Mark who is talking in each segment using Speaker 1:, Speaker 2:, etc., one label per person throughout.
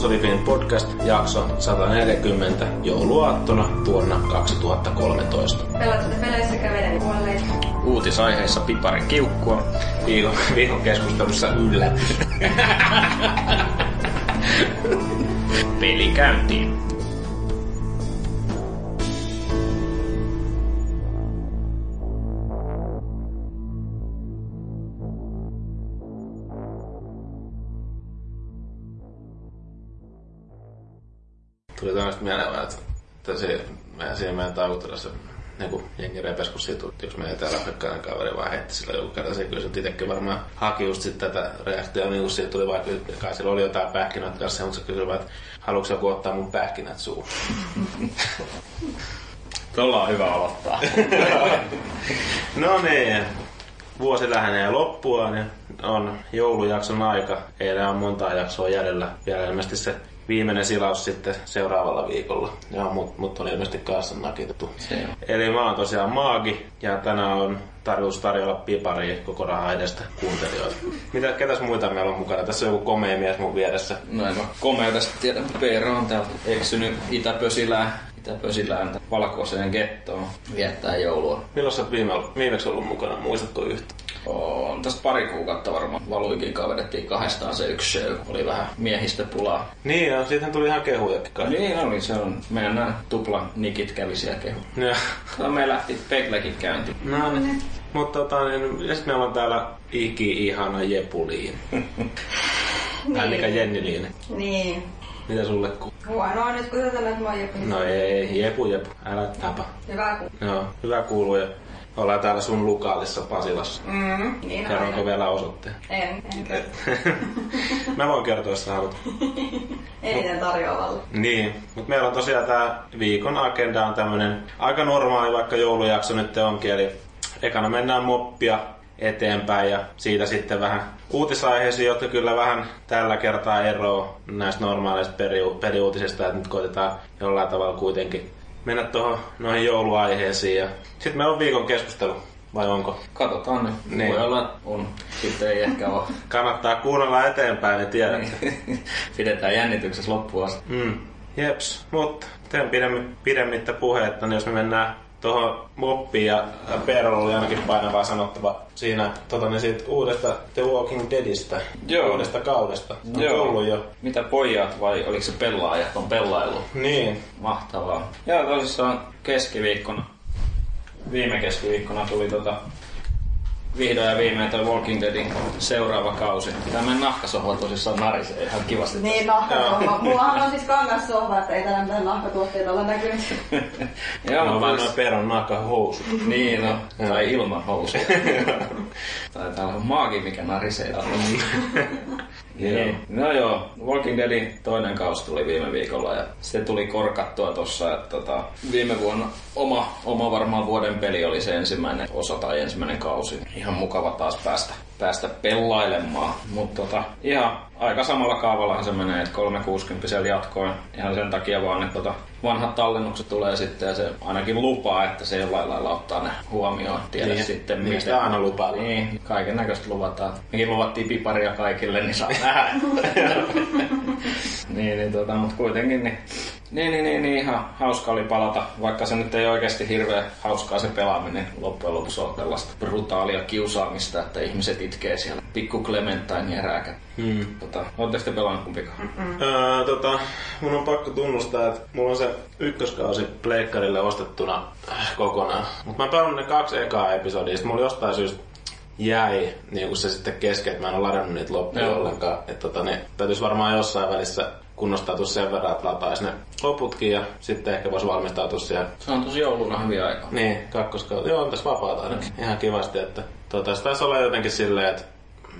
Speaker 1: Konsolifin podcast jakso 140 jouluaattona vuonna 2013.
Speaker 2: Pelatusta peleissä kävelen kuolleet.
Speaker 3: Uutisaiheissa piparin kiukkua.
Speaker 1: Viikon, viikon keskustelussa yllätys.
Speaker 3: Peli käyntiin.
Speaker 1: Että, se, meidän siinä meidän taukotilassa niin jengi repes, kun siitä tuli yksi meidän täällä afrikkalainen kaveri vaan heitti sillä joku kerta. Se kyllä se itsekin varmaan haki just sit tätä reaktiota, niin kun siitä tuli vaikka, kai sillä oli jotain pähkinät kanssa, mutta se kysyi vaan, että haluatko joku ottaa mun pähkinät suuhun?
Speaker 3: Tuolla on hyvä aloittaa.
Speaker 1: no niin, vuosi lähenee loppuaan ja on joulujakson aika. Eilen on monta jaksoa jäljellä. Vielä ilmeisesti se viimeinen silaus sitten seuraavalla viikolla. Ja mut, mut on ilmeisesti kanssa nakitettu. Eli mä oon tosiaan Maagi ja tänään on tarkoitus tarjolla piparia koko rahaa edestä kuuntelijoille. Mitä, ketäs muita meillä on mukana? Tässä on joku komea mies mun vieressä.
Speaker 3: No en ole komeudesta tiedä, Peero on täältä eksynyt Itä-Pösilään, Itä-Pösilään valkoiseen gettoon viettää joulua.
Speaker 1: Milloin sä oot viime, viimeksi ollut mukana? Muistatko yhtä?
Speaker 3: On tästä pari kuukautta varmaan valuikin vedettiin kahdestaan se yksi show. Oli vähän miehistä pulaa.
Speaker 1: Niin, ja siitähän tuli ihan kehujakin kai.
Speaker 3: Niin oli, se on. Meidän nämä tupla nikit kävi siellä kehu.
Speaker 1: Ja.
Speaker 3: Me lähti Peglekin käyntiin.
Speaker 1: No niin. Mutta tota, niin, ja sitten meillä on täällä iki ihana Jepuliin. Annika Jenniliin.
Speaker 2: Niin.
Speaker 1: Mitä sulle kuuluu?
Speaker 2: Huonoa nyt, kun sä sanot moi joku.
Speaker 1: No ei, jepu jepu, älä tapa.
Speaker 2: Hyvä ku.
Speaker 1: Joo, hyvä kuuluu ja ollaan täällä sun lukaalissa Pasilassa.
Speaker 2: Mm, niin
Speaker 1: Kerronko
Speaker 2: aina.
Speaker 1: vielä osoitteen?
Speaker 2: En, en.
Speaker 1: Mä voin kertoa, jos sä haluat.
Speaker 2: Eniten tarjoavalle.
Speaker 1: Niin, mutta meillä on tosiaan tää viikon agenda on tämmönen aika normaali, vaikka joulujakso nyt onkin. Eli ekana mennään moppia eteenpäin ja siitä sitten vähän uutisaiheisiin, jotka kyllä vähän tällä kertaa eroa näistä normaaleista peliuutisista, että nyt koitetaan jollain tavalla kuitenkin mennä tuohon noihin jouluaiheisiin. Ja sitten meillä on viikon keskustelu, vai onko?
Speaker 3: Katsotaan nyt.
Speaker 1: Niin.
Speaker 3: Niin. Voi olla, on. Sitten ei ehkä ole.
Speaker 1: Kannattaa kuunnella eteenpäin, niin tiedät.
Speaker 3: Pidetään jännityksessä loppuun asti.
Speaker 1: Mm. Jeps, mutta teen pidemmi, pidemmittä puhetta, niin jos me mennään tuohon moppiin ja Peerolla oli ainakin painavaa sanottava siinä tota, niin siitä uudesta The Walking Deadistä,
Speaker 3: Joo.
Speaker 1: uudesta kaudesta. On
Speaker 3: Joo.
Speaker 1: tullut jo.
Speaker 3: Mitä pojat vai oliko se pelaajat on pelaillut?
Speaker 1: Niin,
Speaker 3: Mahtavaa. Joo, tosissaan keskiviikkona, viime keskiviikkona tuli tota, vihdoin ja viimein toi Walking Deadin seuraava kausi. Tämä meidän nahkasohva tosissaan narisee ihan kivasti.
Speaker 2: Niin, nahkasohva. Mullahan on siis kangassohva, että ei täällä mitään nahkatuotteita ole näkynyt.
Speaker 3: Joo, mutta
Speaker 1: vaan noin Peeron nahkahousut.
Speaker 3: Niin, no. Tai ilman housuja. tai täällä on maagi, mikä narisee. niin. No joo, Walking Deadin toinen kausi tuli viime viikolla ja se tuli korkattua tossa, että tota, viime vuonna oma, oma varmaan vuoden peli oli se ensimmäinen osa tai ensimmäinen kausi. Ihan mukava taas päästä, päästä pelailemaan, mutta tota, ihan aika samalla kaavallahan se menee, että 360 siellä jatkoin. Ihan sen takia vaan, että tota, vanhat tallennukset tulee sitten ja se ainakin lupaa, että se jollain lailla ottaa ne huomioon. Tiedä
Speaker 1: Niin,
Speaker 3: sitten
Speaker 1: niin sitä aina lupaa.
Speaker 3: Niin, kaiken näköistä luvataan. Mekin luvattiin piparia kaikille, niin saa nähdä. niin, niin tota, mutta kuitenkin niin, niin, niin, niin, niin, ihan hauska oli palata, vaikka se nyt ei oikeasti hirveän hauskaa se pelaaminen loppujen lopuksi ole tällaista brutaalia kiusaamista, että ihmiset itkee siellä pikku Clementine ja rääkät.
Speaker 1: Hmm.
Speaker 3: Tota, Oletteko te pelannut kumpikaan?
Speaker 1: Öö, tota, mun on pakko tunnustaa, että mulla on se ykköskausi pleikkarille ostettuna kokonaan. Mutta mä pelannut ne kaksi ekaa episodia, sit mulla jostain syystä jäi niin kun se sitten kesken, että mä en ole ladannut niitä loppuun
Speaker 3: Joo.
Speaker 1: ollenkaan. Että tota, ne täytyisi varmaan jossain välissä kunnostautua sen verran, että lataisi ne loputkin ja sitten ehkä voisi valmistautua siihen
Speaker 3: Se on tosi jouluna hyvin aika.
Speaker 1: niin, kakkoskautta. Joo, on tässä vapaata ainakin. Ihan kivasti, että tota, se taisi olla jotenkin silleen, että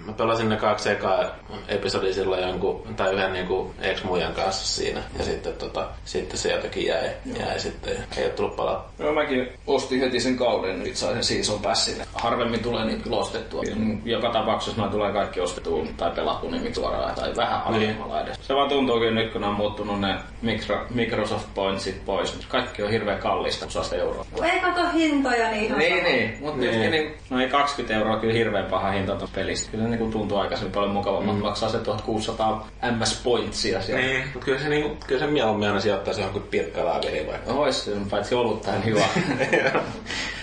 Speaker 1: mä pelasin ne kaksi ekaa episodia silloin jonkun, tai yhden niinku ex-muijan kanssa siinä. Ja sitten, tota, sitten se jotenkin jäi, jäi sitten. Ei ole tullut palaa.
Speaker 3: Joo, mäkin ostin heti sen kauden, nyt sai sen season passin. Harvemmin tulee niitä kyllä ostettua. Joka tapauksessa noin tulee kaikki ostettua tai pelattu nimit suoraan tai vähän halvemmalla edes. Se vaan tuntuukin nyt, kun on muuttunut ne Micro- Microsoft Pointsit pois. Kaikki on hirveän kallista, 100 euroa.
Speaker 2: Kun ei kato hintoja, niin ihan
Speaker 3: Niin, niin. Mutta
Speaker 1: Niin.
Speaker 3: niin. niin, no ei 20 euroa kyllä hirveän paha hinta tuosta pelistä. Kyllä niinku tuntuu aikaisemmin paljon mukavammalta. Mm. Maksaa se 1600 MS pointsia siellä.
Speaker 1: Niin, mutta kyllä se, niinku, kyllä se mieluummin aina sijoittaisi johonkin pirkkalaakeriin vaikka.
Speaker 3: Ois se, paitsi olutta niin hyvä.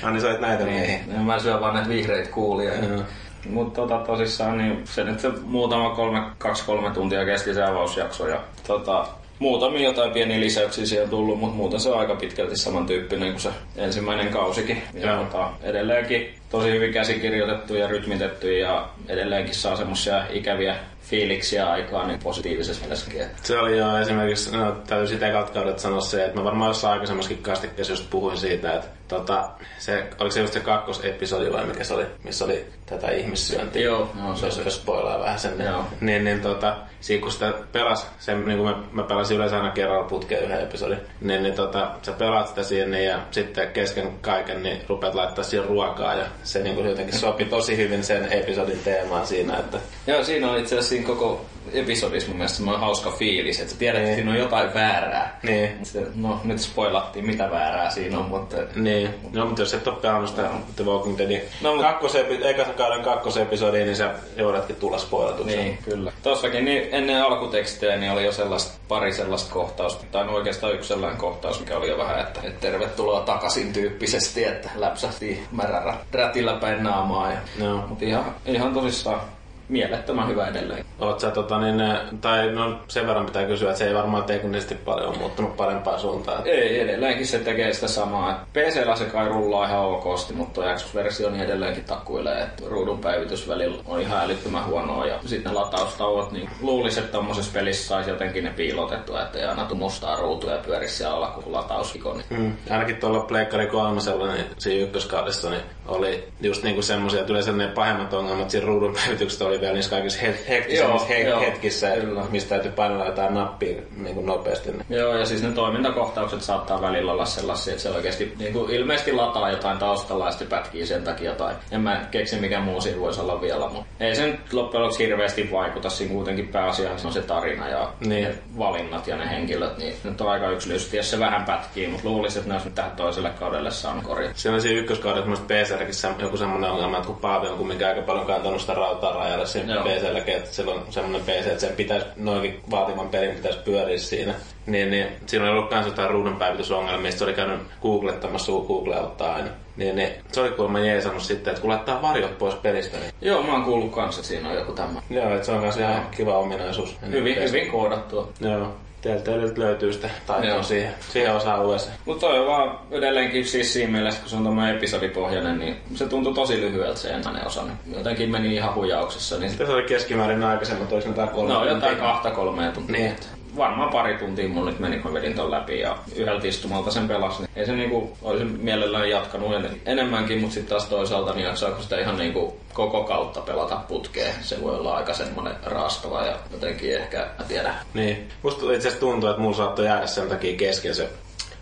Speaker 1: no niin sä olet näitä
Speaker 3: niin.
Speaker 1: miehiä.
Speaker 3: niin. Mä syön vaan näitä vihreitä kuulia.
Speaker 1: Joo.
Speaker 3: Mutta tota, tosissaan niin se nyt se muutama kolme, kaksi kolme tuntia kesti se avausjakso ja tota, muutamia jotain pieniä lisäyksiä on tullut, mutta muuten se on aika pitkälti samantyyppinen kuin se ensimmäinen kausikin. Ja
Speaker 1: Joo.
Speaker 3: tota, edelleenkin tosi hyvin käsikirjoitettu ja rytmitetty ja edelleenkin saa semmoisia ikäviä fiiliksiä aikaan niin positiivisessa mielessäkin.
Speaker 1: Se oli jo esimerkiksi, no, täytyy sitä ekalta kaudelta sanoa se, että mä varmaan jossain aikaisemmassakin kastikkeessa just puhuin siitä, että tota, se, oliko se just se kakkosepisodi vai mikä se oli, missä oli tätä ihmissyöntiä.
Speaker 3: Joo, joo, se
Speaker 1: jos,
Speaker 3: oli.
Speaker 1: jos spoilaa vähän sen.
Speaker 3: Joo.
Speaker 1: Niin, niin tota, siinä kun sitä pelas, se, niin kuin mä, mä pelasin yleensä aina kerralla putkeen yhden episodin, niin, niin tota, sä pelaat sitä niin, ja sitten kesken kaiken niin rupeat laittaa siihen ruokaa ja se niin kuin jotenkin sopi tosi hyvin sen episodin teemaan siinä, että
Speaker 3: Joo, siinä on itse asiassa siinä koko episodissa mun mielestä semmoinen hauska fiilis, että tiedät, että
Speaker 1: Niin.
Speaker 3: siinä on jotain väärää.
Speaker 1: niin,
Speaker 3: Sitten, no nyt spoilattiin mitä väärää siinä on, mutta
Speaker 1: Niin, no mutta jos et ole pelannut sitä The Walking Deadin
Speaker 3: No,
Speaker 1: no,
Speaker 3: mut-
Speaker 1: kakkosepi- ekan kauden kakkosepisodiin, niin sä joudutkin tulla spoilatuksi.
Speaker 3: Niin, kyllä. Tossakin niin ennen alkutekstejä niin oli jo sellaista, pari sellaista kohtausta, tai no oikeastaan yksi sellainen kohtaus, mikä oli jo vähän, että, että tervetuloa takaisin tyyppisesti, että läpsähti märärä rätillä päin naamaa. Ja,
Speaker 1: Joo.
Speaker 3: Mutta ihan, ihan tosissaan mielettömän hyvä edelleen.
Speaker 1: Oot sä tota niin, tai no sen verran pitää kysyä, että se ei varmaan teknisesti paljon ole muuttunut parempaan suuntaan.
Speaker 3: Ei, edelleenkin se tekee sitä samaa. PCllä se kai rullaa ihan okosti, mutta Xbox-versio niin edelleenkin takkuilee, että ruudun päivitys välillä on ihan älyttömän huonoa. Ja sitten lataustauot, niin luulisi, että tommosessa pelissä saisi jotenkin ne piilotettua, että ei aina tuu mustaa ruutua ja pyörisi siellä alla kuin latausikoni.
Speaker 1: Mm. Ainakin tuolla Pleikkari kolmosella, niin siinä ykköskaudessa, niin oli just niinku semmosia, että yleensä ne pahemmat ongelmat siinä ruudun päivitykset oli vielä niissä kaikissa he- hektisemmissä he-
Speaker 3: joo,
Speaker 1: hetkissä,
Speaker 3: kyllä.
Speaker 1: mistä täytyy painella jotain nappia niinku nopeasti. Niin.
Speaker 3: Joo, ja siis ne toimintakohtaukset saattaa välillä olla sellaisia, että se oikeasti niin kuin ilmeisesti lataa jotain taustalla ja sitten pätkii sen takia tai en mä keksi mikä muu siinä voisi olla vielä, mutta ei sen loppujen lopuksi hirveästi vaikuta. Siinä kuitenkin pääasiassa on se tarina ja
Speaker 1: Niin.
Speaker 3: ne valinnat ja ne henkilöt, niin nyt on aika yksilöisesti, jos se vähän pätkii, mutta luulisin, että ne olisi nyt tähän toiselle kaudelle saanut korjata.
Speaker 1: On siinä ykköskaudessa myös PClläkin se, joku semmoinen ongelma, että kun Paavi on kumminkin aika paljon kantanut sitä rautaa rajalle siinä
Speaker 3: Joo.
Speaker 1: PClläkin, että sillä on semmoinen PC, että sen pitäisi, noinkin vaativan pelin pitäisi pyöriä siinä. Niin, niin siinä on ollut myös jotain ruudunpäivitysongelmia, se oli käynyt googlettamassa, kun Google auttaa aina. Niin, niin se oli kuulemma jeesannut sitten, että kun laittaa varjot pois pelistä, niin
Speaker 3: Joo, mä oon kuullut kanssa, siinä on joku tämmöinen.
Speaker 1: joo, että se on myös ihan kiva ominaisuus.
Speaker 3: Hyvin,
Speaker 1: PC.
Speaker 3: hyvin koodattua.
Speaker 1: Joo. Teiltä nyt löytyy sitä taitoa
Speaker 3: Joo.
Speaker 1: siihen, siihen osa-alueeseen.
Speaker 3: Mutta toi on vaan edelleenkin siis siinä mielessä, kun se on tommonen episodipohjainen, niin se tuntui tosi lyhyeltä se ensimmäinen osa. Niin Jotenkin meni ihan hujauksessa. Niin
Speaker 1: Tässä oli keskimäärin aikaisemmat, oliko ne jotain kolme
Speaker 3: No jotain kahta kolmea tuntia.
Speaker 1: Niin.
Speaker 3: Varmaan pari tuntia mulla nyt meni, kun vedin ton läpi ja yhdeltä istumalta sen pelasin. Niin ei se niinku, olisin mielellään jatkanut en- enemmänkin, mutta sitten taas toisaalta niin jaksaako sitä ihan niinku koko kautta pelata putkeen. Se voi olla aika semmonen raastava ja jotenkin ehkä, mä tiedä.
Speaker 1: Niin. Musta itse asiassa tuntuu, että mulla saattoi jäädä sen takia kesken se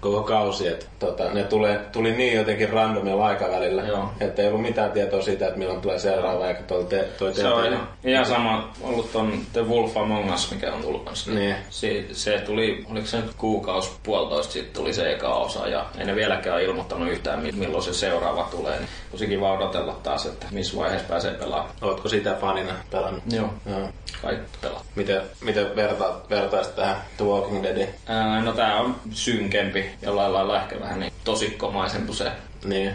Speaker 1: koko kausi, että tota, ne tuli, tuli niin jotenkin randomilla aikavälillä,
Speaker 3: Joo.
Speaker 1: että ei ollut mitään tietoa siitä, että milloin tulee seuraava, eikä toi, te, toi
Speaker 3: Se on ihan, ihan sama ollut ton The Wolf Among Us, mikä on tullut kanssa.
Speaker 1: Niin.
Speaker 3: Se, se tuli, oliko se nyt kuukausi, puolitoista sitten tuli se eka osa ja ei ne vieläkään ilmoittanut yhtään mi- milloin se seuraava tulee. Niin tosi kiva odotella taas, että missä vaiheessa pääsee pelaamaan.
Speaker 1: Ootko sitä fanina pelannut?
Speaker 3: Joo.
Speaker 1: Joo.
Speaker 3: Kaikki pelaa.
Speaker 1: Miten, miten verta, vertaisit tähän The Walking Deadiin?
Speaker 3: Ää, no tää on synkempi, jollain lailla ehkä vähän niin tosikkomaisempi se.
Speaker 1: Niin.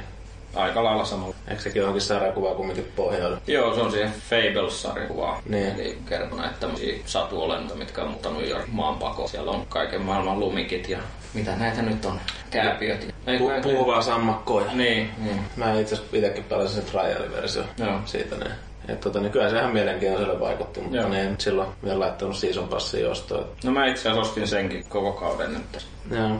Speaker 3: Aika lailla samalla.
Speaker 1: Eikö sekin johonkin sarjakuvaan kumminkin pohjaudu?
Speaker 3: Joo, se on siihen Fables-sarjakuvaa.
Speaker 1: Niin.
Speaker 3: Eli kertoo näitä tämmöisiä satuolentoja, mitkä on muuttanut jo maanpakoon. Siellä on kaiken maailman lumikit ja mitä näitä nyt on? Kääpiöt. Ei,
Speaker 1: Pu- puhuvaa sammakkoja.
Speaker 3: Niin, niin.
Speaker 1: Mä itse itsekin pelasin sen trial-versio
Speaker 3: Joo.
Speaker 1: siitä. Niin. Et tota, niin kyllä se ihan mielenkiintoiselle vaikutti, mutta
Speaker 3: Joo.
Speaker 1: ne ei nyt silloin vielä laittanut season passia ostoon.
Speaker 3: No mä itse asiassa ostin senkin koko kauden nyt.
Speaker 1: Joo.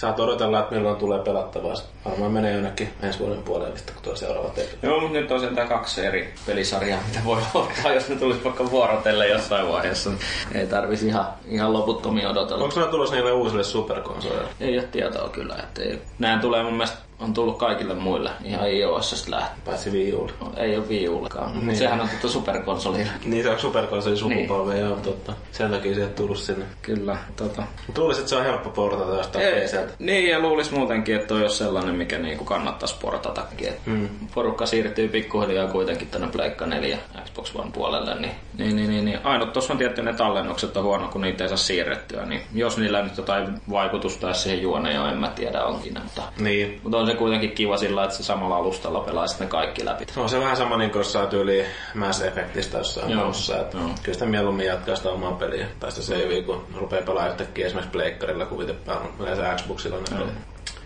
Speaker 1: Saat odotella, että milloin tulee pelattavaa. Varmaan menee jonnekin ensi vuoden puolelle, sitten kun tuo seuraava tekee.
Speaker 3: Joo, mutta nyt on sentään kaksi eri pelisarjaa, mitä voi ottaa, jos ne tulisi vaikka vuorotelle jossain vaiheessa. Ei tarvisi ihan, ihan loputtomia odotella.
Speaker 1: Onko nämä tulossa niille uusille superkonsoleille?
Speaker 3: Ei ole tietoa kyllä, että ei. Näin tulee mun mielestä on tullut kaikille muille ihan iOSista lähtien.
Speaker 1: Paitsi Wii Ulle.
Speaker 3: Ei ole Wii Ullekaan.
Speaker 1: Niin.
Speaker 3: Niin. Sehän on tuttu superkonsolilla.
Speaker 1: Niin se on superkonsolin sukupolvi, joo, totta. Sen takia se ei tullut sinne.
Speaker 3: Kyllä, tota.
Speaker 1: Luulisin, että se on helppo portata jostain
Speaker 3: Ei,
Speaker 1: PCltä.
Speaker 3: niin, ja luulis muutenkin, että toi olisi sellainen, mikä niinku kannattaisi portatakin.
Speaker 1: Mm.
Speaker 3: Porukka siirtyy pikkuhiljaa kuitenkin tänne Pleikka 4 Xbox One puolelle. Niin, niin, niin, niin, niin. Ainut tuossa on tietty ne tallennukset on huono, kun niitä ei saa siirrettyä. Niin jos niillä nyt jotain vaikutusta siihen juoneen on, en mä tiedä onkin. Mutta,
Speaker 1: Niin.
Speaker 3: mutta on se kuitenkin kiva sillä, että se samalla alustalla pelaa sitten ne kaikki läpi.
Speaker 1: No se vähän sama niin kuin jos sä oot yli Mass Effectistä jossain
Speaker 3: Joo.
Speaker 1: muussa. Että
Speaker 3: Joo.
Speaker 1: Kyllä sitä mieluummin jatkaa sitä omaa peliä. Tai sitä savea, kun rupeaa pelaamaan yhtäkkiä esimerkiksi pleikkarilla, kun itse yleensä Xboxilla ne pelit.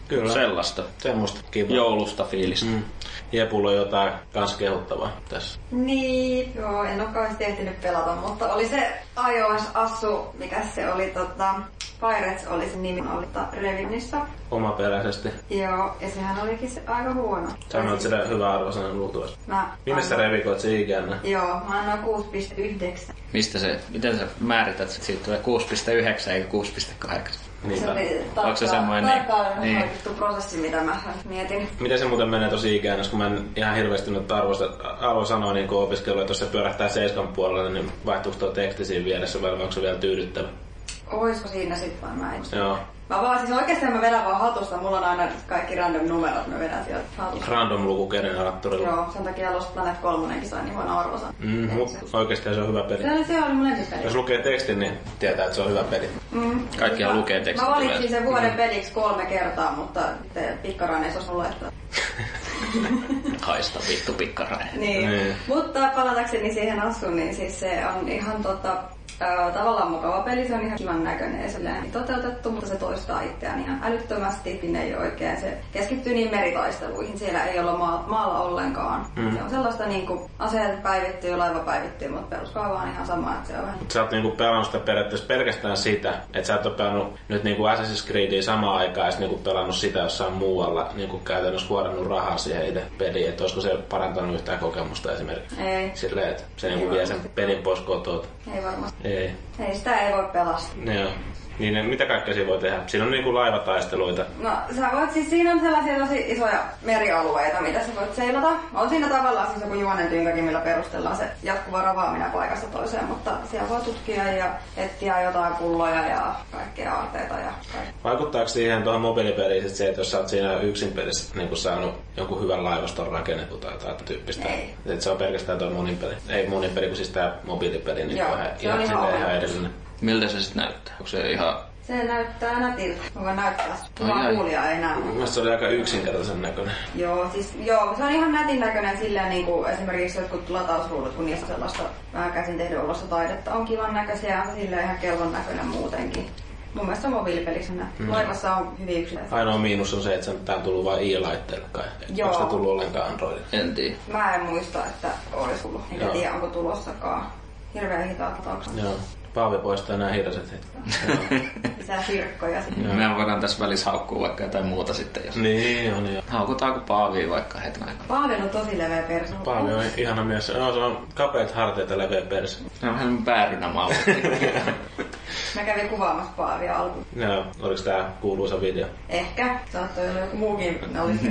Speaker 1: Kyllä.
Speaker 3: Sellaista.
Speaker 1: Semmoista kiva.
Speaker 3: Joulusta fiilistä.
Speaker 1: Mm. Jepulla on jotain kans kehuttavaa tässä.
Speaker 2: Niin, joo, en ole kauheasti ehtinyt pelata, mutta oli se iOS-assu, mikä se oli, tota, Pirates oli se nimi, oli Revinissa.
Speaker 1: Omaperäisesti.
Speaker 2: Joo, ja sehän olikin se aika huono.
Speaker 1: Sanoit sitä hyvä arvosanan luultavasti.
Speaker 2: Mä
Speaker 1: Minne sä revikoit se ikänä?
Speaker 2: Joo, mä annoin 6,9.
Speaker 3: Mistä se, miten sä määrität, että siitä tulee 6,9 eikä 6,8?
Speaker 1: Niin
Speaker 2: Se oli
Speaker 3: Onko se
Speaker 2: tarkkaan-
Speaker 3: semmoinen-
Speaker 2: tarkkaan
Speaker 3: niin.
Speaker 2: harkittu prosessi, mitä mä mietin.
Speaker 1: Miten se muuten menee tosi ikäännössä, kun mä en ihan hirveästi nyt arvosta, arvo sanoa niin opiskelu, että jos se pyörähtää seiskan puolelle, niin vaihtuuko tuo teksti siinä vieressä vai onko se vielä tyydyttävä?
Speaker 2: Oisko siinä sit vai mä en.
Speaker 1: Joo.
Speaker 2: Mä vaan siis oikeesti mä vedän vaan hatusta, mulla on aina kaikki random numerot, mä vedän sieltä hatusta.
Speaker 1: Random luku generaattorilla.
Speaker 2: Joo, sen takia Lost Planet 3 sai niin huono arvosan.
Speaker 1: Mm, mut oikeesti se on hyvä peli.
Speaker 2: Se se oli mun lempipeli.
Speaker 1: Jos lukee tekstin, niin tietää, että se on hyvä peli.
Speaker 2: Mm.
Speaker 3: Kaikkihan
Speaker 2: Mä-
Speaker 3: lukee tekstit
Speaker 2: Mä valitsin sen vuoden peliksi kolme kertaa, mutta sitten pikkarainen ei osannut laittaa.
Speaker 3: Haista vittu pikkarainen.
Speaker 2: Niin.
Speaker 1: Niin.
Speaker 2: Mutta palatakseni siihen asuun, niin siis se on ihan tota, ää, tavallaan mukava peli, se on ihan kivan näköinen ja silleen toteutettu, mutta se toistaa itseään ihan älyttömästi, sinne ei oikein. Se keskittyy niin meritaisteluihin, siellä ei olla maa, maalla ollenkaan.
Speaker 1: Mm.
Speaker 2: Se on sellaista niinku, aseet päivittyy, laiva päivittyy, mutta peruskaava on ihan sama, että se on vähän
Speaker 1: Sä oot niinku pelannut sitä periaatteessa pelkästään sitä, että sä et ole pelannut nyt niinku Assassin's Creedia samaan aikaan ja sit niinku pelannut sitä jossain muualla, niinku käytännössä huorannut rahaa siihen itse peliin, että olisiko se parantanut yhtään kokemusta esimerkiksi.
Speaker 2: Ei,
Speaker 1: Silleen, että se niinku vie sen pelin pois kotoa.
Speaker 2: ei varmasti.
Speaker 1: Ei.
Speaker 2: Ei, sitä ei voi pelastaa.
Speaker 1: Joo. Niin ne- mitä kaikkea siinä voi tehdä? Siinä on niinku laivataisteluita.
Speaker 2: No sä voit siis, siinä on sellaisia tosi isoja merialueita, mitä sä voit seilata. On siinä tavallaan siis joku juonen tynkäkin, millä perustellaan se jatkuva ravaaminen paikasta toiseen, mutta siellä voi tutkia ja etsiä jotain pulloja ja kaikkea aarteita ja kaikkea.
Speaker 1: Vaikuttaako siihen tuohon mobiilipeliin se, että jos sä oot siinä yksin pelissä niin saanut jonkun hyvän laivaston rakennettu tai jotain tyyppistä?
Speaker 2: Ei.
Speaker 1: Että se on pelkästään tuo monin peli. Ei monin peli, kun siis tää mobiilipeli, niin
Speaker 2: Joo, on
Speaker 1: ihan,
Speaker 2: ihan
Speaker 1: ihan edellinen.
Speaker 3: Miltä se sitten näyttää? Onko se ihan...
Speaker 2: Se näyttää nätiltä. Mä voin näyttää.
Speaker 3: Ai
Speaker 2: Vaan
Speaker 3: ai.
Speaker 2: kuulija ei näe.
Speaker 1: Mun se oli aika yksinkertaisen näköinen.
Speaker 2: Joo, siis joo, se on ihan nätin näköinen silleen niin kuin esimerkiksi jotkut latausruudut, kun niistä sellaista vähän käsin tehdyn olosta taidetta on kivan näköisiä ja silleen ihan kelvon näköinen muutenkin. Mun mielestä mobiilipelissä on mm. Laivassa on hyvin yksinäistä.
Speaker 1: Ainoa miinus on se, että tää on tullut vain i-laitteelle kai.
Speaker 2: Joo.
Speaker 1: Onko sitä tullut ollenkaan Androidille?
Speaker 3: En tiedä.
Speaker 2: Mä en muista, että olisi tullut. Enkä tiedä, onko tulossakaan. Hirveän hitaat.
Speaker 1: Joo. Paavi poistaa nämä hirset heti. Joo.
Speaker 2: Lisää firkkoja sitten.
Speaker 3: Me voidaan tässä välissä haukkua vaikka jotain muuta sitten, jos...
Speaker 1: niin on joo.
Speaker 3: Haukutaanko Paavia vaikka hetken aikaa?
Speaker 2: Paavi on tosi leveä perso.
Speaker 1: Paavi on ihana mies. No, se on kapeat hartiat ja leveä perse.
Speaker 3: Se on vähän päärynä malli.
Speaker 2: Mä kävin kuvaamassa Paavia alkuun.
Speaker 1: Joo, oliko tää kuuluisa video?
Speaker 2: Ehkä. Saattoi olla joku muukin. Oli se,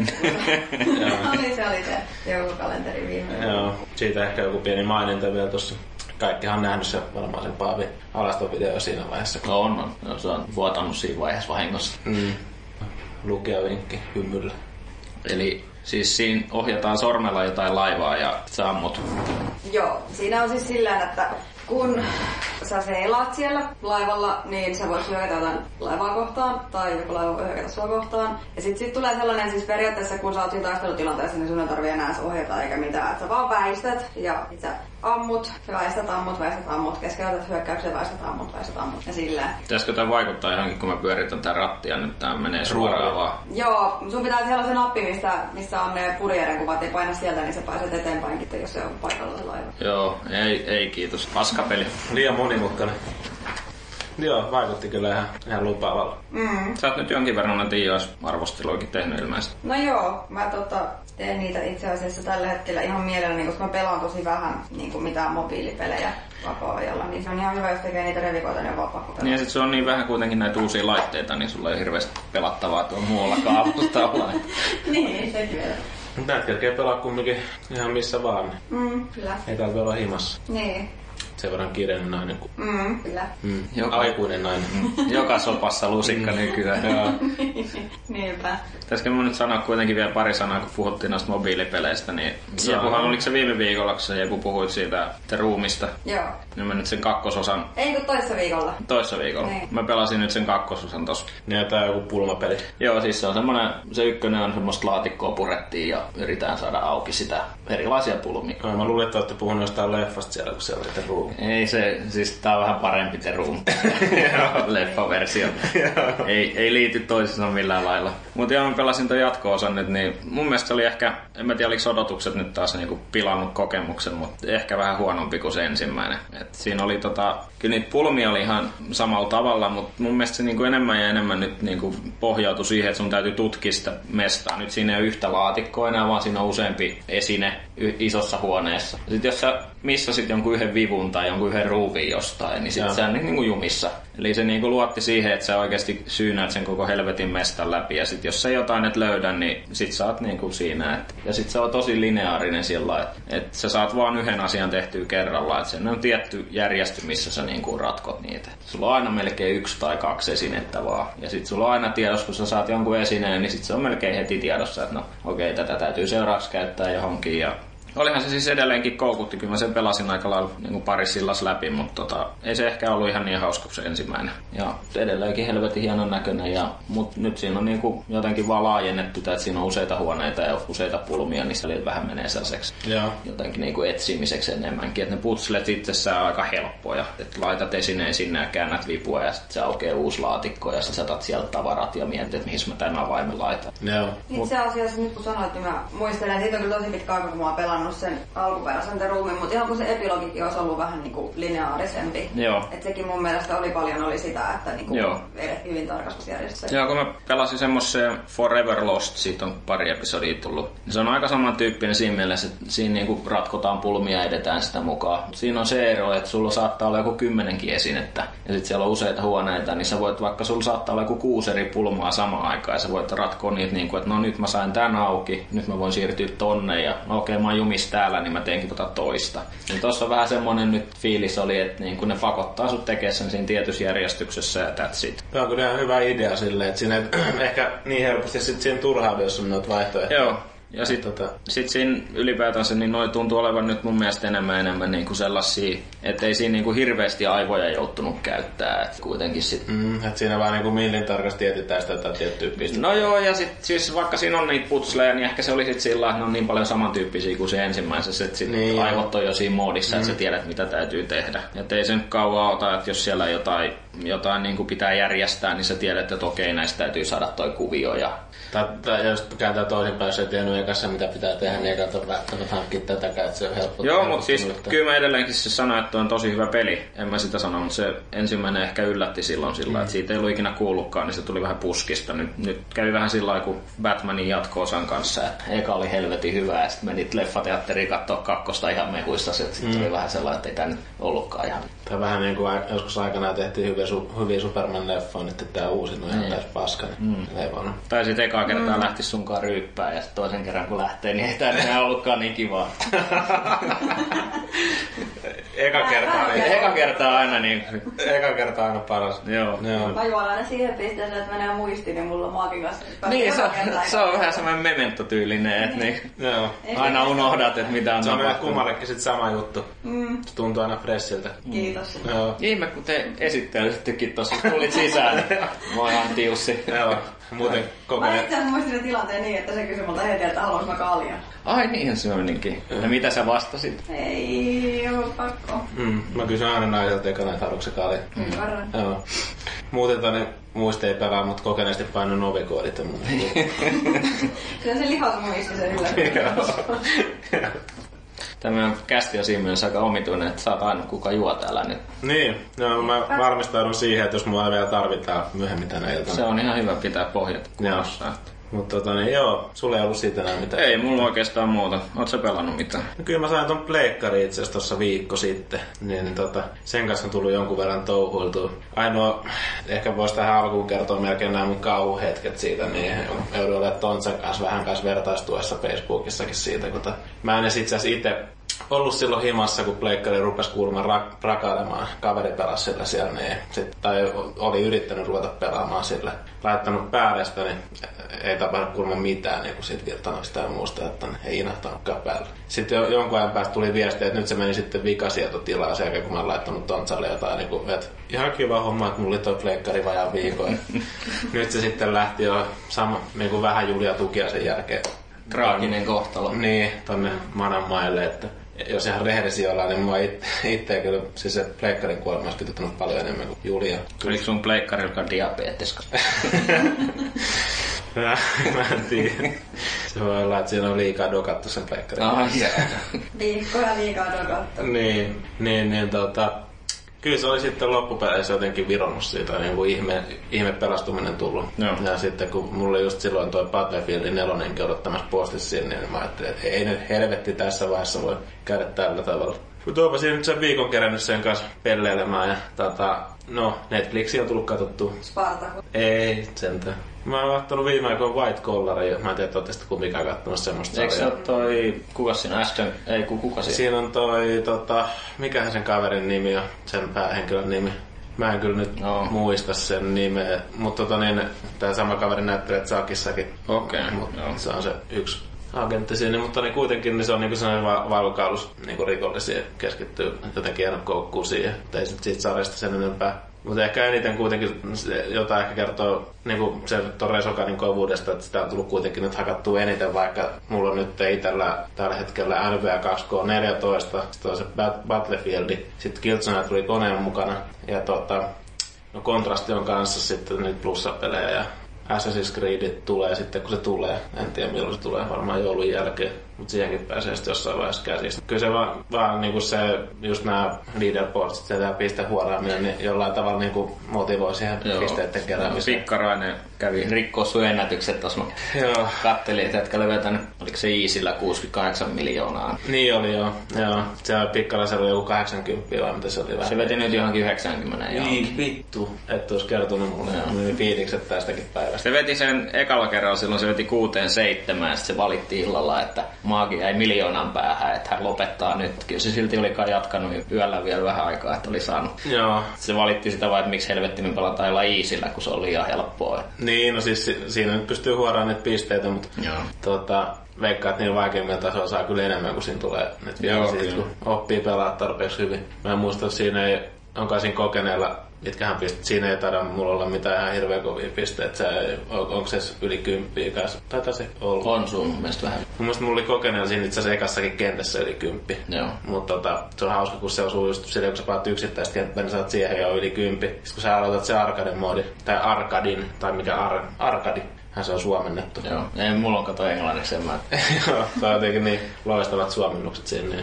Speaker 2: oli, se oli se joulukalenteri viime
Speaker 1: Joo, siitä ehkä joku pieni maininta vielä tuossa. Kaikkihan on nähnyt se varmaan sen Paavin alastovideo siinä vaiheessa.
Speaker 3: No on, on. No, se on vuotanut siinä vaiheessa vahingossa.
Speaker 1: Mm. Lukijavinkki hymyllä.
Speaker 3: Eli siis siinä ohjataan sormella jotain laivaa ja sä ammut.
Speaker 2: Joo, siinä on siis sillä että kun sä seilaat siellä laivalla, niin sä voit hyökätä jotain laivaa kohtaan, tai joku laiva voi hyökätä sua kohtaan. Ja sit, sit tulee sellainen siis periaatteessa, kun sä oot siinä taistelutilanteessa, niin sun ei tarvii enää ohjata eikä mitään. Et sä vaan väistät, ja sä ammut, väistät, ammut, väistät, ammut, keskeytät hyökkäyksen, väistät, ammut, väistät, ammut, ja silleen.
Speaker 3: Pitäisikö tämä vaikuttaa johonkin, kun mä pyöritän tää rattia, nyt tää menee suoraan vaan.
Speaker 2: Joo, sun pitää siellä on se nappi, mistä, missä on ne purjeiden kuvat, ja paina sieltä, niin sä pääset eteenpäinkin, jos se on paikalla se laiva.
Speaker 3: Joo, ei, ei kiitos. Paskapeli.
Speaker 1: Liian monimutkainen. Joo, vaikutti kyllä ihan, ihan lupaavalla.
Speaker 2: Mm.
Speaker 3: Sä oot nyt jonkin verran näitä iOS-arvosteluakin tehnyt ilmeisesti.
Speaker 2: No joo, mä tota, teen niitä itse asiassa tällä hetkellä ihan mielelläni, koska mä pelaan tosi vähän niin kuin mitään mobiilipelejä vapaa-ajalla, niin se on ihan hyvä, jos tekee niitä revikoita, niin on vaan pakko pelata.
Speaker 3: Niin ja sit se on niin vähän kuitenkin näitä uusia laitteita, niin sulla ei hirveästi pelattavaa tuon muualla kaavustalla.
Speaker 2: niin, sekin vielä.
Speaker 1: Mutta näitä kerkee pelaa kumminkin ihan missä vaan. niin
Speaker 2: Mm, kyllä.
Speaker 1: Ei tarvitse olla himassa.
Speaker 2: Niin.
Speaker 1: Sen verran kiireinen nainen kuin
Speaker 2: Mm, kyllä.
Speaker 1: mm,
Speaker 3: Joka-
Speaker 1: aikuinen nainen.
Speaker 3: Joka sopassa lusikka nykyään.
Speaker 1: Joo.
Speaker 2: Niinpä.
Speaker 3: Pitäisikö mun nyt sanoa kuitenkin vielä pari sanaa, kun puhuttiin noista mobiilipeleistä, niin
Speaker 1: Saa.
Speaker 3: Jepuhan, oliko se viime viikolla, kun sä Jepu puhuit siitä The Roomista,
Speaker 2: Joo.
Speaker 3: niin mä nyt sen kakkososan
Speaker 2: Ei kun toissa viikolla.
Speaker 3: toissa viikolla.
Speaker 2: Niin.
Speaker 3: Mä pelasin nyt sen kakkososan tossa.
Speaker 1: Niin tää on joku pulmapeli.
Speaker 3: Joo, siis se on semmonen, se ykkönen on semmoista laatikkoa purettiin ja yritetään saada auki sitä erilaisia pulmia.
Speaker 1: Ai, mä luulin, että olette puhunut jostain leffasta siellä, kun siellä oli The Room.
Speaker 3: Ei se, siis tää on vähän parempi The Room. Leffaversio. ei, ei liity toisiinsa millään lailla. Mutta joo, mä pelasin ton jatko-osan nyt, niin mun mielestä se oli ehkä, en mä tiedä oliko odotukset nyt taas niinku pilannut kokemuksen, mutta ehkä vähän huonompi kuin se ensimmäinen. Et siinä oli tota, kyllä niitä pulmia oli ihan samalla tavalla, mutta mun mielestä se niinku enemmän ja enemmän nyt niinku pohjautui siihen, että sun täytyy tutkia sitä mestaa. Nyt siinä ei ole yhtä laatikkoa enää, vaan siinä on useampi esine isossa huoneessa. Sitten jos sä missasit jonkun yhden vivun tai jonkun yhden ruuvin jostain, niin sit
Speaker 1: Joo.
Speaker 3: sä niin kuin jumissa. Eli se niin kuin luotti siihen, että sä oikeasti syynäät sen koko helvetin mestan läpi. Ja sit jos sä jotain et löydä, niin sit sä oot niin kuin siinä. Et, ja sit se on tosi lineaarinen sillä että et sä saat vaan yhden asian tehtyä kerralla. Että sen on tietty järjesty, missä sä niin kuin ratkot niitä. Sulla on aina melkein yksi tai kaksi esinettä vaan. Ja sit sulla on aina tiedossa, kun sä saat jonkun esineen, niin sit se on melkein heti tiedossa, että no okei, okay, tätä täytyy seuraavaksi käyttää johonkin. Ja Olihan se siis edelleenkin koukutti, kyllä mä sen pelasin aika lailla niin kuin pari sillas läpi, mutta tota, ei se ehkä ollut ihan niin hauska kuin se ensimmäinen. Ja edelleenkin helvetin hienon näköinen, ja, mutta nyt siinä on niin kuin jotenkin vaan laajennettu, että siinä on useita huoneita ja useita pulmia, niin se vähän menee sellaiseksi
Speaker 1: Joo.
Speaker 3: jotenkin niin kuin etsimiseksi enemmänkin. Että ne putslet itsessään on aika helppoja. Että laitat esineen sinne ja käännät vipua ja sitten se aukeaa uusi laatikko ja sitten sä otat sieltä tavarat ja mietit, että mihin mä tämän avaimen laitan.
Speaker 1: Joo.
Speaker 2: Itse asiassa nyt kun sanoit, niin mä muistelen, että siitä on kyllä tosi pitkä aika, kun mä oon pelannut sen alkuperäisen The Roomin, mutta ihan kun se epilogikin olisi ollut vähän niin kuin lineaarisempi.
Speaker 3: Joo.
Speaker 2: Et sekin mun mielestä oli paljon oli sitä, että niin kuin
Speaker 3: Joo.
Speaker 2: hyvin tarkastusjärjestyksessä.
Speaker 3: Joo, kun mä pelasin semmoisen Forever Lost, siitä on pari episodia tullut. Se on aika samantyyppinen siinä mielessä, että siinä niinku ratkotaan pulmia ja edetään sitä mukaan. Siinä on se ero, että sulla saattaa olla joku kymmenenkin esinettä ja sitten siellä on useita huoneita, niin sä voit vaikka sulla saattaa olla joku kuusi eri pulmaa samaan aikaan ja sä voit ratkoa niitä niin kuin, että no nyt mä sain tän auki, nyt mä voin siirtyä tonne ja no okei mä oon jumis täällä, niin mä teenkin tota toista. Niin tossa vähän semmonen nyt fiilis oli, että niin kun ne pakottaa sut tekemään sen siinä tietyssä järjestyksessä ja that's it.
Speaker 1: Tämä on kyllä ihan hyvä idea silleen, että siinä ei ehkä niin helposti sit siinä turhaudu, jos on noita vaihtoehtoja.
Speaker 3: Joo. Ja sitten
Speaker 1: Tota-
Speaker 3: sit siinä ylipäätänsä niin noi tuntuu olevan nyt mun mielestä enemmän enemmän niinku sellaisia, että ei siinä niinku hirveästi aivoja joutunut käyttää. Et kuitenkin sit
Speaker 1: Mm, että siinä vaan niinku millin tarkasti tietitään sitä jotain tiettyä pistettä.
Speaker 3: No joo, ja sit siis vaikka siinä on niitä putsleja, niin ehkä se oli sit sillä, että ne on niin paljon samantyyppisiä kuin se ensimmäisessä, että sit
Speaker 1: Niin,
Speaker 3: niin, aivot on jo siinä moodissa, mm. että sä tiedät mitä täytyy tehdä. Ja ei sen kauan ota, että jos siellä jotain, jotain niin kuin pitää järjestää, niin sä tiedät, että okei, näistä täytyy saada toi kuvio ja
Speaker 1: Tai, tai jos kääntää toisinpäin, jos ei tiennyt ekassa mitä pitää tehdä, niin eikä ole välttämättä hankkia tätäkään, että se on helppo.
Speaker 3: Joo, mutta siis
Speaker 1: että-
Speaker 3: kyllä mä edelleenkin se sanoin, että on tosi hyvä peli. En mä sitä sano, mutta se ensimmäinen ehkä yllätti silloin sillä, mm. että siitä ei ollut ikinä kuullutkaan, niin se tuli vähän puskista. Nyt, nyt kävi vähän sillä kuin Batmanin jatko-osan kanssa, että eka oli helvetin hyvä ja sitten menit leffateatteriin katsoa kakkosta ihan mehuissa, sitten mm. tuli vähän sellainen, että ei tämä nyt ollutkaan ihan.
Speaker 1: Tai vähän niin kuin joskus aikanaan tehtiin hyviä, su- hyviä Superman-leffoja, nyt tää uusi on ihan
Speaker 3: Niin.
Speaker 1: täys paska. Niin mm. ei vaan.
Speaker 3: Tai sitten ekaa kertaa mm. lähti sunkaan ryyppää ja sitten toisen kerran kun lähtee, niin ei tämä enää ollutkaan niin kivaa.
Speaker 1: Eka kertaa, niin,
Speaker 3: eka kertaa aina niin.
Speaker 1: eka kertaa aina paras.
Speaker 3: Joo.
Speaker 1: Joo.
Speaker 2: Mä juon aina siihen pisteeseen, että menee muistiin, niin mulla on maakin kanssa.
Speaker 3: Niin, se on, se on vähän semmoinen memento-tyylinen, että niin,
Speaker 1: Joo.
Speaker 3: aina unohdat, että mitä on
Speaker 1: Se on
Speaker 3: tapahtunut.
Speaker 1: kummallekin sit sama juttu.
Speaker 2: Mm,
Speaker 1: Se tuntuu aina fressiltä.
Speaker 2: kiitos.
Speaker 1: Joo.
Speaker 3: Ihme, kun te esittelisittekin tuossa, kun tulit sisään. niin Mä oon ihan tiussi.
Speaker 1: Joo. Muuten koko
Speaker 2: Mä
Speaker 1: ajan.
Speaker 2: itse asiassa muistin tilanteen niin, että se kysyi multa heti, että haluanko mä kaljan.
Speaker 3: Ai niinhän se menikin. Ja mitä sä vastasit?
Speaker 2: Ei oo pakko.
Speaker 1: Mm, mä kysyn aina naiselta ekana, että haluatko se kalja.
Speaker 2: Ymmärrän.
Speaker 1: Joo. Muuten tonne muista ei pelaa, mutta kokeneesti painu novikoodit ja muuta.
Speaker 2: Kyllä se lihas muisti sen yllätys.
Speaker 3: Tämä kästi on siinä mielessä aika omituinen, että sä oot ainut kuka juo täällä nyt.
Speaker 1: Niin, no, mä valmistaudun siihen, että jos mua vielä tarvitaan myöhemmin tänä iltana.
Speaker 3: Se on ihan hyvä pitää pohjat kunnossa.
Speaker 1: Mutta tota niin, joo, sulla ei ollut siitä enää mitään.
Speaker 3: Ei mulla oikeastaan muuta. Oot sä pelannut mitään?
Speaker 1: No kyllä mä sain ton pleikkari itse asiassa tossa viikko sitten. Niin, niin tota, sen kanssa on tullut jonkun verran touhuiltua. Ainoa, ehkä vois tähän alkuun kertoa melkein nämä mun kauhuhetket siitä, niin joudun olemaan Tontsan kanssa vähän kanssa vertaistuessa Facebookissakin siitä, kun mä en itse asiassa itse ollut silloin himassa, kun pleikkari rupesi kuulemaan rak- rakailemaan. Kaveri pelasi sillä siellä, niin sit, tai oli yrittänyt ruveta pelaamaan sillä. Laittanut päällistä, niin ei tapahdu kuulemma mitään niin kuin siitä virtanoista ja muusta, että ei inahtanutkaan päällä. Sitten jo, jonkun ajan päästä tuli viesti, että nyt se meni sitten vikasietotilaan sen jälkeen, kun mä oon laittanut Tontsalle jotain, niin kuin, että ihan kiva homma, että mulla oli toi pleikkari vajaan viikon. nyt se sitten lähti jo sama, niin kuin vähän Julia tukia sen jälkeen.
Speaker 3: Traaginen kohtalo.
Speaker 1: Niin, tonne Manan maille, että jos ihan rehellisiä ollaan, niin mua it, itseä kyllä siis se pleikkarin kuolema olisi kytyttänyt paljon enemmän kuin Julia.
Speaker 3: Oliko sun pleikkarilla diabetes?
Speaker 1: mä, mä en tiedä. Se voi olla, että siinä on liikaa dokattu sen pleikkarin.
Speaker 3: Ah, jää.
Speaker 2: Viikkoja liikaa dokattu.
Speaker 1: Niin, niin, niin tota, kyllä se oli sitten loppupeleissä jotenkin vironnut siitä, niin kuin ihme, ihme pelastuminen tullut.
Speaker 3: Joo.
Speaker 1: Ja sitten kun mulla just silloin toi Battlefieldin nelonenkin odottamassa postissa sinne, niin mä ajattelin, että ei nyt helvetti tässä vaiheessa voi käydä tällä tavalla. Mutta oonpa siinä nyt sen viikon kerännyt sen kanssa pelleilemään ja tota, no Netflixi on tullut katsottua.
Speaker 2: Spartaku.
Speaker 1: Ei sentään. Mä oon kattonut viime aikoina White Collaria, mä en tiedä, että ootte sitten kumminkaan kattonut semmoista
Speaker 3: Eikö se ole toi, kuka siinä Ashton, ei ku, kuka siinä?
Speaker 1: Siinä on toi, tota, mikä sen kaverin nimi on, sen päähenkilön nimi. Mä en kyllä nyt
Speaker 3: Joo.
Speaker 1: muista sen nimeä, mutta tota niin, tää sama kaveri näyttelee Zakissakin.
Speaker 3: Okei,
Speaker 1: Mut
Speaker 3: joo.
Speaker 1: se on se yksi agentti siinä, mutta niin kuitenkin niin se on niinku sellainen va- valkaulus niinku rikollisia keskittyy jotenkin ennakkoukkuun siihen. Mutta ei sit siitä sarjasta sen enempää. Mutta ehkä eniten kuitenkin jota ehkä kertoo niinku se Torre Sokanin kovuudesta, että sitä on tullut kuitenkin nyt hakattua eniten, vaikka mulla on nyt itsellä tällä hetkellä NBA 2K14, sitten on se Bat- Battlefield, sitten Killzone tuli koneen mukana ja tota, no kontrasti on kanssa sitten nyt plussapelejä ja Assassin's Creed tulee sitten kun se tulee. En tiedä milloin se tulee, varmaan joulun jälkeen. Mutta siihenkin pääsee sitten jossain vaiheessa käsistä. Kyllä se vaan, vaan niinku se, just nämä leaderboardsit ja tämä pistehuoraaminen, niin jollain tavalla niinku motivoi siihen pisteiden keräämiseen.
Speaker 3: Pikkarainen kävi rikkoo sun ennätykset tuossa.
Speaker 1: Joo,
Speaker 3: kattelin, että jätkä oli vetänyt, oliko se Easillä 68 miljoonaa.
Speaker 1: niin oli joo. joo. Se on pikkaraisella joku 80 vai mitä se oli vähän.
Speaker 3: Se veti nyt johonkin 90 joo.
Speaker 1: Niin vittu, et olisi kertonut mulle.
Speaker 3: Joo.
Speaker 1: Fiilikset tästäkin päivästä.
Speaker 3: Se veti sen ekalla kerralla silloin, se veti kuuteen seitsemään, ja sitten se valitti illalla, että maagi jäi miljoonan päähän, että hän lopettaa nyt. Kyllä se silti olikaan jatkanut yöllä vielä vähän aikaa, että oli saanut.
Speaker 1: Joo,
Speaker 3: Se valitti sitä vaan, että miksi helvetti me pelataan jollain Easillä, kun se oli liian helppoa.
Speaker 1: Niin, no siis si- siinä nyt pystyy huoraan niitä pisteitä, mutta
Speaker 3: Joo.
Speaker 1: tota, veikkaa, että niillä vaikeimmilla tasoilla saa kyllä enemmän kuin siinä tulee nyt vielä
Speaker 3: Joo,
Speaker 1: siitä, kun oppii pelaa tarpeeksi hyvin. Mä en muista, että siinä ei, onkaan siinä kokeneella, mitkähän pisteet, siinä ei taida mulla olla mitään ihan hirveän kovia pisteitä. Se, ei- on, onko se yli kymppiä kanssa? Taitaa se olla.
Speaker 3: On sun mun mielestä vähän.
Speaker 1: Mun mielestä mulla oli kokeneella siinä itse asiassa ekassakin kentässä yli kymppi.
Speaker 3: Joo.
Speaker 1: Mutta tota, se on hauska, kun se osuu just silleen, kun sä pelaat yksittäistä kenttää, niin saat siihen jo yli kymppi. Sitten kun sä aloitat se arcade moodi, tai arkadin, tai mikä ar, arkadi, hän se on suomennettu.
Speaker 3: Joo. Ei, mulla on kato englanniksi, en mä...
Speaker 1: Joo, se on jotenkin niin loistavat suomennukset siinä.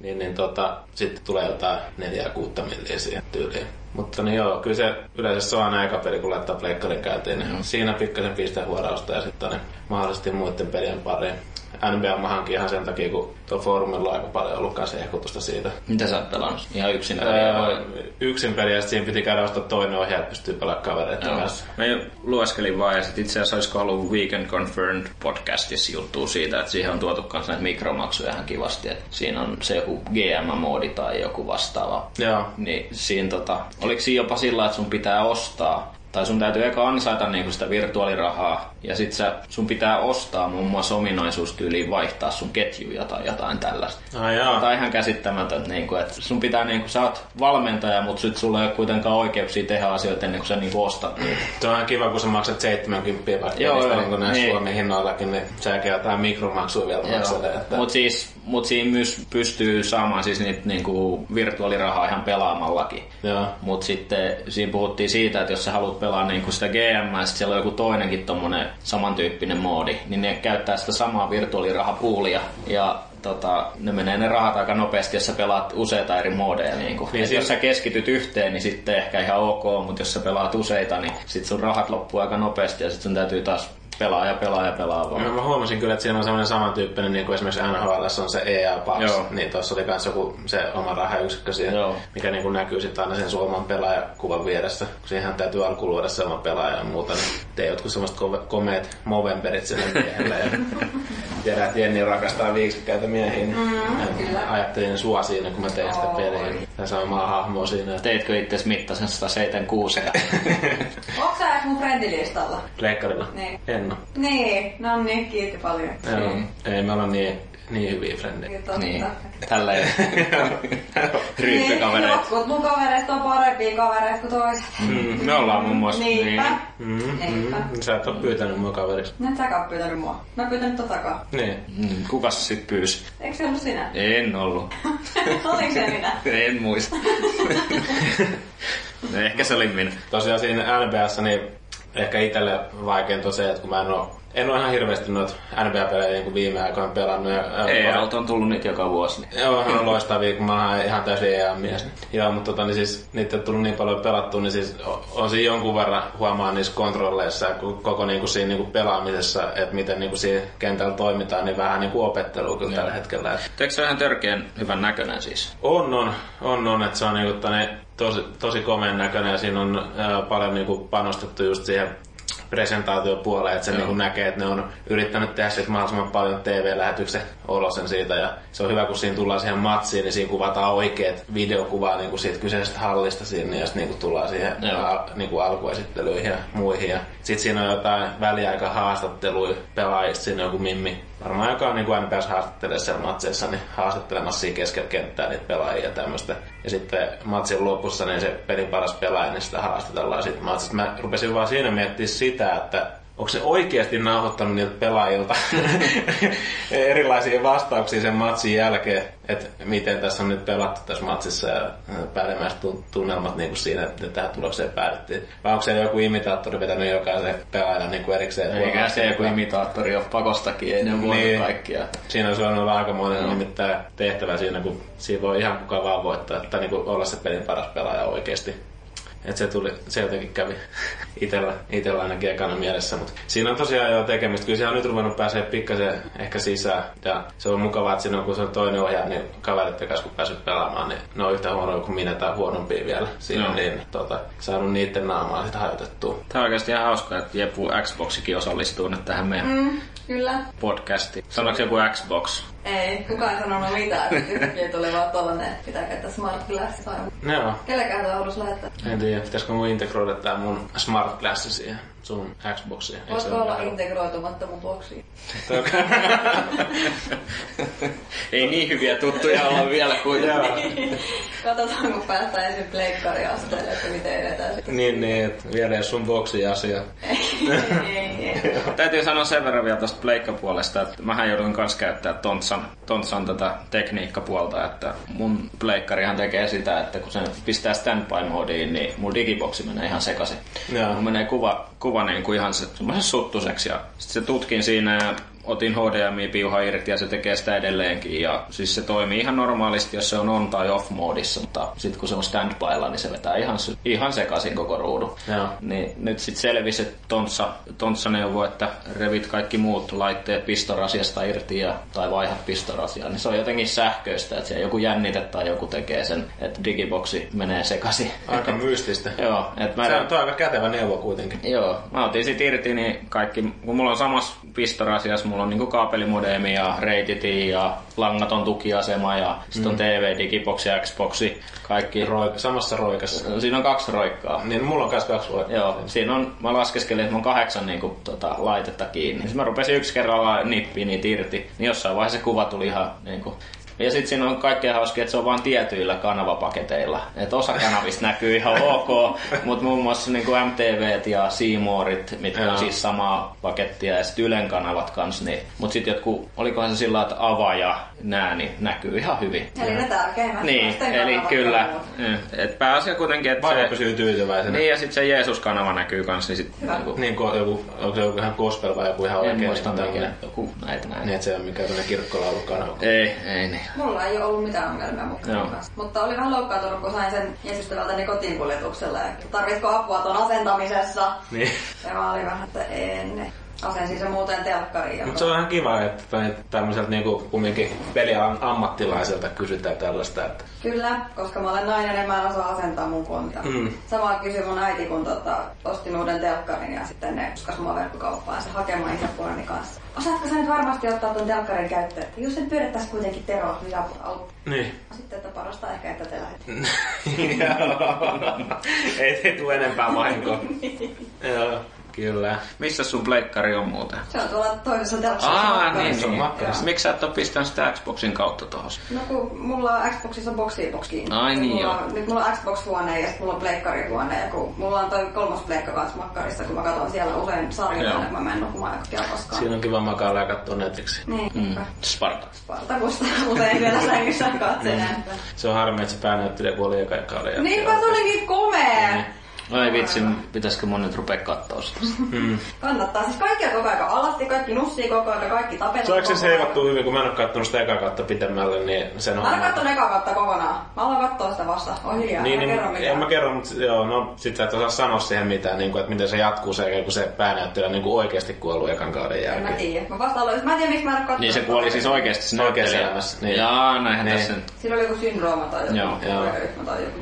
Speaker 1: Niin, niin, tota, sitten tulee jotain neljä kuutta milliä siihen tyyliin. Mutta niin joo, kyllä se yleensä se on aina eka peli, kun laittaa pleikkarin käyntiin. Niin siinä pikkasen pistehuorausta ja sitten ne mahdollisesti muiden pelien pariin. NBA mä hankin ihan sen takia, kun tuo foorumilla on aika paljon ollut kanssa ehkutusta siitä.
Speaker 3: Mitä sä oot pelannut? Ihan yksin peliä vai?
Speaker 1: Öö, yksin peliä, siinä piti käydä ostaa toinen ohjaaja, että pystyy pelaamaan kavereiden
Speaker 3: Joo.
Speaker 1: kanssa.
Speaker 3: Mä lueskelin vaan ja sit itse asiassa olisiko ollut Weekend Confirmed podcastissa juttua siitä, että siihen on tuotu kanssa näitä mikromaksuja ihan kivasti. Että siinä on se joku GM-moodi tai joku vastaava.
Speaker 1: Joo.
Speaker 3: Niin siinä tota, oliko siinä jopa sillä, että sun pitää ostaa tai sun täytyy eka ansaita niinku sitä virtuaalirahaa ja sit sä, sun pitää ostaa muun muassa ominaisuustyyliin vaihtaa sun ketjuja tai jotain tällaista.
Speaker 1: Ai joo.
Speaker 3: Tämä on ihan käsittämätöntä, niin kuin, että sun pitää, niin kuin, sä oot valmentaja, mutta sit sulla ei ole kuitenkaan oikeuksia tehdä asioita ennen kuin sä niin kuin ostat niitä.
Speaker 1: Se on ihan kiva, kun sä maksat 70 vaikka
Speaker 3: Joo,
Speaker 1: joo,
Speaker 3: joo,
Speaker 1: niin kuin näissä
Speaker 3: niin.
Speaker 1: Suomen hinnoillakin, niin säkin jotain mikromaksuja vielä maksatte. Että...
Speaker 3: Mutta siis, mut siinä myös pystyy saamaan siis niitä niinku virtuaalirahaa ihan pelaamallakin.
Speaker 1: Joo.
Speaker 3: Mutta sitten siinä puhuttiin siitä, että jos sä haluat pelaa niinku sitä GM, ja siellä on joku toinenkin tommonen samantyyppinen moodi, niin ne käyttää sitä samaa virtuaalirahapuulia. Ja tota, ne menee ne rahat aika nopeasti, jos sä pelaat useita eri modeja. Niin kuin.
Speaker 1: Niin
Speaker 3: jos sä keskityt yhteen, niin sitten ehkä ihan ok, mutta jos sä pelaat useita, niin sit sun rahat loppuu aika nopeasti ja sit sun täytyy taas pelaa ja pelaa ja pelaa vaan.
Speaker 1: No, mä huomasin kyllä, että siinä on semmoinen samantyyppinen, niin kuin esimerkiksi NHL on se EA Pass,
Speaker 3: Joo.
Speaker 1: niin tuossa oli myös joku se oma rahayksikkö siihen,
Speaker 3: Joo.
Speaker 1: mikä niin kuin näkyy sitten aina sen suoman pelaajakuvan vieressä. Kun siihen täytyy alkuun luoda se oma pelaaja ja muuta, niin tee jotkut semmoiset komeet movemberit sille miehelle. Ja tiedän, että Jenni rakastaa viiksikkäitä miehiä, niin
Speaker 2: Mm, kyllä.
Speaker 1: ajattelin sua siinä, kun mä tein sitä peliä. Ja samaa hahmoa siinä.
Speaker 3: Teitkö itse mittaisen 176? Ja...
Speaker 2: Onko sä edes mun friendilistalla?
Speaker 1: Pleikkarilla.
Speaker 2: Niin.
Speaker 1: En oo.
Speaker 2: Niin, no niin, kiitti paljon.
Speaker 1: Joo.
Speaker 3: Niin.
Speaker 1: Ei me olla niin, niin hyviä frendejä.
Speaker 2: Totta.
Speaker 3: niin, tälleen
Speaker 2: Niin,
Speaker 3: ryhmäkavereita.
Speaker 2: jotkut mun kavereista on parempia kavereita kuin toiset.
Speaker 3: Mm, me ollaan muun muassa...
Speaker 2: Niinpä.
Speaker 1: Mm,
Speaker 2: Niinpä.
Speaker 1: mm. Sä et oo pyytänyt mua kaveriksi.
Speaker 2: No et säkään oo pyytänyt mua. Mä oon pyytänyt totakaan.
Speaker 1: Niin.
Speaker 3: Mm, kukas sit pyysi?
Speaker 2: Eikö se ollut sinä?
Speaker 3: En ollut.
Speaker 2: Oliko se minä?
Speaker 3: En muista. Ehkä se oli minä.
Speaker 1: Tosiaan siinä NBAssa niin ehkä itselle vaikeinta on se, että kun mä en oo, en oo ihan hirveästi noita NBA-pelejä niin kuin viime aikoina pelannut. Ja, ja-
Speaker 3: EALta on tullut niitä joka vuosi. Niin.
Speaker 1: Joo, ihan on loistavia, kun mä oon ihan täysin EA-mies. Joo, mutta tota, niin siis, niitä on tullut niin paljon pelattua, niin siis on siinä jonkun verran huomaa niissä kontrolleissa ja koko niin kuin siinä niin kuin pelaamisessa, että miten niin kuin siinä kentällä toimitaan, niin vähän niin kuin opettelua kyllä tällä hetkellä. Et
Speaker 3: Eikö se ole ihan törkeän hyvän näköinen siis?
Speaker 1: On, on, on, on että se on niinku tänne tosi, tosi komeen näköinen ja siinä on ää, paljon niinku panostettu just siihen presentaatiopuoleen, että se niinku näkee, että ne on yrittänyt tehdä siitä mahdollisimman paljon TV-lähetyksen olosen siitä. Ja se on hyvä, kun siinä tullaan siihen matsiin, niin siinä kuvataan oikeat videokuvaa niinku siitä kyseisestä hallista siinä ja sitten niinku tullaan siihen
Speaker 3: Joo.
Speaker 1: al, niinku alkuesittelyihin ja muihin. Ja sitten siinä on jotain väliaikahaastatteluja pelaajista, siinä on joku Mimmi varmaan joka on niin kuin NPS haastattelee siellä matseissa, niin haastattelemassa siinä keskellä kenttää niitä pelaajia ja tämmöistä. Ja sitten matsin lopussa niin se pelin paras pelaaja, niin sitä haastatellaan sitten matsista. Mä rupesin vaan siinä miettimään sitä, että onko se oikeasti nauhoittanut niiltä pelaajilta erilaisia vastauksia sen matsin jälkeen, että miten tässä on nyt pelattu tässä matsissa ja päällimmäiset tun- tunnelmat niin kuin siinä, että tähän tulokseen päädyttiin. Vai onko se joku imitaattori vetänyt jokaisen pelaajan niin kuin erikseen?
Speaker 3: Eikä se joku imitaattori ole pakostakin, ei ne
Speaker 1: Niin.
Speaker 3: kaikkia.
Speaker 1: Siinä on ollut aikamoinen no. nimittäin tehtävä siinä, kun siinä voi ihan kuka vaan voittaa, että niin kuin olla se pelin paras pelaaja oikeasti. Et se, tuli, se jotenkin kävi itellä, itellä ainakin ekana mielessä. Mutta siinä on tosiaan jo tekemistä. Kyllä siellä on nyt ruvennut pääsee pikkasen ehkä sisään. Ja se on mukavaa, että siinä on, kun se on toinen ohjaaja, niin kaverit kanssa kun päässyt pelaamaan, niin ne on yhtä huonoja kuin minä tai huonompia vielä. Siinä
Speaker 3: Joo.
Speaker 1: niin tota, saanut niiden naamaa sitten hajotettua.
Speaker 3: Tämä on oikeasti ihan hauskaa, että Jepu Xboxikin osallistuu nyt tähän meidän
Speaker 2: Mm, kyllä.
Speaker 3: podcastiin. Sanoiko joku Xbox?
Speaker 2: Ei, kukaan ei sanonut mitään. Yhtäkkiä tuli vaan tollanen, että pitää käyttää smart glasses aina.
Speaker 1: Joo.
Speaker 2: Kellekään tämä halus lähettää?
Speaker 1: En tiedä, pitäisikö mun integroida tää mun Smart Glass siihen sun Xboxiin. Se
Speaker 2: Voisiko olla
Speaker 1: vähän-
Speaker 2: integroitumatta mun boksiin?
Speaker 3: Ei niin hyviä tuttuja olla vielä kuin...
Speaker 1: Joo.
Speaker 2: Katsotaan, kun päästään ensin pleikkariasteelle, että miten edetään sitten.
Speaker 1: Niin, niin, että vielä sun boksi asia.
Speaker 3: Täytyy sanoa sen verran vielä tuosta pleikkapuolesta, että mähän joudun kanssa käyttää Tontsan, Tontsan tätä tekniikkapuolta, että mun pleikkarihan tekee sitä, että kun se pistää standby-moodiin, niin mun digiboksi menee ihan sekaisin.
Speaker 1: Joo.
Speaker 3: Mun menee kuva, kuva niin kuin ihan se, suttuseksi ja sitten se tutkin siinä ja otin HDMI-piuha irti ja se tekee sitä edelleenkin. Ja siis se toimii ihan normaalisti, jos se on on tai off moodissa, mutta sitten kun se on standbylla, niin se vetää ihan, ihan sekaisin koko ruudun.
Speaker 1: Joo.
Speaker 3: Niin nyt sitten selvisi, että Tontsa, Tontsa neuvoi, että revit kaikki muut laitteet pistorasiasta irti ja, tai vaihat pistorasiaa, niin se on jotenkin sähköistä, että siellä joku jännite tai joku tekee sen, että digiboksi menee sekaisin.
Speaker 1: Aika mystistä.
Speaker 3: Joo, että mä
Speaker 1: Se on aika kätevä neuvo kuitenkin.
Speaker 3: Joo, mä otin sit irti, niin kaikki, kun mulla on samassa pistorasiassa, mulla on niinku kaapelimodeemi ja reititi ja langaton tukiasema ja sitten on TV, Digibox ja Xboxi, kaikki.
Speaker 1: Roik, samassa roikassa.
Speaker 3: Siinä on kaksi roikkaa.
Speaker 1: Niin mulla on myös kaksi roikkaa.
Speaker 3: Joo, siinä on, mä laskeskelin, että mulla on kahdeksan niinku, tota, laitetta kiinni. Sitten mä rupesin yksi kerralla nippiin niitä irti, niin jossain vaiheessa se kuva tuli ihan niinku, ja sitten siinä on kaikkein hauskia, että se on vain tietyillä kanavapaketeilla. Että osa kanavista näkyy ihan ok, mutta muun muassa niin kuin MTVt ja Seamorit, mitkä
Speaker 1: Joo.
Speaker 3: on siis samaa pakettia, ja sitten Ylen kanavat kanssa. Niin. Mutta sitten jotkut, olikohan se sillä että avaaja, nää, niin näkyy ihan hyvin.
Speaker 2: Eli ne tärkeimmät.
Speaker 3: Niin, eli kyllä. Mm. Et pääasia kuitenkin, että
Speaker 1: Vaimo
Speaker 3: se...
Speaker 1: pysyy tyytyväisenä.
Speaker 3: Niin, ja sitten se Jeesus-kanava näkyy kans, niin sit...
Speaker 2: Hyvä.
Speaker 3: Niinku,
Speaker 1: Niin, ko- joku, onko se joku ihan gospel vai joku ihan
Speaker 3: en
Speaker 1: oikein
Speaker 3: muista
Speaker 1: niin
Speaker 3: mikä.
Speaker 1: tämmönen.
Speaker 3: Joku näitä näin.
Speaker 1: Niin, että se on mikään tämmönen kirkkolaulukanava.
Speaker 3: Ei, ei niin.
Speaker 2: Mulla ei ole ollut mitään ongelmia mukana
Speaker 3: Joo.
Speaker 2: kanssa. Mutta oli vähän loukkaantunut, kun sain sen miesystävältäni kotiinkuljetuksella. että Tarvitko apua tuon asentamisessa?
Speaker 1: Niin.
Speaker 2: Ja mä olin vähän, että en. Asensin se muuten telkkariin.
Speaker 1: Mutta se on ihan kiva, että tämmöiseltä niinku kumminkin pelialan ammattilaiselta kysytään tällaista, että
Speaker 2: Kyllä, koska mä olen nainen ja mä en osaa asentaa mun kontia.
Speaker 1: Mm.
Speaker 2: Sama kysyi mun äiti, kun tota, ostin uuden telkkarin ja sitten ne uskas mua verkkokauppaan se hakemaan isäpuoleni kanssa. Osaatko sä nyt varmasti ottaa ton telkkarin käyttöön? Jos nyt pyörittäis kuitenkin Tero lisäauto.
Speaker 1: niin.
Speaker 2: Sitten, että parasta ehkä, että te lähdette.
Speaker 1: ei, ei tule enempää vahinkoa. Joo, kyllä.
Speaker 3: Missä sun pleikkari on muuten?
Speaker 2: Se on tuolla toisessa telkkarissa.
Speaker 3: Aa, niin,
Speaker 1: se on
Speaker 3: niin.
Speaker 1: makkarissa.
Speaker 3: Miksi sä et ole pistänyt sitä Xboxin kautta tohon?
Speaker 2: No kun mulla on Xboxissa boxibox kiinni.
Speaker 3: Ai niin,
Speaker 2: mulla
Speaker 3: joo.
Speaker 2: on, Nyt mulla on Xbox-huone ja sitten mulla on pleikkarihuone. Ja kun mulla on toi kolmas pleikka kanssa makkarissa, kun mä katson siellä usein sarjoja, niin mä menen nukkumaan ja koskaan.
Speaker 1: Siinä on kiva makailla ja katsoa Netflixi.
Speaker 2: Niin,
Speaker 3: Mm. Sparta.
Speaker 2: Spartakusta usein vielä sängyssä katselen.
Speaker 1: Se on harmi, että se päänäyttelijä kuoli eka kauden
Speaker 2: Niinpä se oli niin komea!
Speaker 3: Ai vitsi, pitäisikö mun nyt rupea kattoo sitä?
Speaker 1: Mm.
Speaker 2: Kannattaa. Siis kaikki on koko ajan alasti, kaikki nussii koko ajan, kaikki tapetaan.
Speaker 1: Saiko se seivattua hyvin, kun mä en ole kattonut sitä eka kautta pitemmälle, niin sen
Speaker 2: Mä en
Speaker 1: homma...
Speaker 2: katson eka kautta kokonaan. Mä aloin katsoa sitä vasta. On hiljaa,
Speaker 1: Niin,
Speaker 2: mä
Speaker 1: niin,
Speaker 2: kerron mitään.
Speaker 1: en mä kerro, mutta joo, no sit sä et osaa sanoa siihen mitään, niin kuin, että miten se jatkuu se, kun se päänäyttelijä niin kuin oikeasti kuollut ekan kauden
Speaker 2: En mä
Speaker 1: jälkeen.
Speaker 2: tiedä. Mä vasta aloin. Mä en tiedä, miksi mä en ole katsonut.
Speaker 3: Niin se kuoli siis oikeasti sinne
Speaker 1: Oikeassa elämässä, niin.
Speaker 3: Jaa, näinhän
Speaker 1: Niin.
Speaker 3: tässä nyt.
Speaker 2: Sillä oli joku syndrooma tai joku.
Speaker 3: Joo,
Speaker 1: joo.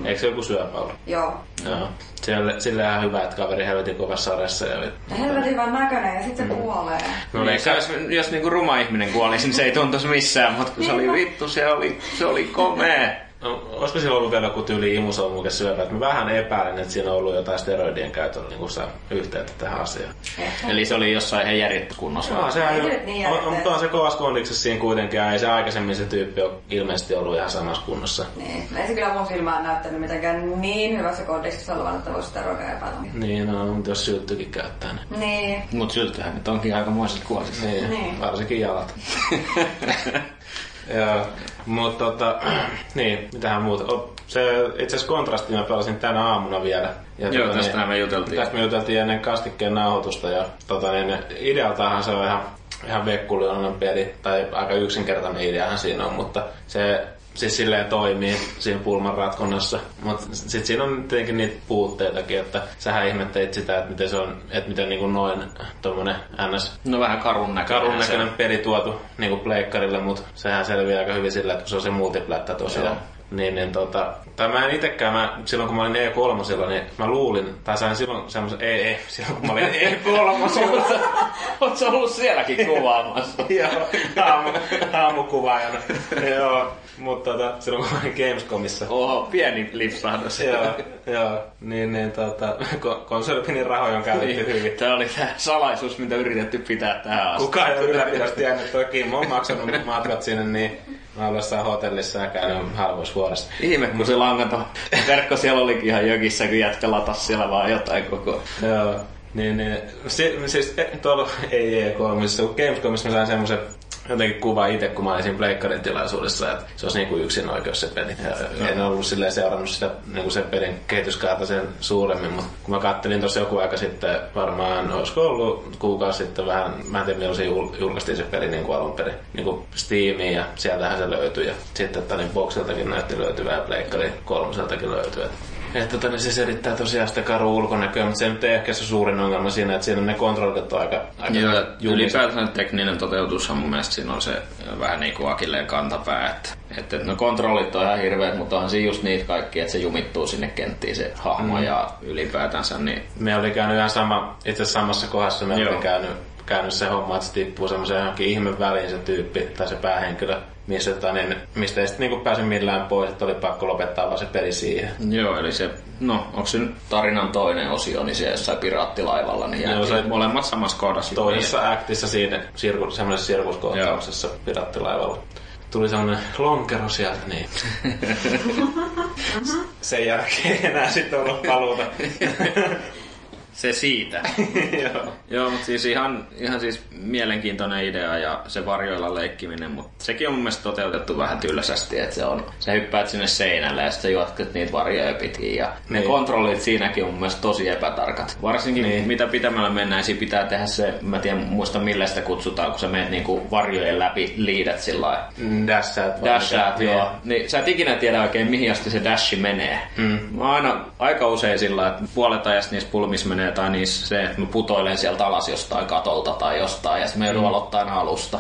Speaker 1: Eikö se joku syöpä ollut?
Speaker 2: Joo.
Speaker 1: Joo. Sille, sille ihan hyvä, että kaveri helvetin kovassa sarjassa. Ja,
Speaker 2: helvetin hyvän näköinen ja sit
Speaker 1: Mm.
Speaker 2: se kuolee.
Speaker 1: no,
Speaker 3: Niin, se
Speaker 1: niin,
Speaker 3: olisi, jos niinku ruma ihminen kuolisi, niin se ei tuntuisi missään, mutta kun se oli vittu, se oli, se oli komea.
Speaker 1: No, olisiko sillä ollut vielä joku tyyli imusolmuke syöpä? Että mä vähän epäilen, että siinä on ollut jotain steroidien käytöllä niin saa yhteyttä tähän asiaan.
Speaker 2: Ehkä.
Speaker 3: Eli se oli jossain ihan järjettä kunnossa.
Speaker 1: Joo, sehän
Speaker 2: Ei
Speaker 1: on,
Speaker 2: niin
Speaker 1: on, on,
Speaker 2: järjettä.
Speaker 1: on se kovassa kondiksessa siinä kuitenkin, ja ei se aikaisemmin se tyyppi ole ilmeisesti ollut ihan samassa kunnossa.
Speaker 2: Niin. Ei se kyllä mun silmään näyttänyt mitenkään niin hyvässä kondiksessa olevan, että voisi sitä rokea epäillä.
Speaker 1: Niin, no, mutta jos sylttykin käyttää, niin,
Speaker 2: Niin.
Speaker 3: Mut syltyhän nyt onkin aikamoiset kuosit.
Speaker 1: niin,
Speaker 2: Niin.
Speaker 1: varsinkin jalat. Joo, mutta tota, niin, mitähän muuta. Se itse asiassa kontrasti mä pelasin tänä aamuna vielä. Ja
Speaker 3: Joo,
Speaker 1: tota,
Speaker 3: tästähän me juteltiin.
Speaker 1: Tästä me juteltiin ennen kastikkeen nauhoitusta ja tota, niin, idealtahan se on ihan, ihan vekkulioinen peli, tai aika yksinkertainen ideahan siinä on, mutta se siis silleen toimii siinä pulman ratkonnassa. Mutta sitten siinä on tietenkin niitä puutteitakin, että sähän ihmettelit sitä, että miten se on, että miten niinku noin tommonen ns
Speaker 3: No vähän karun näköinen.
Speaker 1: karun näköinen peli tuotu niinku pleikkarille, mutta sehän selviää aika hyvin sillä, että kun se on se multiplättä tosiaan.
Speaker 3: Joo.
Speaker 1: Niin, niin tota, tai mä en itekään, mä, silloin kun mä olin E3, niin mä luulin, tai sain silloin semmoisen, ei, ei, silloin kun mä olin E3,
Speaker 3: Oot sä ollut sielläkin kuvaamassa?
Speaker 1: Joo, aamu, aamukuvaajana. Joo, mutta tota, silloin kun mä olin Gamescomissa.
Speaker 3: Oho, pieni lipsahdus.
Speaker 1: joo, joo, niin, niin tota, ko- konsolipinin rahoja on käytetty hyvin.
Speaker 3: Tää oli tää salaisuus, mitä yritetty pitää tähän asti.
Speaker 1: Kukaan ei ole ylläpidästi tiennyt, että Kimmo on maksanut matkat sinne, niin mä olen jossain hotellissa ja käynyt halvoissa vuodessa.
Speaker 3: Ihme, kun se langaton verkko siellä olikin ihan jökissä, kun jätkä latas siellä vaan jotain koko.
Speaker 1: Joo, niin, niin si, siis e- tuolla ei E3, missä kun Gamescomissa mä sain semmoisen jotenkin kuva itse, kun mä olin siinä Pleikkarin tilaisuudessa, että se olisi niinku yksin oikeus se peli. Ja en ollut silleen seurannut sitä niinku sen pelin kehityskaarta sen suuremmin, mutta kun mä kattelin tuossa joku aika sitten, varmaan olisiko ollut kuukausi sitten vähän, mä en tiedä milloin se jul- julkaistiin se peli niin kuin alun perin, niin kuin Steamiin ja sieltähän se löytyi ja sitten että niin Boxiltakin näytti löytyvää ja Pleikkari kolmoseltakin löytyy. Että tota, niin se selittää tosiaan sitä karu ulkonäköä, mutta se nyt ei ehkä se suurin ongelma siinä, että siinä ne kontrollit on aika, aika
Speaker 3: Joo, ylipäätään tekninen toteutushan mun mielestä siinä on se vähän niin kuin akilleen kantapää. Että, että no kontrollit on ihan hirveät, mutta onhan siinä just niitä kaikki, että se jumittuu sinne kenttiin se hahmo mm. ja ylipäätänsä niin
Speaker 1: Me oli käynyt ihan sama, itse samassa kohdassa me oli käynyt, käynyt se homma, että se tippuu semmoisen johonkin ihme väliin se tyyppi tai se päähenkilö, missä, tota, niin, mistä ei sitten niinku pääse millään pois, että oli pakko lopettaa vaan se peli siihen.
Speaker 3: Joo, eli se, no onko se nyt tarinan toinen osio, niin se jossain piraattilaivalla, niin
Speaker 1: Joo,
Speaker 3: jäätiin
Speaker 1: se-
Speaker 3: molemmat samassa kohdassa.
Speaker 1: Toisessa aktissa siinä sirku, semmoisessa sirkuskohtauksessa pirattilaivalla. Tuli semmonen lonkero sieltä, niin sen jälkeen enää sitten ollut paluuta.
Speaker 3: Se siitä.
Speaker 1: Joo.
Speaker 3: Joo, mutta siis ihan, ihan siis mielenkiintoinen idea ja se varjoilla leikkiminen, mutta sekin on mun mielestä toteutettu vähän tylsästi, että se on, sä hyppäät sinne seinälle ja sitten juotkat niitä varjoja pitkin ja ne
Speaker 1: Niin.
Speaker 3: kontrollit siinäkin on mun mielestä tosi epätarkat. Varsinkin
Speaker 1: Niin.
Speaker 3: mitä pitämällä mennään, siinä pitää tehdä se, mä tiedän muista millä sitä kutsutaan, kun sä menet niinku varjojen läpi, liidät sillä lailla.
Speaker 1: Dashaat. vai
Speaker 3: Dashaat,
Speaker 1: mikä?
Speaker 3: joo. Niin sä et ikinä tiedä oikein mihin asti se dashi menee. Mm. Mä aina aika usein sillä, että puolet ajasta niissä pulmissa menee tai niissä se, että mä putoilen sieltä alas jostain katolta tai jostain ja sitten mä joudun mm. aloittamaan alusta.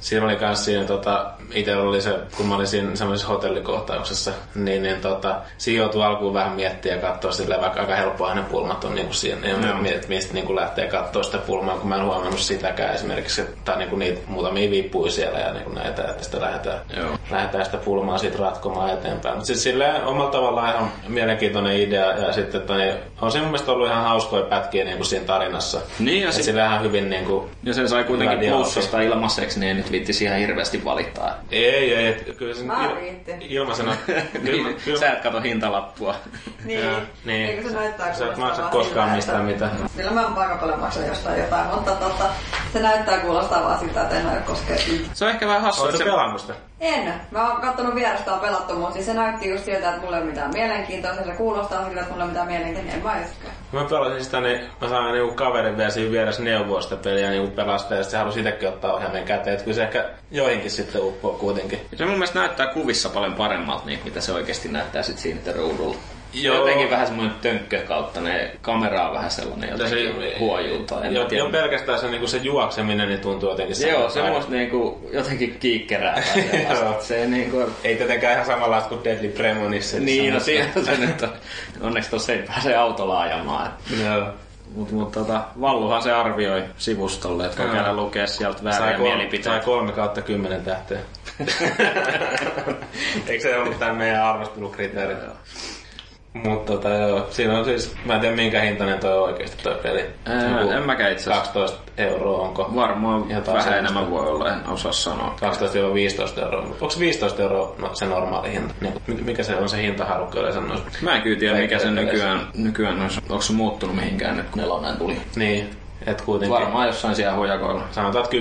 Speaker 1: Siinä oli kans siinä, tota, itse oli se, kun mä olin siinä semmoisessa hotellikohtauksessa, niin, niin tota, siinä joutui alkuun vähän miettiä ja katsoa silleen, vaikka aika helppoa ne pulmat on niinku siinä, ja
Speaker 3: Joo.
Speaker 1: no. mistä niinku lähtee katsoa sitä pulmaa, kun mä en huomannut sitäkään esimerkiksi, tai niinku niitä muutamia vippuja siellä ja niinku näitä, että sitten lähdetään,
Speaker 3: Joo.
Speaker 1: lähdetään sitä pulmaa siitä ratkomaan eteenpäin. Mutta sitten silleen omalla tavallaan ihan mielenkiintoinen idea, ja sitten että niin, on siinä mun mielestä ollut ihan hauskoja pätkiä niinku siinä tarinassa.
Speaker 3: Niin, ja
Speaker 1: ja
Speaker 3: sit-
Speaker 1: sillä ihan hyvin niinku,
Speaker 3: Ja sen sai kuitenkin plussasta ilmaiseksi, niin nyt viittisi ihan hirveästi valittaa.
Speaker 1: ei, ei, et kyllä se
Speaker 2: Mä
Speaker 1: il- ilmaisena, kyllä, kyllä,
Speaker 3: Sä et kato hintalappua.
Speaker 2: Niin,
Speaker 1: Joo, niin.
Speaker 2: Eikö se näyttää
Speaker 1: Sä et
Speaker 2: kuulostaa
Speaker 1: maksa koskaan mistään mitään.
Speaker 2: Kyllä mä aika paljon maksan jostain jotain, mutta tota, se näyttää kuulostaa vaan siltä, että en aio koskea yhtään.
Speaker 3: Se on ehkä vähän hassu,
Speaker 1: Oletko pelannut sitä?
Speaker 2: En. Mä oon kattonut vierestä on pelattu, mutta siis se näytti just siltä, että mulla ei ole mitään mielenkiintoa. Se kuulostaa siltä, että mulla ei ole mitään mielenkiintoa, niin en mä
Speaker 1: mä pelasin sitä, niin mä sain niinku kaverin vielä siinä vieressä neuvoa sitä peliä niinku pelastaa ja sitten se halusi itsekin ottaa ohjaimen käteen. Et kyllä se ehkä joihinkin sitten uppoo kuitenkin.
Speaker 3: Se mun mielestä näyttää kuvissa paljon paremmalta, niin mitä se oikeasti näyttää sit siinä ruudulla.
Speaker 1: Joo.
Speaker 3: Jotenkin vähän semmoinen tönkkö kautta, ne kamera on vähän sellainen jotenkin
Speaker 1: se-
Speaker 3: huojulta. En
Speaker 1: Jo,
Speaker 3: tiedä.
Speaker 1: jo pelkästään se, niinku se juokseminen niin tuntuu jotenkin
Speaker 3: Joo,
Speaker 1: samalta.
Speaker 3: semmoista niinku jotenkin kiikkerää. se niinku...
Speaker 1: Ei tietenkään ihan samanlaista kuin Deadly Premonition.
Speaker 3: Niin, no siinä se nyt on. Onneksi tossa ei pääse autolla ajamaan.
Speaker 1: Joo.
Speaker 3: Mut, mut tota, Valluhan se arvioi sivustolle, että voi käydä lukea sieltä vääriä
Speaker 1: Sai, kol- sai
Speaker 3: mielipiteitä.
Speaker 1: kolme kautta kymmenen tähteä. Eikö se ollut tämä meidän arvostelukriteeri? Mutta tota, joo, siinä on siis, mä en tiedä minkä hintainen toi on oikeesti toi peli.
Speaker 3: Ää,
Speaker 1: Joku
Speaker 3: en mäkään itse asiassa.
Speaker 1: 12 euroa onko?
Speaker 3: Varmaan
Speaker 1: Jotain
Speaker 3: vähän
Speaker 1: sellaista.
Speaker 3: enemmän voi olla, en osaa sanoa.
Speaker 1: 12-15 euroa. Onko 15 euroa no, se normaali hinta? Niin, mi- mikä se on se hintaharukka yleensä noissa?
Speaker 3: Mä en kyllä tiedä, mikä se nykyään, nykyään olisi. Onko se muuttunut mihinkään nyt, kun nelonen tuli?
Speaker 1: Niin, et kuitenkin.
Speaker 3: Varmaan jossain siellä hujakoilla.
Speaker 1: Sanotaan, että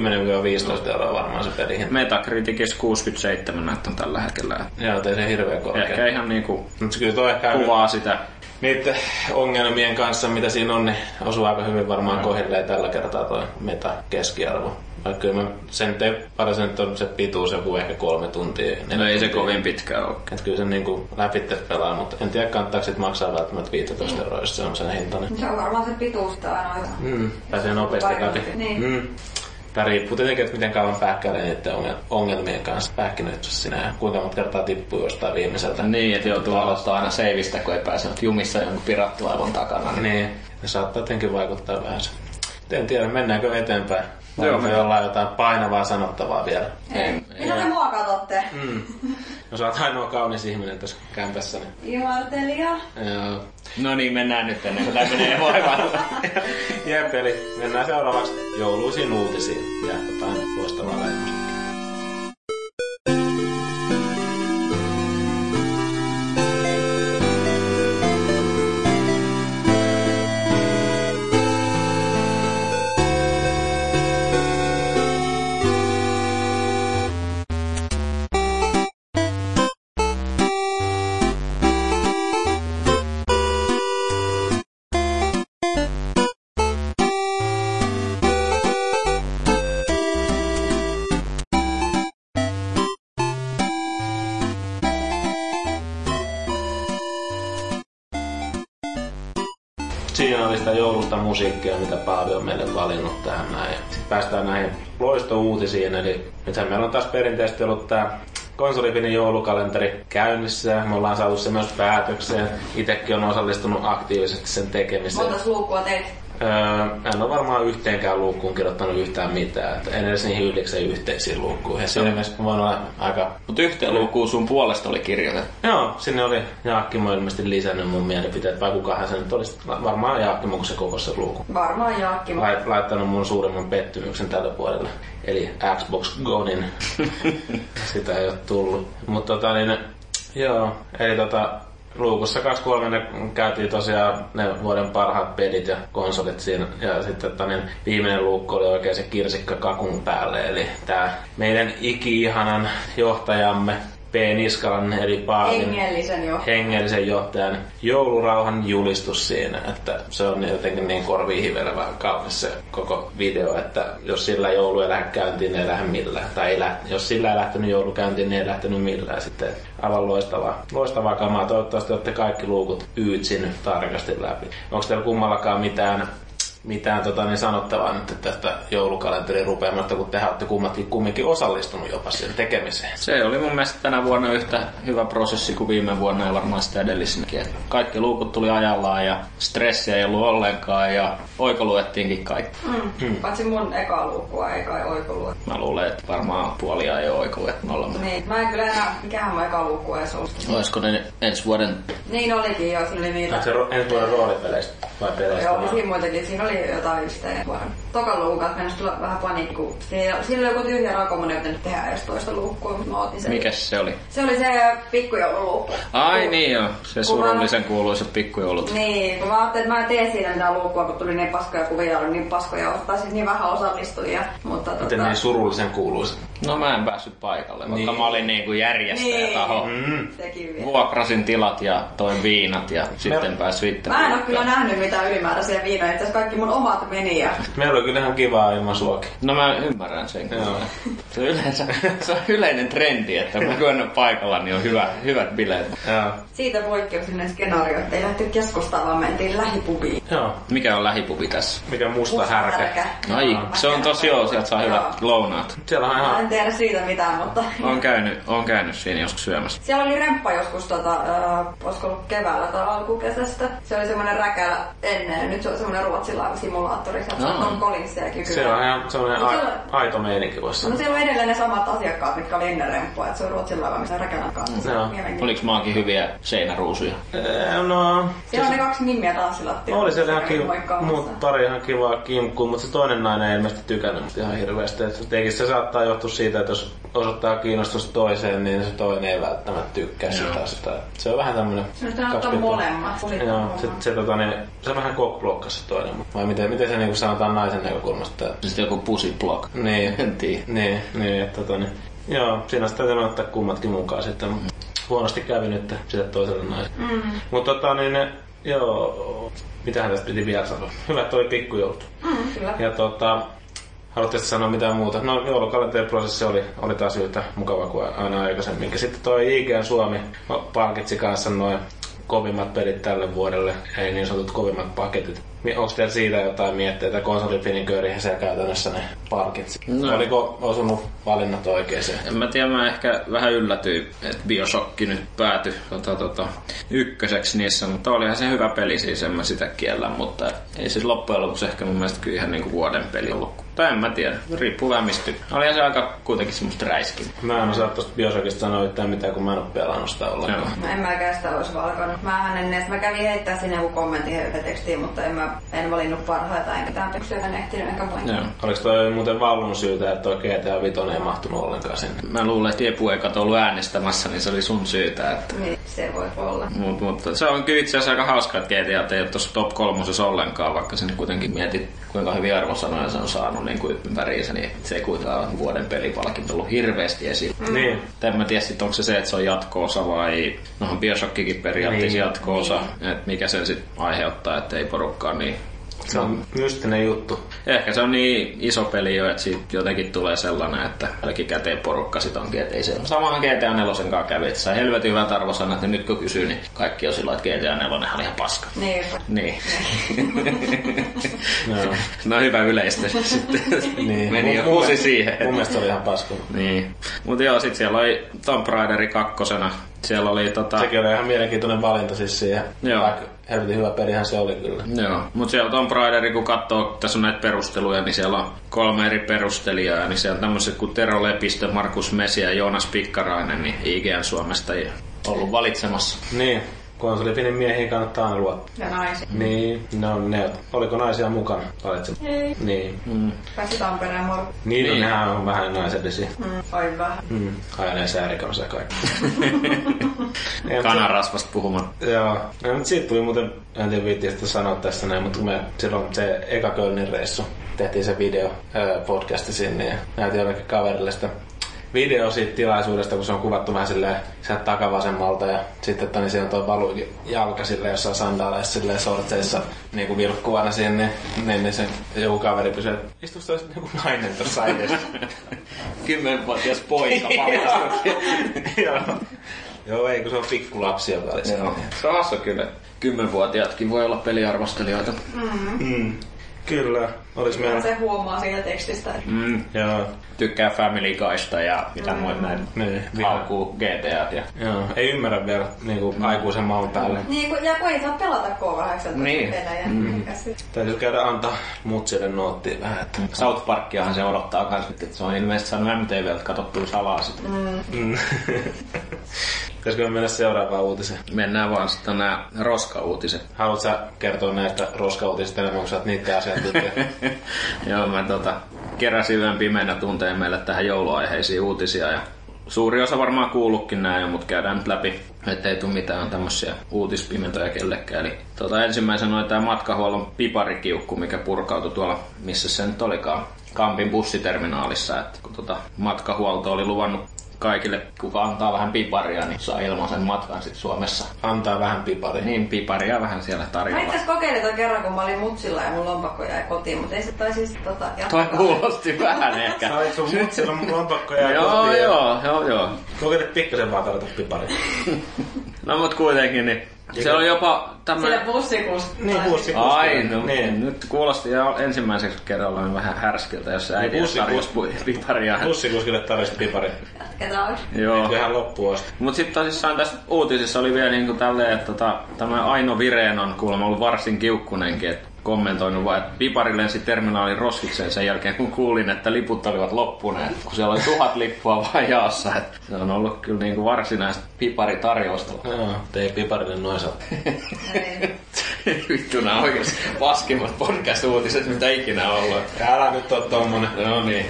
Speaker 1: 10-15 euroa varmaan se pelihinta.
Speaker 3: Metacriticissa 67 näyttää tällä hetkellä.
Speaker 1: Joo, ei se hirveän korkea.
Speaker 3: Ehkä ihan niinku
Speaker 1: Mutta kyllä toi ehkä
Speaker 3: kuvaa sitä.
Speaker 1: Niiden ongelmien kanssa, mitä siinä on, niin osuu aika hyvin varmaan kohilleen tällä kertaa toi meta keskiarvo. Vaikka kyllä mä, sen nyt ei paljon se nyt on se pituus joku ehkä kolme tuntia.
Speaker 3: No ei se
Speaker 1: tuntia.
Speaker 3: kovin pitkä ole.
Speaker 1: Et kyllä se niinku läpitte pelaa, mutta en tiedä kannattaako sit maksaa välttämättä 15 euroa, jos se on sen hintainen.
Speaker 2: Se on varmaan se pituus tai aina.
Speaker 1: Mm, pääsee nopeasti läpi.
Speaker 2: Niin.
Speaker 1: Mm. Tämä riippuu tietenkin, että miten kauan pähkäilee niiden ongel- ongelmien kanssa pähkinöissä sinä ja kuinka monta kertaa tippuu jostain viimeiseltä.
Speaker 3: Niin, että joutuu aloittaa aina seivistä, kun ei pääse jumissa jonkun pirattilaivan takana. Niin.
Speaker 1: Niin, ne saattaa jotenkin vaikuttaa vähän se. En tiedä, mennäänkö eteenpäin.
Speaker 3: Joo, me-
Speaker 1: jollain jotain painavaa sanottavaa vielä?
Speaker 2: Ei. Mitä te mua katsotte?
Speaker 1: Mm. No sä oot ainoa kaunis ihminen tässä kämpässä. Niin.
Speaker 2: Imartelija.
Speaker 1: Joo.
Speaker 3: No niin, mennään nyt ennen kuin tämä menee voimaan.
Speaker 1: Jep, eli mennään seuraavaksi jouluisiin uutisiin ja jotain loistavaa leimaa. Musiikkia, mitä Paavi on meille valinnut tähän näin. Sitten päästään näihin loistouutisiin, eli nythän meillä on taas perinteisesti ollut tämä konsolifinin joulukalenteri käynnissä. Me ollaan saatu se myös päätökseen. Itekin on osallistunut aktiivisesti sen tekemiseen.
Speaker 2: Montas luukkua teit?
Speaker 1: Öö, en ole varmaan yhteenkään luukkuun kirjoittanut yhtään mitään. Että en edes niihin yhdeksän yhteisiin luukkuihin. Siinä mielessä mä voin olla aika...
Speaker 3: Mutta yhteen lukuun sun puolesta oli kirjoitettu.
Speaker 1: Joo, sinne oli Jaakkimo ilmeisesti lisännyt mun mielipiteet. Vai kukahan se nyt olisi? Varmaan Jaakkimo, kun se koko se luukku.
Speaker 2: Varmaan Jaakki.
Speaker 1: Lait- laittanut mun suurimman pettymyksen tällä puolella. Eli Xbox Gonin. Sitä ei ole tullut. Mutta tota niin, joo, eli tota, luukussa 2-3 ne käytiin tosiaan ne vuoden parhaat pelit ja konsolit siinä. Ja sitten että niin viimeinen luukku oli oikein se kirsikka kakun päälle. Eli tää meidän iki-ihanan johtajamme P. Niskalan eli Paavin
Speaker 2: Hengellisen jo.
Speaker 1: hengellisen johtajan joulurauhan julistus siinä, että se on jotenkin niin korviin hivelevä kaunis se koko video, että jos sillä joulu ei lähde käyntiin, niin ei lähde millään. Tai ei lähde, jos sillä ei lähtenyt joulu käyntiin, niin ei lähtenyt millään. Sitten aivan loistavaa, loistavaa kamaa. Toivottavasti olette kaikki luukut yytsinyt tarkasti läpi. Onko teillä kummallakaan mitään mitään tota, niin sanottavaa nyt tästä joulukalenterin rupeamasta, kun te olette kummatkin kumminkin osallistunut jopa siihen tekemiseen.
Speaker 3: Se oli mun mielestä tänä vuonna yhtä hyvä prosessi kuin viime vuonna ja varmaan sitä edellisenäkin. Kaikki luukut tuli ajallaan ja stressiä ei ollut ollenkaan ja oikoluettiinkin kaikki.
Speaker 2: Mm. Paitsi mun eka lukua ei kai oikolua.
Speaker 3: Mä luulen, että varmaan puolia ei ole oikoluet molemmat.
Speaker 2: Niin, mä en kyllä enää, mikähän mun eka luku edes ollut.
Speaker 3: Olisiko ne ensi vuoden...
Speaker 2: Niin olikin jo, siinä oli niitä.
Speaker 1: Onko se ro- ensi vuoden roolipeleistä vai peleistä?
Speaker 2: Joo, siinä muitakin. Siinä oli jotain yhteen vuoden. Toka luukun kanssa mennessä tulla vähän panikku. Siinä siinä oli joku tyhjä rakomonen, joten nyt tehdään edes toista luukkua, mutta mä otin sen.
Speaker 3: Mikäs se oli?
Speaker 2: Se oli se pikkujoululuukku.
Speaker 3: Ai
Speaker 2: Kun-
Speaker 3: niin joo, se surullisen kuuluisat pikkujoulut.
Speaker 2: Niin, kun mä ajattelin, että mä en tee siinä mitään luukkua, kun tuli niin paskoja kuvia, oli niin paskoja, ottaa siis niin vähän osallistujia. Mutta
Speaker 1: Miten
Speaker 2: tota,
Speaker 1: niin surullisen kuuluisa?
Speaker 3: No mä en päässyt paikalle, vaikka
Speaker 1: Niin.
Speaker 3: mä olin niin kuin järjestäjätaho.
Speaker 1: Mm.
Speaker 2: sekin vielä.
Speaker 3: Vuokrasin tilat ja toin viinat ja sitten pääsin itse.
Speaker 2: Mä en oo kyllä nähnyt mitään ylimääräisiä viinoja, itse asiassa kaikki mun omat meni ja
Speaker 1: Meillä on kyllä ihan kivaa ilman suokin.
Speaker 3: No mä ymmärrän sen kyllä. Se on, yleensä, se on yleinen trendi, että kun en ole paikalla, niin on hyvä, hyvät bileet.
Speaker 1: Joo.
Speaker 2: siitä poikkeuksellinen skenaario, että ei lähty keskustaan, vaan mentiin lähipubiin.
Speaker 1: Joo.
Speaker 3: Mikä on lähipubi tässä?
Speaker 1: Mikä musta, härkä.
Speaker 3: Ai, se on tosi joo, sieltä saa hyvät lounaat.
Speaker 1: Siellä on
Speaker 2: Mä
Speaker 1: ihan...
Speaker 2: en tiedä siitä mitään, mutta...
Speaker 3: Oon käynyt, oon käynyt siinä joskus syömässä.
Speaker 2: Siellä oli remppa joskus, tota, äh, olisiko ollut keväällä tai alkukesästä. Se oli semmoinen räkälä ennen, ja nyt se on semmoinen ruotsilaiva simulaattori. Se
Speaker 3: Aa.
Speaker 2: on Tom Collinsia ja kykyä.
Speaker 1: Se on ihan semmoinen
Speaker 2: Mut
Speaker 1: a-
Speaker 2: siellä-
Speaker 1: aito meininki voisi
Speaker 2: No siellä on edelleen ne samat asiakkaat, mitkä oli ennen remppua, että se on missä kanssa. Se on
Speaker 1: Joo.
Speaker 2: mielenkiintoista.
Speaker 3: Oliks maakin hyviä seinäruusuja?
Speaker 1: Ee, No,
Speaker 2: Siellä on ne kaksi nimiä tanssilattialla.
Speaker 1: oli siellä ihan kiva, muut pari ihan kivaa kimkkuu, mutta se toinen nainen ei ilmeisesti tykännyt ihan hirveästi. Et Tietenkin se saattaa johtua siitä, että jos osoittaa kiinnostusta toiseen, niin se toinen ei välttämättä tykkää sitä. sitä. Se on vähän tämmönen...
Speaker 2: Se on ottaa
Speaker 1: 20
Speaker 2: molemmat.
Speaker 1: Joo, se, se, tota, niin, se on vähän kokblokkas se toinen, mutta vai miten, miten se niinku sanotaan naisen näkökulmasta?
Speaker 3: Sitten joku pussy block.
Speaker 1: Niin,
Speaker 3: En tiedä.
Speaker 1: niin, niin, että tota, niin, joo, siinä sitten täytyy ottaa kummatkin mukaan sitten. Huonosti kävi nyt sitten toiselle naiselle.
Speaker 2: Mm.
Speaker 1: Mutta tota, niin, joo, mitähän tästä piti vielä sanoa? Hyvä, että oli pikkujoulut.
Speaker 2: Mm, kyllä.
Speaker 1: Ja tota, haluatteko sanoa mitään muuta? No joulukalenteriprosessi oli, oli taas yhtä mukava kuin aina aikaisemminkin. Sitten toi IGN Suomi palkitsi kanssa noin kovimmat pelit tälle vuodelle, ei niin sanotut kovimmat paketit. Onko teillä siitä jotain mietteitä? Konsolifiniköörihän siellä käytännössä ne palkitsi.
Speaker 3: No.
Speaker 1: Oliko osunut valinnat oikeeseen?
Speaker 3: En mä tiedä, mä ehkä vähän yllätyin, että Bioshock nyt päätyi tota, tota, ykköseksi niissä, mutta olihan se hyvä peli siis, en mä sitä kiellä, mutta ei se loppujen lopuksi ehkä mun mielestä kyllä ihan niinku vuoden peli ollut. Tai en mä tiedä, riippuu vähän mistä. Olihan se aika kuitenkin semmoista räiskin.
Speaker 1: Mä en osaa tosta Bioshockista sanoa yhtään mitään, kun mä en oo pelannut sitä ollenkaan.
Speaker 2: No en mäkään sitä olisi valkannut. Mä en edes, mä kävin heittää sinne joku kommentti tekstiin, mutta en mä en valinnut parhaita enkä mitään pyksyä en ehtinyt enkä voin.
Speaker 3: Joo.
Speaker 1: Oliko toi muuten Vallun syytä, että toi GTA 5 ei mahtunut ollenkaan sinne?
Speaker 3: Mä luulen, että Jepu ei kato ollut äänestämässä, niin se oli sun syytä. Että...
Speaker 2: Niin, se voi olla.
Speaker 3: Mut, mutta se on kyllä itse asiassa aika hauska, että GTA ei ole tuossa top kolmosessa ollenkaan, vaikka sinne kuitenkin mietit, kuinka hyvin arvosanoja se on saanut niin kuin ympäriinsä, niin se ei kuitenkaan vuoden pelipalkinto ollut hirveästi esillä.
Speaker 1: Mm. Niin.
Speaker 3: En mä tiedä sit, onko se se, että se on jatko-osa vai... Nohan Bioshockikin periaatteessa
Speaker 1: Niin.
Speaker 3: jatko-osa, että mikä sen sitten aiheuttaa, että ei porukkaa niin...
Speaker 1: Se on mystinen juttu.
Speaker 3: Ehkä se on niin iso peli jo, että siitä jotenkin tulee sellainen, että jälkikäteen porukka sit onkin, että ei se samaan GTA 4 kanssa kävi, että sai helvetin hyvät arvosanat, ja nyt kun kysyy, niin kaikki on sillä että GTA 4 oli ihan paska.
Speaker 2: Niin.
Speaker 3: Niin.
Speaker 1: Joo.
Speaker 3: no hyvä yleistys sitten.
Speaker 1: Niin.
Speaker 3: Meni jo kuusi
Speaker 1: mielestä-
Speaker 3: siihen.
Speaker 1: Mun mielestä oli ihan paskunut.
Speaker 3: Niin. Mutta joo, sit siellä oli Tomb Raideri kakkosena. Siellä oli tota...
Speaker 1: Sekin oli ihan mielenkiintoinen valinta siis siihen.
Speaker 3: Joo.
Speaker 1: Vaikka helvetin hyvä pelihän se oli kyllä.
Speaker 3: Joo, mutta siellä Tomb Raideri, kun katsoo, tässä on näitä perusteluja, niin siellä on kolme eri perustelijaa, niin siellä on tämmöiset kuin Tero Lepistö, Markus Mesi ja Joonas Pikkarainen, niin IGN Suomesta ei ollut valitsemassa.
Speaker 1: Niin. Konsolifinin miehiin kannattaa aina luottaa.
Speaker 2: Ja naisia.
Speaker 1: Niin, no ne, oliko naisia mukana? Valitsin.
Speaker 2: Ei.
Speaker 1: Niin.
Speaker 3: Mm.
Speaker 2: Pääsi Tampereen moro.
Speaker 1: Niin, no,
Speaker 3: Niin.
Speaker 1: nehän on vähän naisellisia.
Speaker 2: Mm, ai vähän.
Speaker 1: Mm. Ajanee säärikanossa ja kaikki.
Speaker 3: Kanarasvasta puhumaan.
Speaker 1: Joo. No, mutta siitä tuli muuten, en tiedä viittiä sitä sanoa tässä näin, mutta kun me silloin se eka Kölnin reissu, tehtiin se video podcasti sinne ja näytin jollekin kaverille sitä video siitä tilaisuudesta, kun se on kuvattu vähän silleen sieltä takavasemmalta ja sitten että niin siellä on tuo valu jalka silleen jossain sandaaleissa silleen sortseissa niin kuin vilkkuu aina sinne, niin, niin se joku kaveri pysyy, että istuuko tuossa joku nainen tuossa edessä?
Speaker 3: Kymmenvuotias poika paljastui.
Speaker 1: Joo. Joo, ei kun se on pikkulapsi, joka oli siellä.
Speaker 3: Joo. Se on kyllä. Kymmenvuotiaatkin voi olla peliarvostelijoita.
Speaker 1: Mm. Kyllä, olis meillä...
Speaker 2: Se huomaa siitä tekstistä.
Speaker 3: Mm.
Speaker 1: Joo,
Speaker 3: Tykkää Family Guysta ja mitä mm. muita näin.
Speaker 1: niin.
Speaker 3: Haukkuu GTAt ja...
Speaker 1: Joo, ei ymmärrä vielä niinku aikuisen maun päälle.
Speaker 2: Niin, kun, ja kun ei saa pelata K18
Speaker 3: Niin.
Speaker 2: pelejä. Mm.
Speaker 1: Täytyy käydä antaa mutsille noottia vähän, että...
Speaker 3: South Parkiahan se odottaa kans nyt, että se on ilmeisesti saanut MTVltä katsottua salaa sitten.
Speaker 1: Mm. Pitäisikö me mennä seuraavaan uutiseen?
Speaker 3: Mennään vaan sitten nämä roska-uutiset.
Speaker 1: Haluatko sä kertoa näistä roskautisista enemmän, kun sä oot niiden asiantuntija?
Speaker 3: Joo, mä tota, keräsin yön pimeänä tunteen meille tähän jouluaiheisiin uutisia ja suuri osa varmaan kuullutkin näin, mutta käydään nyt läpi, ettei tule mitään tämmöisiä uutispimentoja kellekään. Eli tota, ensimmäisenä oli tämä matkahuollon piparikiukku, mikä purkautui tuolla, missä se nyt olikaan, Kampin bussiterminaalissa. Että kun tota, matkahuolto oli luvannut kaikille, kuka antaa vähän piparia, niin saa ilmaisen matkan sitten Suomessa.
Speaker 1: Antaa vähän piparia.
Speaker 3: Niin, piparia vähän siellä
Speaker 2: Mä
Speaker 3: tarjolla.
Speaker 2: itse kokeilin ton kerran, kun mä olin mutsilla ja mun lompakko jäi kotiin, mutta ei se tai siis tota,
Speaker 3: Toi
Speaker 2: jatkaa.
Speaker 3: kuulosti vähän ehkä.
Speaker 1: Sait sun mutsilla mun lompakko ja
Speaker 3: Joo,
Speaker 1: kotiin.
Speaker 3: joo, joo, joo.
Speaker 1: Kokeilet pikkasen vaan tarjota piparia.
Speaker 3: No mut kuitenkin, niin se on jopa
Speaker 2: Sille
Speaker 3: tämmönen...
Speaker 2: bussikus.
Speaker 1: Niin,
Speaker 2: tai-
Speaker 1: bussi-
Speaker 3: Ai, no
Speaker 1: Niin.
Speaker 3: nyt kuulosti jo ensimmäiseksi kerralla niin vähän härskiltä, jos äiti
Speaker 1: Niin,
Speaker 3: tarjosi piparia.
Speaker 1: Bussikuskille tarjosit piparia.
Speaker 2: Jatketaan.
Speaker 3: Joo.
Speaker 1: Kyllähän loppuun asti.
Speaker 3: Mut sitten tosissaan tässä uutisissa oli vielä niinku tälleen, että tota, tämä Aino Vireen on kuulemma ollut varsin kiukkunenkin, että kommentoinut vaan, että pipari lensi terminaalin roskikseen sen jälkeen, kun kuulin, että liput olivat loppuneet, kun siellä oli tuhat lippua vaan jaossa. Että se on ollut kyllä niinku varsinaista piparitarjousta.
Speaker 1: Joo, tei piparille noin saa.
Speaker 2: Ei.
Speaker 3: Vittu, nämä oikeasti paskimmat podcast-uutiset, mitä ikinä on ollut.
Speaker 1: Älä nyt oo tommonen.
Speaker 3: No niin.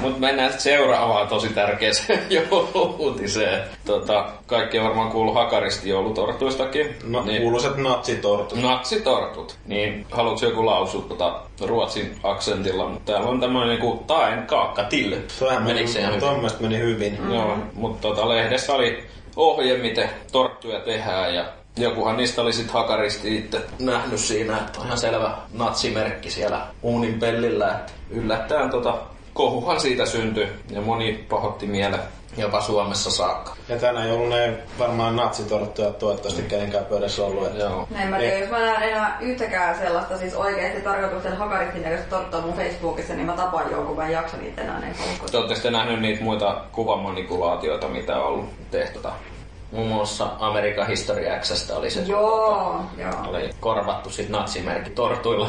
Speaker 3: Mutta mennään sitten seuraavaan tosi tärkeäseen jouluutiseen. Tota, kaikki on varmaan kuullut Hakaristi joulutortuistakin.
Speaker 1: No,
Speaker 3: niin,
Speaker 1: kuuluiset natsitortut.
Speaker 3: Natsitortut. Niin, haluatko joku lausua tota ruotsin aksentilla? Mutta täällä on tämmöinen niinku taen kaakka till.
Speaker 1: Tuohan meni,
Speaker 3: se ihan hyvin?
Speaker 1: meni hyvin.
Speaker 3: Mm. Joo, mutta tota, lehdessä oli ohje, miten torttuja tehdään ja jokuhan niistä oli sit hakaristi itse nähnyt siinä, että on ihan selvä natsimerkki siellä uunin pellillä. että Yllättäen tota, kohuhan siitä syntyi ja moni pahotti mielen jopa Suomessa saakka.
Speaker 1: Ja tänä jouluna ei varmaan natsitorttuja toivottavasti kenenkään pöydässä ollut. Että...
Speaker 3: Joo.
Speaker 2: Näin mä tiedän, jos mä näen enää yhtäkään sellaista siis oikeasti tarkoituksen hakaristin näköistä torttua mun Facebookissa, niin mä tapaan jonkun, mä en jaksa niitä enää kauan.
Speaker 3: Te sitten nähnyt niitä muita kuvamanipulaatioita, mitä on ollut tehty? Muun muassa Amerikan History Xstä oli se.
Speaker 2: Joo, joo.
Speaker 3: Oli korvattu sit natsimerkki tortuilla.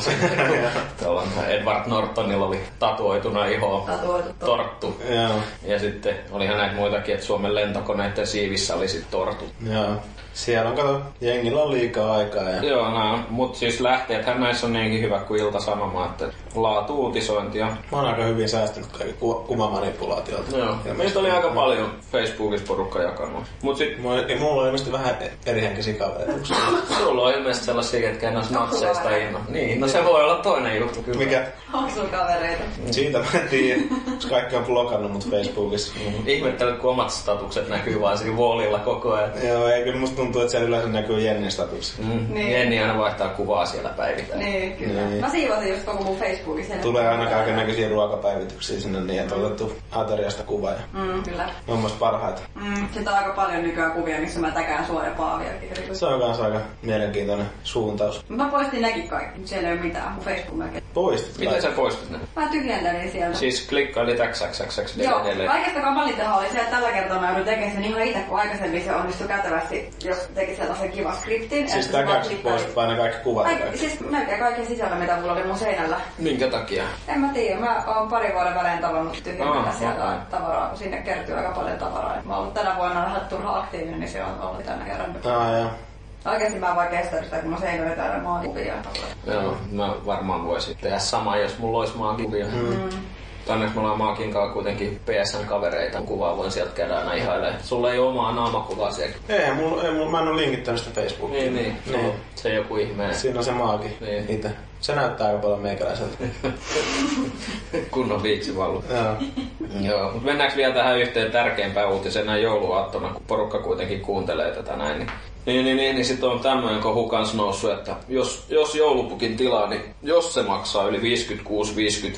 Speaker 3: Tuolla Edward Nortonilla oli tatuoituna ihoon
Speaker 2: Tatuoitu torttu.
Speaker 1: Joo,
Speaker 3: Ja sitten olihan näitä muitakin, että Suomen lentokoneiden siivissä oli sit tortut.
Speaker 1: joo. Siellä on, kato, jengillä on liikaa aikaa ja...
Speaker 3: Joo, no, mutta siis lähteethän näissä on niinkin hyvä kuin Ilta Sanoma, että laatu uutisointia.
Speaker 1: Mä oon aika hyvin säästänyt kaikki ku- kuvamanipulaatiolta.
Speaker 3: Joo,
Speaker 1: Ja
Speaker 3: meistä oli aika paljon Facebookissa porukka jakanut. Mut sit
Speaker 1: Mulla, ja mulla on ilmeisesti vähän eri henkisiä kavereita. sulla.
Speaker 3: on ilmeisesti sellaisia, ketkä en ole natseista inno. Niin, no se voi olla toinen juttu kyllä.
Speaker 1: Mikä?
Speaker 2: Onko sulla kavereita?
Speaker 1: Siitä mä en tiedä, koska kaikki on blokannut mut Facebookissa.
Speaker 3: Ihmettelen, kun omat statukset näkyy vaan siinä wallilla koko ajan.
Speaker 1: Joo, ei kyllä musta tuntuu, että siellä yleensä näkyy Jennin statukset.
Speaker 3: Mm.
Speaker 2: Niin.
Speaker 3: Jenni aina vaihtaa kuvaa siellä päivittäin.
Speaker 2: Niin, kyllä.
Speaker 1: Niin.
Speaker 2: Mä siivosin just koko mun Facebookin.
Speaker 1: Tulee aina kaiken näköisiä ruokapäivityksiä sinne niin, että on otettu ateriasta kuva ja
Speaker 2: Mm, kyllä.
Speaker 1: ne on myös parhaita.
Speaker 2: Mm, sitten on aika paljon nykyään kuvia, missä mä täkään sua ja Paavia.
Speaker 1: Se on kans aika mielenkiintoinen suuntaus.
Speaker 2: Mä poistin nekin kaikki, mutta siellä ei ole mitään. Mun Facebook melkein.
Speaker 1: Poistit
Speaker 3: Miten sä poistit ne?
Speaker 2: Mä tyhjentelin sieltä.
Speaker 3: Siis klikkailit XXXX
Speaker 2: Joo, kaikesta kamalintahan oli se, että tällä kertaa mä joudun tekemään sen ihan itse, kun aikaisemmin se onnistui kätevästi, jos teki sellaisen kivan skriptin.
Speaker 1: Siis
Speaker 2: vaan
Speaker 1: täkäksi poistit vain ne kaikki kuvat.
Speaker 2: Kaikki, siis melkein kaikki sisällä, mitä mulla oli mun seinällä.
Speaker 3: Minkä takia?
Speaker 2: En mä tiedä, mä oon pari vuoden välein tavannut tyhjentää
Speaker 3: Ah,
Speaker 2: sieltä
Speaker 3: okei.
Speaker 2: tavaraa, kun sinne kertyy aika paljon tavaraa. Mä oon ollut tänä vuonna vähän turha aktiivinen, niin se on ollut tänä kerran.
Speaker 1: Aa, joo.
Speaker 2: Oikeesti mä en vaan kestä sitä, kun mä seinällä täällä maakuvia.
Speaker 3: Joo, mä varmaan voisin tehdä sama, jos mulla olisi maakuvia. Mm. Onneksi me ollaan Maakin kanssa kuitenkin PSN-kavereita. Kuvaa voin sieltä käydä aina ihailemaan. Sulla ei ole omaa naamakuvaa siellä.
Speaker 1: Ei, mulla, ei, mulla, mä en ole linkittänyt sitä Facebookiin.
Speaker 3: Niin, niin.
Speaker 1: niin.
Speaker 3: Se joku ihme.
Speaker 1: Siinä on se maaki
Speaker 3: Niin.
Speaker 1: itse. Se näyttää aika paljon meikäläiseltä.
Speaker 3: Kunnon viiksivallu.
Speaker 1: Joo.
Speaker 3: Joo, mutta mennäänkö vielä tähän yhteen tärkeimpään uutiseen näin jouluaattona, kun porukka kuitenkin kuuntelee tätä näin. Niin, niin, niin, niin, niin sitten on tämmöinen kohu kans noussut, että jos, jos joulupukin tilaa, niin jos se maksaa yli 56-55,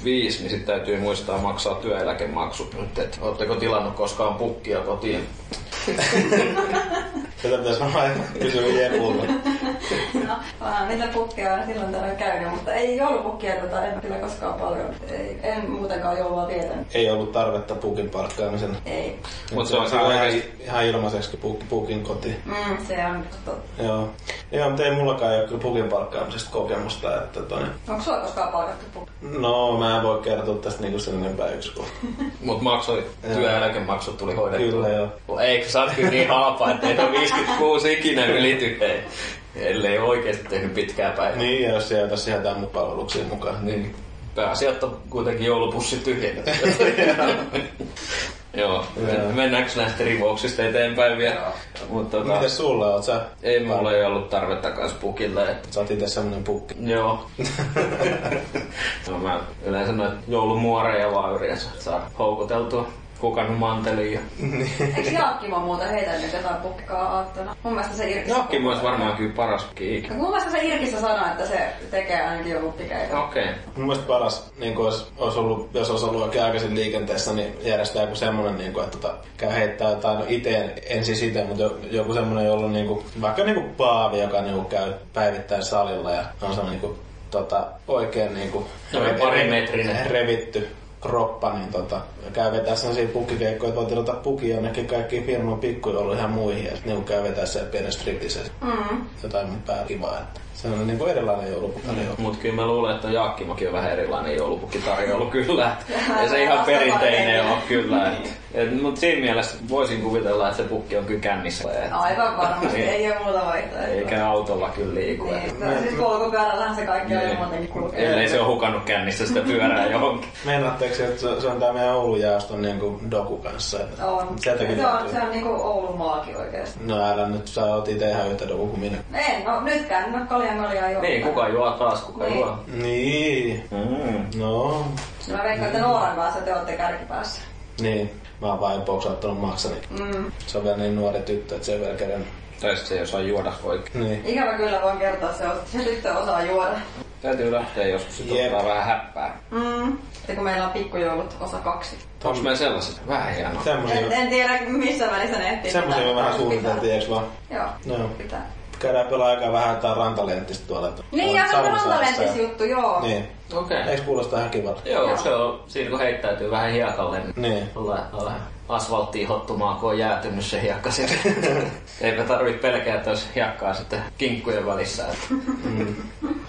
Speaker 3: niin sitten täytyy muistaa maksaa työeläkemaksut. Nyt, et, ootteko tilannut koskaan pukkia kotiin?
Speaker 1: Tätä pitäisi varmaan kysyä Jepulta.
Speaker 2: No, onhan niitä pukkeja aina silloin tällöin käynyt, mutta ei joulupukkia tota, en kyllä koskaan paljon. Ei, en muutenkaan joulua vietänyt.
Speaker 1: Ei ollut tarvetta pukin parkkaamisen.
Speaker 2: Ei.
Speaker 3: Mut se on
Speaker 1: saa ihan,
Speaker 3: oikeesti-
Speaker 1: ihan ilmaiseksi pukin, pukin kotiin.
Speaker 2: Mm, se on totta.
Speaker 1: Joo. Joo, mutta ei mullakaan ole kyllä pukin parkkaamisesta kokemusta. Että toi,
Speaker 2: Onko sulla koskaan palkattu pukki?
Speaker 1: no, mä en voi kertoa tästä niinku sen enempää yksityiskohtaa.
Speaker 3: Mut maksoi, työeläkemaksut tuli hoidettua.
Speaker 1: Kyllä joo.
Speaker 3: Eikö sä oot kyllä niin halpa, että ei ole 56 ikinä ylity, ei. Ellei oikeesti tehnyt pitkää päivää.
Speaker 1: Niin, ja jos tässä jätään mut palveluksiin mukaan.
Speaker 3: Niin. Pääasiat on kuitenkin joulupussi tyhjennä. Joo.
Speaker 1: Joo.
Speaker 3: Mennäänkö näistä rivouksista eteenpäin vielä? Mutta tota,
Speaker 1: Mites sulla oot sä?
Speaker 3: ei mulla ei ollut tarvetta kans pukille. Että,
Speaker 1: Sä oot ite semmonen pukki.
Speaker 3: joo. no, mä yleensä noita joulumuoreja vaan yritän saa houkuteltua hukannut manteliin. Ja...
Speaker 2: Eikö Jaakkimo muuten heitellyt jotain pukkaa aattona? Mun mielestä se Irkissä...
Speaker 3: Jokki olisi varmaan kyllä paras ikinä.
Speaker 2: Mun mielestä se Irkissä sanoi, että se tekee ainakin joulupikeitä.
Speaker 3: Okei. Okay.
Speaker 1: Mun mielestä paras, niin kuin olisi, olisi ollut, jos olisi ollut oikein aikaisin liikenteessä, niin järjestää joku semmoinen, niin kuin, että tota, käy heittää jotain, no ite, en siis itse, mutta jo- joku semmoinen, jolla on niin kuin, vaikka niin kuin paavi, joka niin kuin, käy päivittäin salilla ja on semmoinen niin kuin, tota, oikein niin kuin,
Speaker 3: Semmoinen parimetrinen.
Speaker 1: revitty kroppa, niin tota, käy vetää sellaisia pukkikeikkoja, että voi tilata puki jonnekin kaikkiin firman pikkujouluihin ja muihin, ja sitten niin käy vetää se pienen striptissä
Speaker 2: Mm.
Speaker 1: jotain mun päällä kivaa. Että se on niin kuin erilainen joulupukki. Mm.
Speaker 3: Mut kyllä mä luulen, että Jaakkimokin on vähän erilainen joulupukkitarjoulu kyllä. Ja se ihan perinteinen on kyllä. Et, et, mut siinä mielessä voisin kuvitella, että se pukki on kyllä kännissä.
Speaker 2: Aivan varmasti,
Speaker 3: Niin.
Speaker 2: ei ole muuta vaihtoehtoa.
Speaker 3: eikä autolla kyllä liiku.
Speaker 2: Niin, no, siis polkupyörällähän se kaikki on jo muutenkin kulkee.
Speaker 3: Ellei se ole hukannut kännissä sitä pyörää johonkin.
Speaker 1: Meinaatteko, että se, se on tää meidän Oulun jaoston niin kuin doku kanssa? Että
Speaker 2: On.
Speaker 1: Sieltäkin
Speaker 2: se on, se on niinku Oulun maakin oikeesti.
Speaker 1: No älä nyt, sä oot ite ihan yhtä doku kuin minä.
Speaker 2: En, no nytkään, no kaljan kaljaa juo.
Speaker 3: Niin, kuka juo taas, kuka
Speaker 2: Niin.
Speaker 3: juo.
Speaker 1: Niin,
Speaker 3: Mm.
Speaker 1: no,
Speaker 2: Mä veikkaan, että Nooran kanssa te ootte kärkipäässä.
Speaker 1: niin. Mä oon vain poksauttanut maksani.
Speaker 2: Mm.
Speaker 1: Se on vielä niin nuori tyttö, että se ei vielä kerännyt.
Speaker 3: Tai sit se ei osaa juoda oikein.
Speaker 1: Niin.
Speaker 2: Ikävä kyllä voin kertoa, se, on, se tyttö osaa juoda.
Speaker 3: Täytyy lähteä joskus sit
Speaker 1: Jep.
Speaker 3: ottaa vähän häppää.
Speaker 2: Mm. Ja kun meillä on pikkujoulut osa kaksi.
Speaker 3: Onks meillä sellaiset? Vähän hienoa.
Speaker 1: Semmosia,
Speaker 2: En, en tiedä missä välissä ne ehtii.
Speaker 1: semmosia me vähän suunniteltiin, eiks vaan?
Speaker 2: Joo,
Speaker 1: Joo.
Speaker 2: pitää.
Speaker 1: Käydään pelaa aikaa vähän jotain rantalenttistä tuolla.
Speaker 2: Niin,
Speaker 1: on
Speaker 2: ja se on juttu, joo.
Speaker 1: Niin.
Speaker 3: Okei. Okay.
Speaker 1: Eiks kuulosta ihan kivalta?
Speaker 3: Joo, se on siinä kun heittäytyy vähän hiekalle, niin
Speaker 1: Niin.
Speaker 3: Olla, olla asfalttiin hottumaan, kun on jäätynyt se hiekka sitten. Eipä tarvitse pelkää, että olisi hiekkaa sitten kinkkujen välissä. Että
Speaker 1: Mm.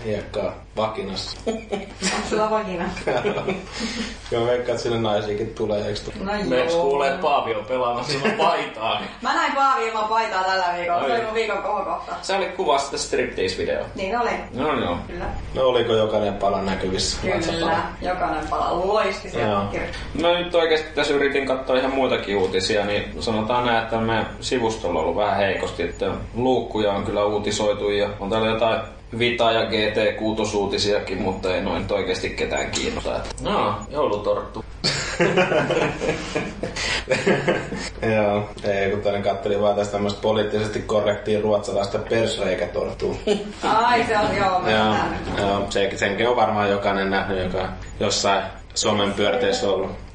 Speaker 1: Hiekkaa vakinassa.
Speaker 2: Sulla vagina?
Speaker 1: Kyllä mä veikkaan, että sinne naisiakin tulee, eiks tuu?
Speaker 2: No
Speaker 3: me kuulee, että Paavi on pelaamassa ilman paitaa. Niin.
Speaker 2: Mä näin Paavi ilman paitaa tällä viikolla. Se oli mun viikon kohokohta.
Speaker 3: Sä olit kuvaa sitä striptease-video.
Speaker 2: Niin oli.
Speaker 3: No joo.
Speaker 2: Kyllä.
Speaker 1: No oliko jokainen pala näkyvissä?
Speaker 2: Kyllä. Jokainen pala loisti
Speaker 1: Joo.
Speaker 2: siellä.
Speaker 3: Mä nyt oikeasti tässä yritin katsoa ihan muitakin uutisia, niin sanotaan näin, että meidän sivustolla on ollut vähän heikosti, että luukkuja on kyllä uutisoitu ja on täällä jotain Vita ja GT kuutosuutisiakin, mutta ei noin oikeasti ketään kiinnosta. Että, no, joulutorttu.
Speaker 1: Joo, ei kun tänne kattelin vaan tästä tämmöistä poliittisesti korrektia ruotsalaista persreikätorttua.
Speaker 2: Ai se on, joo, mä
Speaker 1: joo, joo se, senkin on varmaan jokainen nähnyt, joka jossain somen pyörteissä ollut.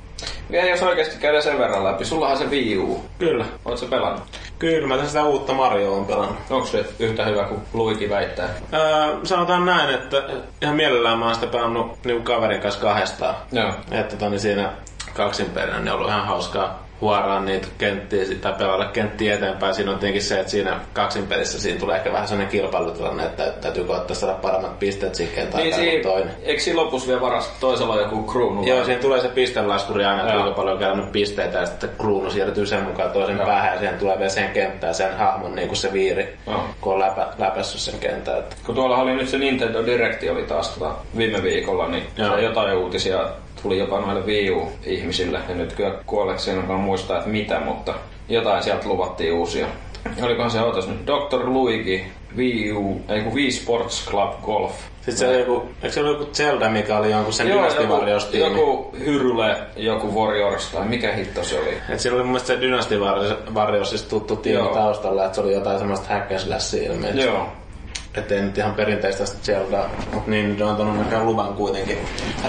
Speaker 3: Ja jos oikeasti käydään sen verran läpi, sullahan se Wii U.
Speaker 1: Kyllä.
Speaker 3: Oot sä pelannut?
Speaker 1: Kyllä, mä tässä sitä uutta Mario on pelannut.
Speaker 3: Onko se yhtä hyvä kuin Luigi väittää?
Speaker 1: Öö, sanotaan näin, että ihan mielellään mä oon sitä pelannut niin kaverin kanssa kahdestaan.
Speaker 3: Joo.
Speaker 1: Että tota, niin siinä kaksin perään, niin on ollut ihan hauskaa, huoraa niitä kenttiä tai pelata kenttiä eteenpäin. Siinä on tietenkin se, että siinä kaksin pelissä siinä tulee ehkä vähän sellainen kilpailutilanne, että täytyy koettaa saada paremmat pisteet siihen kenttään
Speaker 3: Niin
Speaker 1: tai
Speaker 3: siinä,
Speaker 1: toinen.
Speaker 3: eikö siinä lopussa vielä varas toisella joku kruunu?
Speaker 1: Joo, siinä tulee se pistelaskuri aina, että kuinka paljon on käynyt pisteitä ja sitten kruunu siirtyy sen mukaan toisen
Speaker 3: Joo.
Speaker 1: päähän ja siihen tulee vielä sen kenttään sen hahmon niin kuin se viiri,
Speaker 3: Joo.
Speaker 1: kun on läpä, läpässyt sen kentän. Että
Speaker 3: Kun tuolla oli nyt se Nintendo Directi oli taas tota viime viikolla, niin
Speaker 1: Joo.
Speaker 3: se jotain uutisia tuli jopa noille Wii U-ihmisille. Ja nyt kyllä kuolleeksi en ainakaan muista, että mitä, mutta jotain sieltä luvattiin uusia. Olikohan se otas nyt Dr. Luigi, Wii U, ei kun Wii Sports Club Golf.
Speaker 1: Sitten se oli joku, eikö se ollut joku Zelda, mikä oli jonkun sen Dynasty
Speaker 3: joku,
Speaker 1: Warriors tiimi?
Speaker 3: joku Hyrule, joku Warriors tai mikä hitto se oli.
Speaker 1: Et siinä oli mun mielestä se Dynasty Warriors- Warriorsista tuttu tiimi
Speaker 3: Joo.
Speaker 1: taustalla, että se oli jotain semmoista hack and ilmeisesti.
Speaker 3: Joo.
Speaker 1: Että ei nyt ihan perinteistä Zeldaa, mutta niin ne on antanut näköjään luvan kuitenkin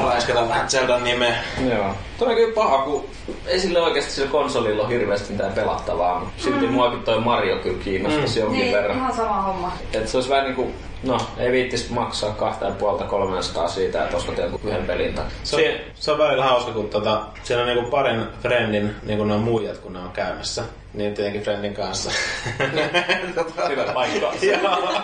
Speaker 1: raiskata vähän Zeldan nimeä.
Speaker 3: Joo. Toi on kyllä paha, kun ei sille oikeasti sillä konsolilla ole hirveästi mitään pelattavaa, mutta silti muakin toi Mario kyllä kiinnostaisi jonkin
Speaker 2: Niin,
Speaker 3: verran.
Speaker 2: ihan sama homma.
Speaker 3: Et se olisi vähän niinku, no ei viittis maksaa kahta ja puolta 300 siitä, että ostat jonkun yhden pelin tai.
Speaker 1: Se on, se on välillä hauska, kun tota, siellä on niinku parin friendin, niinku ne muijat, kun ne on käymässä. Niin tietenkin friendin kanssa. tota,
Speaker 3: Hyvä paikka.
Speaker 1: Joo.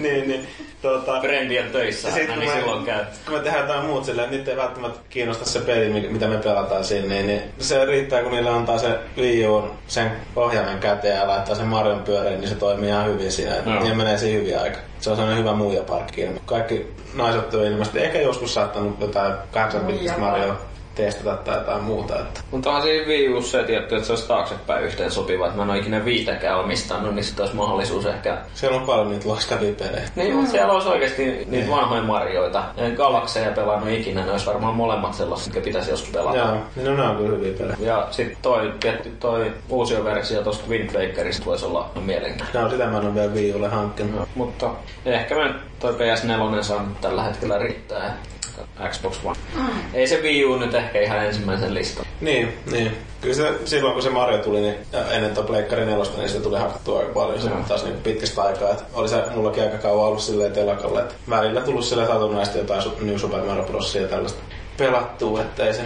Speaker 1: niin, niin. Tota,
Speaker 3: Frendien töissä,
Speaker 1: kun
Speaker 3: niin
Speaker 1: me-
Speaker 3: silloin käy.
Speaker 1: kun me tehdään jotain muut silleen, niitä ei välttämättä kiinnosta se peli, mi- mitä me pelataan siinä, niin, niin se riittää, kun niille antaa se Wii Uun sen ohjaimen käteen ja laittaa sen Marion pyöriin, niin se toimii ihan hyvin siinä.
Speaker 3: Joo.
Speaker 1: Niin menee siinä hyvin aika. Se on sellainen hyvä muijaparkki. Kaikki naiset on ilmeisesti ehkä joskus saattanut jotain 8
Speaker 2: Muijaparkki.
Speaker 1: Mario testata tai jotain muuta. Että.
Speaker 3: Mutta onhan siinä Wii Ussa se tietty, että se olisi taaksepäin yhteen sopiva, että mä en ole ikinä viitäkään omistanut, niin sitten olisi mahdollisuus ehkä...
Speaker 1: Siellä on paljon niitä loistavia pelejä.
Speaker 3: Niin, mutta siellä olisi oikeasti niitä
Speaker 1: Niin.
Speaker 3: vanhoja Marioita. En Galaxeja pelannut ikinä, ne olisi varmaan molemmat sellaiset, mitkä pitäisi joskus pelata.
Speaker 1: Joo, niin no, ne on kyllä hyviä pelejä.
Speaker 3: Ja sitten toi, tietty toi uusi versio tosta Wind Wakerista voisi olla mielenkiintoinen.
Speaker 1: No sitä mä en ole vielä Wii Ulle hankkinut.
Speaker 3: Mutta ehkä me toi PS4 saa tällä hetkellä riittää. Xbox One. Ei se Wii U nyt ehkä ihan ensimmäisen listan.
Speaker 1: Niin, niin. Kyllä se, silloin kun se Mario tuli, niin ja ennen tuon Pleikkari 4, niin se tuli hakattua aika paljon. Se
Speaker 3: Joo.
Speaker 1: taas niin pitkästä aikaa. Et oli se mullakin aika kauan ollut silleen telakalle. Et välillä tullut sille satunnaisesti jotain New Super Mario Brosia ja tällaista pelattua, että ei se,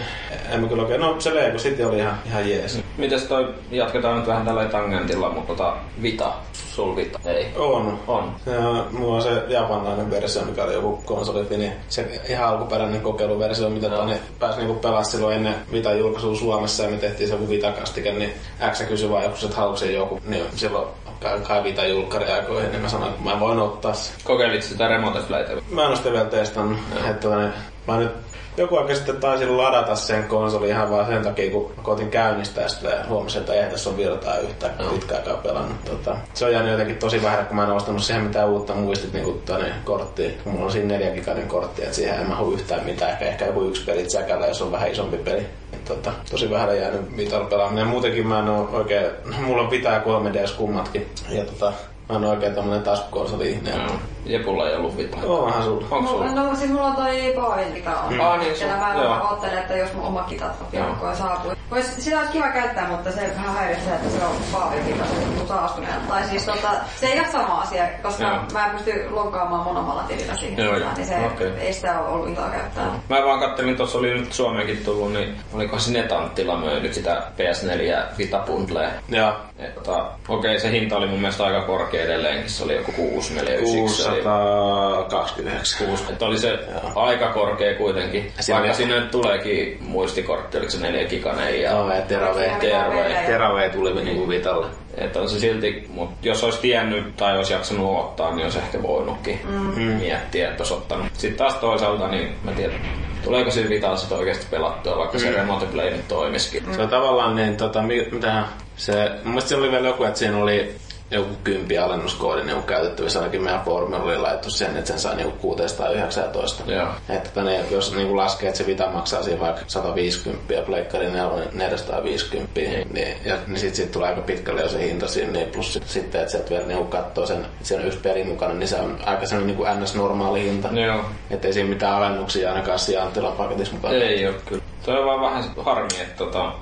Speaker 1: en mä kyllä oikein, no se Lego City oli ihan, ihan jees.
Speaker 3: Mites toi, jatketaan nyt vähän tällä tangentilla, mutta tota, Vita, sul Vita, ei.
Speaker 1: On.
Speaker 3: On.
Speaker 1: Ja, mulla on se japanilainen versio, mikä oli joku konsolifini. niin Se ihan alkuperäinen kokeiluversio, mitä
Speaker 3: Joo.
Speaker 1: tonne pääsi niinku pelaa silloin ennen Vitan julkaisua Suomessa ja me tehtiin se joku Vita-kastike, niin X kysyi vaan joku, että haluatko joku. Niin silloin kai- Vita julkkari aikoihin, niin mä sanoin, että mä voin ottaa sen.
Speaker 3: Kokeilit sitä Remote?
Speaker 1: Mä en ole sitä vielä testannut. Että ne, mä nyt joku aika sitten taisin ladata sen konsolin ihan vaan sen takia, kun koitin käynnistää sitä ja huomasin, että eihän tässä ole virtaa yhtään
Speaker 3: Joo.
Speaker 1: pitkään aikaa pelannut. Tota, se on jäänyt jotenkin tosi vähän, kun mä en ostanut siihen mitään uutta muistit niin tänne korttiin. Kun mulla on siinä 4 giganen kortti, että siihen ei mahu yhtään mitään. Ehkä, ehkä joku yksi peli säkällä, jos on vähän isompi peli. Et Tota, tosi vähän jäänyt Vitalla pelaaminen. Ja muutenkin mä en ole oikein, mulla pitää 3DS kummatkin. Ja tota, mä en oikein tämmönen taskukonsoli-ihminen.
Speaker 3: Joo. Jepulla ei ollut Vita.
Speaker 1: Onhan sulla.
Speaker 3: Onko
Speaker 2: Mulla,
Speaker 3: sulla?
Speaker 2: no siis mulla on toi Paavin kita on.
Speaker 3: Ah, niin,
Speaker 2: mä vähän oottelen, että jos mun oma kita
Speaker 3: Joo.
Speaker 2: piakkoin saapuu. Vois, sitä olisi kiva käyttää, mutta se vähän häiritsee, että se on Paavin kita, se tuntuu saastuneelta. Tai siis tota, se ei ole sama asia, koska
Speaker 3: Joo.
Speaker 2: mä en pysty loggaamaan mun omalla tilillä siihen.
Speaker 3: Joo,
Speaker 2: niin se
Speaker 3: okei.
Speaker 2: ei sitä ole ollut iloa käyttää.
Speaker 3: Mä vaan kattelin, tuossa oli nyt Suomeenkin tullut, niin oliko se Netanttila myynyt sitä PS4 Vita Bundlea.
Speaker 1: Joo.
Speaker 3: Tota, okei, se hinta oli mun mielestä aika korkea edelleenkin. Se oli joku 649. se oli
Speaker 1: 629.
Speaker 3: kuusi. Että oli se
Speaker 1: Joo.
Speaker 3: aika korkea kuitenkin.
Speaker 1: Siinä
Speaker 3: Vaikka sinne nyt tuleekin muistikortti, oliko se 4 giganen ja
Speaker 1: Joo, ja Terave.
Speaker 3: Terve.
Speaker 1: Terave tuli niinku Vitalle.
Speaker 3: Että on se silti, mutta jos olisi tiennyt tai olisi jaksanut ottaa, niin olisi ehkä voinutkin mm. miettiä, että olisi ottanut. Sitten taas toisaalta, niin mä tiedän, tuleeko siinä Vitalla sitten oikeasti pelattua, vaikka se Remote Play nyt toimisikin.
Speaker 1: Se on tavallaan niin, tota, mi- mitä se, mun mielestä siinä oli vielä joku, että siinä oli joku kympi alennuskoodi niin käytettävissä, ainakin meidän foorumilla oli laittu sen, että sen saa niinku 619.
Speaker 3: Joo.
Speaker 1: Että tota, ne, jos niinku laskee, että se Vita maksaa siinä vaikka 150 ja Pleikkari 4 450, niin, ja, niin sit, sit tulee aika pitkälle jo se hinta siinä, niin plus sit, sitten, että sieltä vielä niinku katsoo sen, että siinä on yksi peli mukana, niin se on aika sellainen niinku NS-normaali hinta.
Speaker 3: Joo.
Speaker 1: Että ei siinä mitään alennuksia ainakaan siinä Anttilan paketissa mukaan.
Speaker 3: Ei ole kyllä. Toi on vaan vähän harmi, että tota,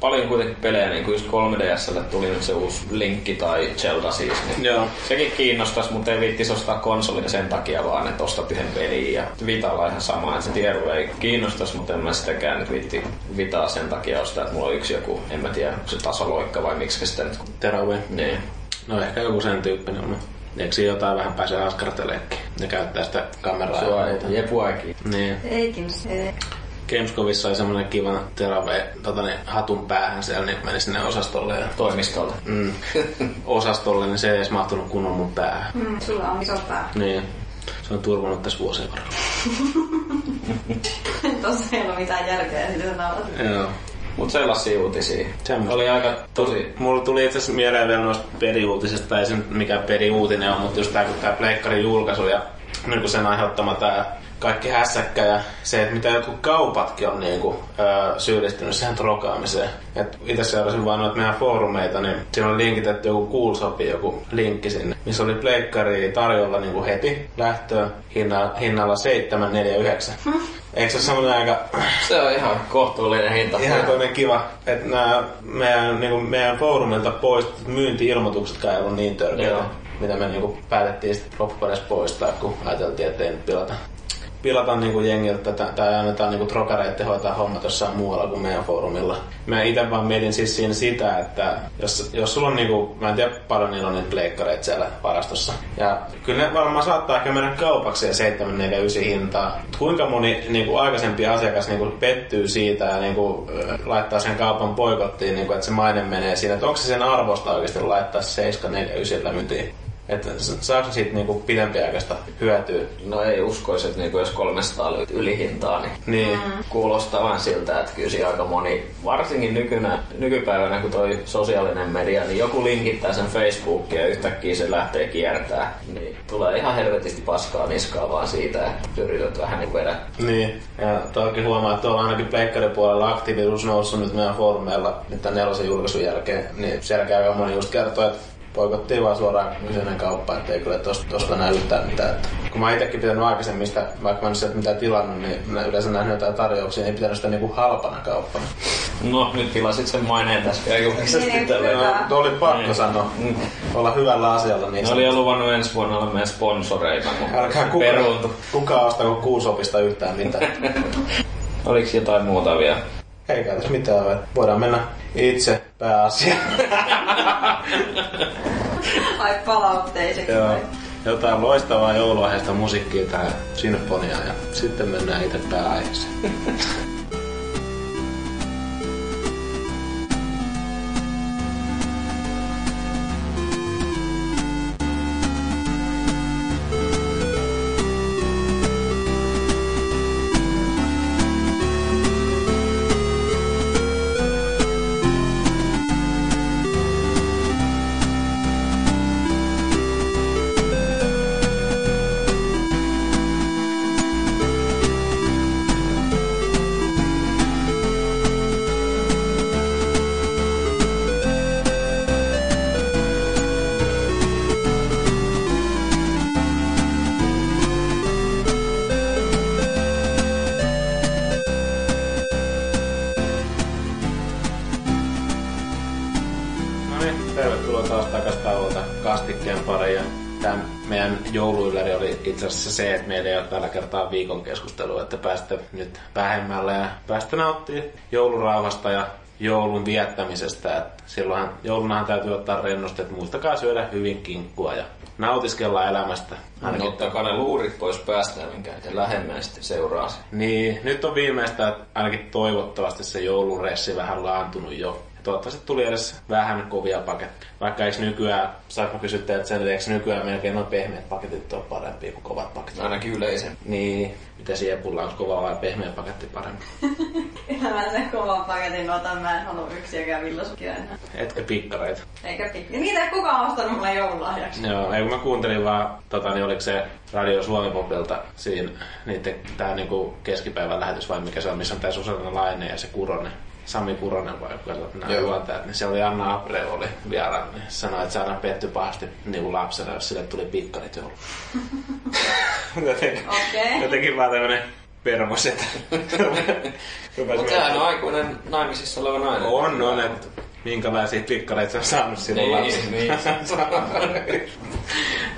Speaker 3: paljon kuitenkin pelejä, niin kuin just 3DSlle tuli nyt se uusi Linkki tai Zelda siis. Niin
Speaker 1: Joo.
Speaker 3: Sekin kiinnostaisi, mutta ei viittis ostaa konsolin sen takia vaan, että ostat yhden pelin ja Vitalla ihan sama, että se tiedu ei kiinnostaisi, mutta en mä sitäkään nyt viitti Vitaa sen takia ostaa, että mulla on yksi joku, en mä tiedä, onko se tasoloikka vai miksi sitä nyt.
Speaker 1: Teraway.
Speaker 3: Niin.
Speaker 1: No ehkä joku sen tyyppinen on. Eikö siinä jotain vähän pääsee askarteleekin? Ne käyttää sitä kameraa ja muuta.
Speaker 3: jepuakin.
Speaker 1: Niin.
Speaker 2: Eikin se.
Speaker 1: Gamescomissa oli semmonen kiva Teraway tota, niin, hatun päähän siellä, niin meni sinne osastolle ja
Speaker 3: Toimistolle.
Speaker 1: mm, osastolle, niin se ei edes mahtunut kunnon mun päähän.
Speaker 2: Mm, sulla on iso pää.
Speaker 1: Niin. Se on turvannut tässä vuosien varrella.
Speaker 2: Tossa ei ole mitään järkeä sitten sä naurat.
Speaker 1: Joo.
Speaker 3: Mut sellaisia uutisia.
Speaker 1: Semmosta.
Speaker 3: Oli aika tosi...
Speaker 1: Mulla tuli itse asiassa mieleen vielä noista peliuutisista, tai ei se nyt mikään peliuutinen on, mutta just tää, kun tää Pleikkarin julkaisu ja niin kuin sen aiheuttama tää kaikki hässäkkä ja se, että mitä jotkut kaupatkin on niin kuin, öö, syyllistynyt siihen trokaamiseen. Et itse seurasin vaan noita meidän foorumeita, niin siinä oli linkitetty joku Coolshopi, joku linkki sinne, missä oli pleikkari tarjolla niin kuin heti lähtöön hinna, hinnalla 749. Eikö se ole semmoinen aika
Speaker 3: Se on ihan kohtuullinen hinta.
Speaker 1: Ihan toinen kiva, että nämä meidän, niin kuin meidän foorumilta poistetut myynti-ilmoituksetkaan ei ollut niin törkeitä, mitä me niin kuin päätettiin sitten loppupeleissä poistaa, kun ajateltiin, että ei nyt pilata, pilata niin kuin jengiltä tai annetaan niin kuin trokareiden hoitaa hommat jossain muualla kuin meidän foorumilla. Mä itse vaan mietin siis siinä sitä, että jos, jos sulla on niin kuin, mä en tiedä paljon niillä on niitä pleikkareita siellä varastossa. Ja kyllä ne varmaan saattaa ehkä mennä kaupaksi ja 749 hintaa. Kuinka moni niin kuin aikaisempi asiakas niin kuin pettyy siitä ja niin kuin, ö, laittaa sen kaupan poikottiin, niin kuin, että se maine menee siinä, että onko se sen arvosta oikeasti laittaa 749 myyntiin? Että saako siitä niinku pidempiaikaista hyötyä?
Speaker 3: No ei uskoisi, että niinku jos 300 oli ylihintaa, niin
Speaker 1: Niin.
Speaker 3: kuulostaa vaan siltä, että kyllä aika moni, varsinkin nykynä, nykypäivänä kun toi sosiaalinen media, niin joku linkittää sen Facebookiin ja yhtäkkiä se lähtee kiertää, niin tulee ihan helvetisti paskaa niskaa vaan siitä, että yrität vähän niin vedä.
Speaker 1: Niin. Ja toki huomaa, että tuolla ainakin pleikkaripuolella puolella aktiivisuus noussut nyt meidän foorumeilla nyt tämän nelosen julkaisun jälkeen. Niin siellä käy moni just kertoo, että poikottiin vaan suoraan kyseinen kauppa, ettei kyllä tosta, tosta näy yhtään mitään. Että kun mä itsekin pitänyt aikaisemmin sitä, vaikka mä en sieltä mitään tilannut, niin mä yleensä nähnyt jotain tarjouksia, niin ei pitänyt sitä niinku halpana kauppana.
Speaker 3: No nyt tilasit sen maineen tässä vielä julkisesti
Speaker 2: Niin,
Speaker 3: tälle.
Speaker 2: kyllä.
Speaker 1: No, tuo oli pakko
Speaker 3: Niin.
Speaker 1: sanoa. Olla hyvällä asialla niin
Speaker 3: Ne oli jo luvannut ensi vuonna olla meidän sponsoreita, mutta
Speaker 1: Älkää kukaan,
Speaker 3: peruuntu.
Speaker 1: kukaan ostako kuusopista yhtään mitään.
Speaker 3: Oliko jotain muuta vielä?
Speaker 1: Ei kai tässä mitään, voidaan mennä itse pääasiaan.
Speaker 2: Ai palautteisiksi.
Speaker 1: Joo.
Speaker 2: vai?
Speaker 1: Jotain loistavaa jouluaiheista musiikkia tähän sinfoniaan ja sitten mennään itse pääaiheeseen. Kertaa viikon keskustelua, että päästä nyt vähemmällä ja päästä nauttimaan joulurauhasta ja joulun viettämisestä. Et silloinhan joulunahan täytyy ottaa rennosti, että muistakaa syödä hyvin kinkkua ja nautiskella elämästä.
Speaker 3: Ainakin ottakaa ne luurit pois päästä, minkä te lähemmän sitten seuraa se.
Speaker 1: Niin, nyt on viimeistä, että ainakin toivottavasti se jouluressi vähän laantunut jo. Toivottavasti tuli edes vähän kovia paketteja. Vaikka eikö nykyään, saanko kysyä teiltä sen, että eikö nykyään melkein noin pehmeät paketit ole parempia kuin kovat paketit?
Speaker 3: Ainakin yleisen.
Speaker 1: Niin, mitä siepulla on kova vai pehmeä paketti parempi?
Speaker 2: Kyllä mä sen kovan paketin otan, mä en halua yksiäkään villasukia enää.
Speaker 1: Etkä pikkareita.
Speaker 2: Eikä pikki. Niitä ei kukaan ostanut mulle joululahjaksi.
Speaker 1: Joo, ei kun mä kuuntelin vaan, tota, niin oliko se Radio Suomi Popilta siinä niiden tää niinku keskipäivän lähetys vai mikä se on, missä on tää Susanna Laine ja se Kuronen. Sami Kuronen vai joku nämä
Speaker 3: Joo.
Speaker 1: juontajat, niin siellä oli Anna Abreu oli vielä, niin sanoi, että se aina petty pahasti niin kuin lapsena, jos sille tuli pikkarit joulu. jotenkin,
Speaker 2: Okei.
Speaker 1: jotenkin vaan tämmönen permoset.
Speaker 3: Mutta sehän on aikuinen naimisissa oleva nainen.
Speaker 1: on, on, että minkälaisia pikkareita sä oot saanut silloin
Speaker 3: Niin,
Speaker 1: lapsena.
Speaker 3: niin.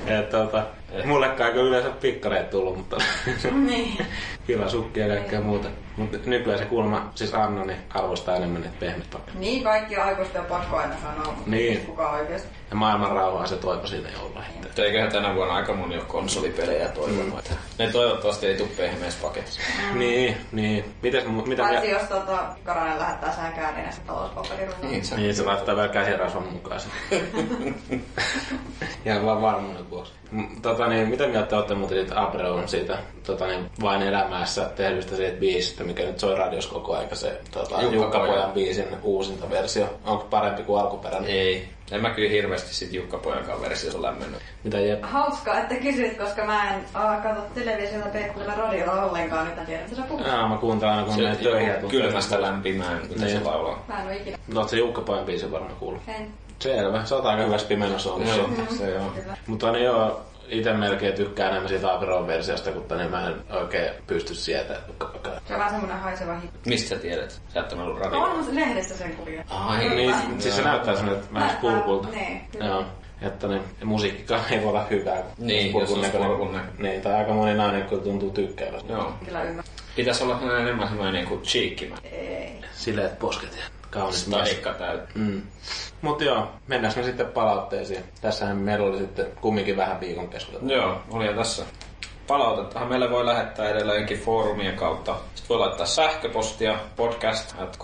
Speaker 1: Et, tota, mullekaan kyllä yleensä pikkareita tullut, mutta
Speaker 2: niin.
Speaker 1: hyvä sukki ja kaikkea muuta. Mutta nykyään se kuulemma, siis Anna, niin arvostaa enemmän niitä pehmeät paperit.
Speaker 2: Niin, kaikki aikuisten on pakko aina sanoa, mutta
Speaker 1: Niin.
Speaker 2: niin. kuka oikeesti.
Speaker 1: Ja maailman rauhaa se toivo siinä jollain.
Speaker 3: Mutta eiköhän tänä vuonna aika moni ole konsolipelejä toivonut. että Ne toivottavasti ei tule pehmeässä paketissa.
Speaker 1: Niin, niin. Mites, mu- mitä
Speaker 2: Paitsi
Speaker 1: vielä?
Speaker 2: jos tota, Karanen lähettää sänkään, niin se talouspaperiruuan.
Speaker 3: Niin, se
Speaker 1: Niin, se laittaa vielä käsirasvan mukaan ja vaan varmuuden vuoksi. Tota niin, mitä mieltä te olette muuten siitä Abreon siitä tota niin, vain elämässä tehdystä siitä biisistä, mikä nyt soi radios koko aika se tota,
Speaker 3: Jukka Pojan.
Speaker 1: Biisin uusinta versio. Onko parempi kuin alkuperäinen?
Speaker 3: Ei. En mä kyllä hirveästi sit Jukka Pojankaan versiossa lämmennyt.
Speaker 1: Mitä Jep?
Speaker 2: Hauskaa, että kysyt, koska mä en uh, katso televisiota tai kuuntele radiota ollenkaan, nyt en tiedä, mitä sä puhut.
Speaker 1: Mä kuuntelen aina kun
Speaker 3: Se
Speaker 1: töihin.
Speaker 3: kylmästä lämpimään, mitä
Speaker 1: Niin.
Speaker 3: se laulaa.
Speaker 2: Mä en oo ikinä.
Speaker 1: Oletko se Jukka Pojan biisin varmaan kuullut?
Speaker 2: En.
Speaker 1: Selvä, sä oot aika hyvässä pimenossa ollut.
Speaker 3: Joo,
Speaker 1: siinä.
Speaker 3: se on.
Speaker 2: Kyllä.
Speaker 1: Mutta niin joo, itse melkein tykkään enemmän siitä Abreon versiosta, kun niin mä en oikein pysty sietämään Pojan.
Speaker 2: Se on vähän semmonen haiseva hit.
Speaker 3: Mistä sä tiedät? Sä et ole ollut
Speaker 2: No,
Speaker 3: radio.
Speaker 2: on se lehdessä sen kulje.
Speaker 3: Ai,
Speaker 1: Niin,
Speaker 2: Kyllä.
Speaker 1: siis se näyttää vähän
Speaker 2: Näyttää-
Speaker 1: spurkulta.
Speaker 2: niin.
Speaker 1: Joo. Että niin, musiikkikaan ei voi olla hyvää.
Speaker 3: Niin, jos on
Speaker 1: näköinen.
Speaker 3: spurkun näköinen.
Speaker 1: Niin, tai aika moni nainen kyllä tuntuu tykkäävän.
Speaker 3: Joo.
Speaker 2: Kyllä ymmärrän.
Speaker 3: Pitäisi olla enemmän semmoinen niinku cheekkimä.
Speaker 2: Ei.
Speaker 1: Sileet posket ja kaunis mies.
Speaker 3: Staikka täyttä.
Speaker 1: Mm. Mutta joo, mennään me sitten palautteisiin. Tässähän meillä oli sitten kumminkin vähän viikon keskustelua.
Speaker 3: Joo, oli jo tässä. Palautettahan meille voi lähettää edelleenkin foorumien kautta. Sitten voi laittaa sähköpostia podcast at.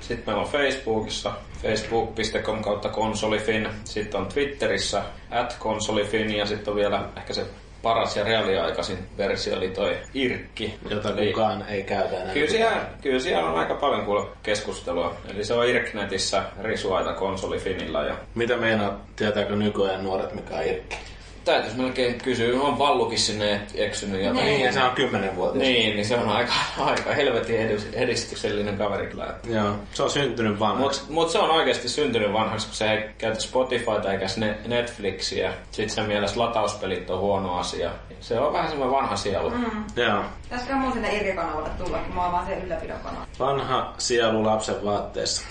Speaker 3: Sitten meillä on Facebookissa facebook.com kautta konsolifin. Sitten on Twitterissä at konsolifin ja sitten on vielä ehkä se paras ja reaaliaikaisin versio eli toi Irkki.
Speaker 1: Jota
Speaker 3: Eli-
Speaker 1: kukaan ei käytä enää.
Speaker 3: Kyllä siellä, kyllä siellä on aika paljon kuule keskustelua. Eli se on Irknetissä risuaita konsolifinilla ja
Speaker 1: Mitä meinaa, tietääkö nykyajan nuoret mikä on Irkki?
Speaker 3: Täytyisi melkein kysyä, on Vallukin sinne eksynyt ja
Speaker 2: Niin.
Speaker 1: Ja se on kymmenen vuotta.
Speaker 3: Niin, niin se on aika, aika helvetin edis- edistyksellinen kaveri kyllä.
Speaker 1: Joo, se on syntynyt vanhaksi.
Speaker 3: Mutta mut se on oikeasti syntynyt vanhaksi, kun se ei käytä Spotifyta eikä ne- Netflixiä. Sitten sen mielestä latauspelit on huono asia. Se on vähän semmoinen vanha sielu. Mm.
Speaker 1: Joo.
Speaker 2: Pitäisikö mun sinne Irja-kanavalle tulla, kun mä oon vaan se ylläpidon kanava.
Speaker 1: Vanha sielu lapsen vaatteessa.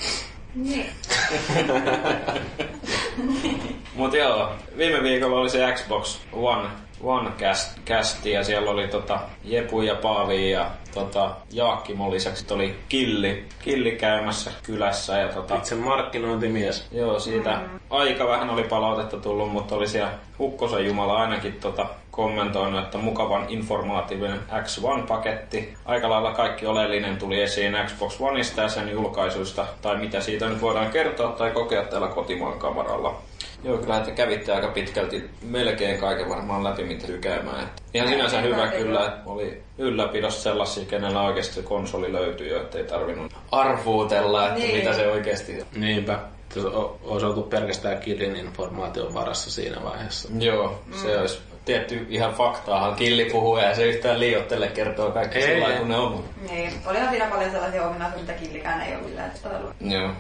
Speaker 2: Niin.
Speaker 3: Mut joo, viime viikolla oli se Xbox One, One cast, cast ja siellä oli tota Jepu ja Paavi ja tota Jaakkimo lisäksi oli Killi, Killi käymässä kylässä ja tota,
Speaker 1: Itse markkinointimies.
Speaker 3: Joo, siitä aika vähän oli palautetta tullut, mutta oli siellä Ukkosen Jumala ainakin tota kommentoinut, että mukavan informaatiivinen X1-paketti. Aika lailla kaikki oleellinen tuli esiin Xbox Oneista ja sen julkaisuista, tai mitä siitä nyt voidaan kertoa tai kokea täällä kotimaan kamaralla. Joo, kyllä että kävitte aika pitkälti melkein kaiken varmaan läpi, mitä tykäymään. Et Ihan sinänsä
Speaker 2: Hyvä,
Speaker 3: kyllä, että oli ylläpidossa sellaisia, kenellä oikeasti se konsoli löytyy jo, ettei tarvinnut arvuutella, että
Speaker 2: Niin.
Speaker 3: mitä se oikeasti on.
Speaker 1: Niinpä. Olisi oltu pelkästään Killin informaation varassa siinä vaiheessa.
Speaker 3: Joo, se olisi tietty ihan faktaahan killi puhuu ja se yhtään liiottele kertoo kaikki
Speaker 1: Ei,
Speaker 3: sillä lailla, kun ne on.
Speaker 2: Niin. Olihan siinä paljon sellaisia ominaisuuksia, mitä killikään ei ollut millään testaillut.
Speaker 3: Joo.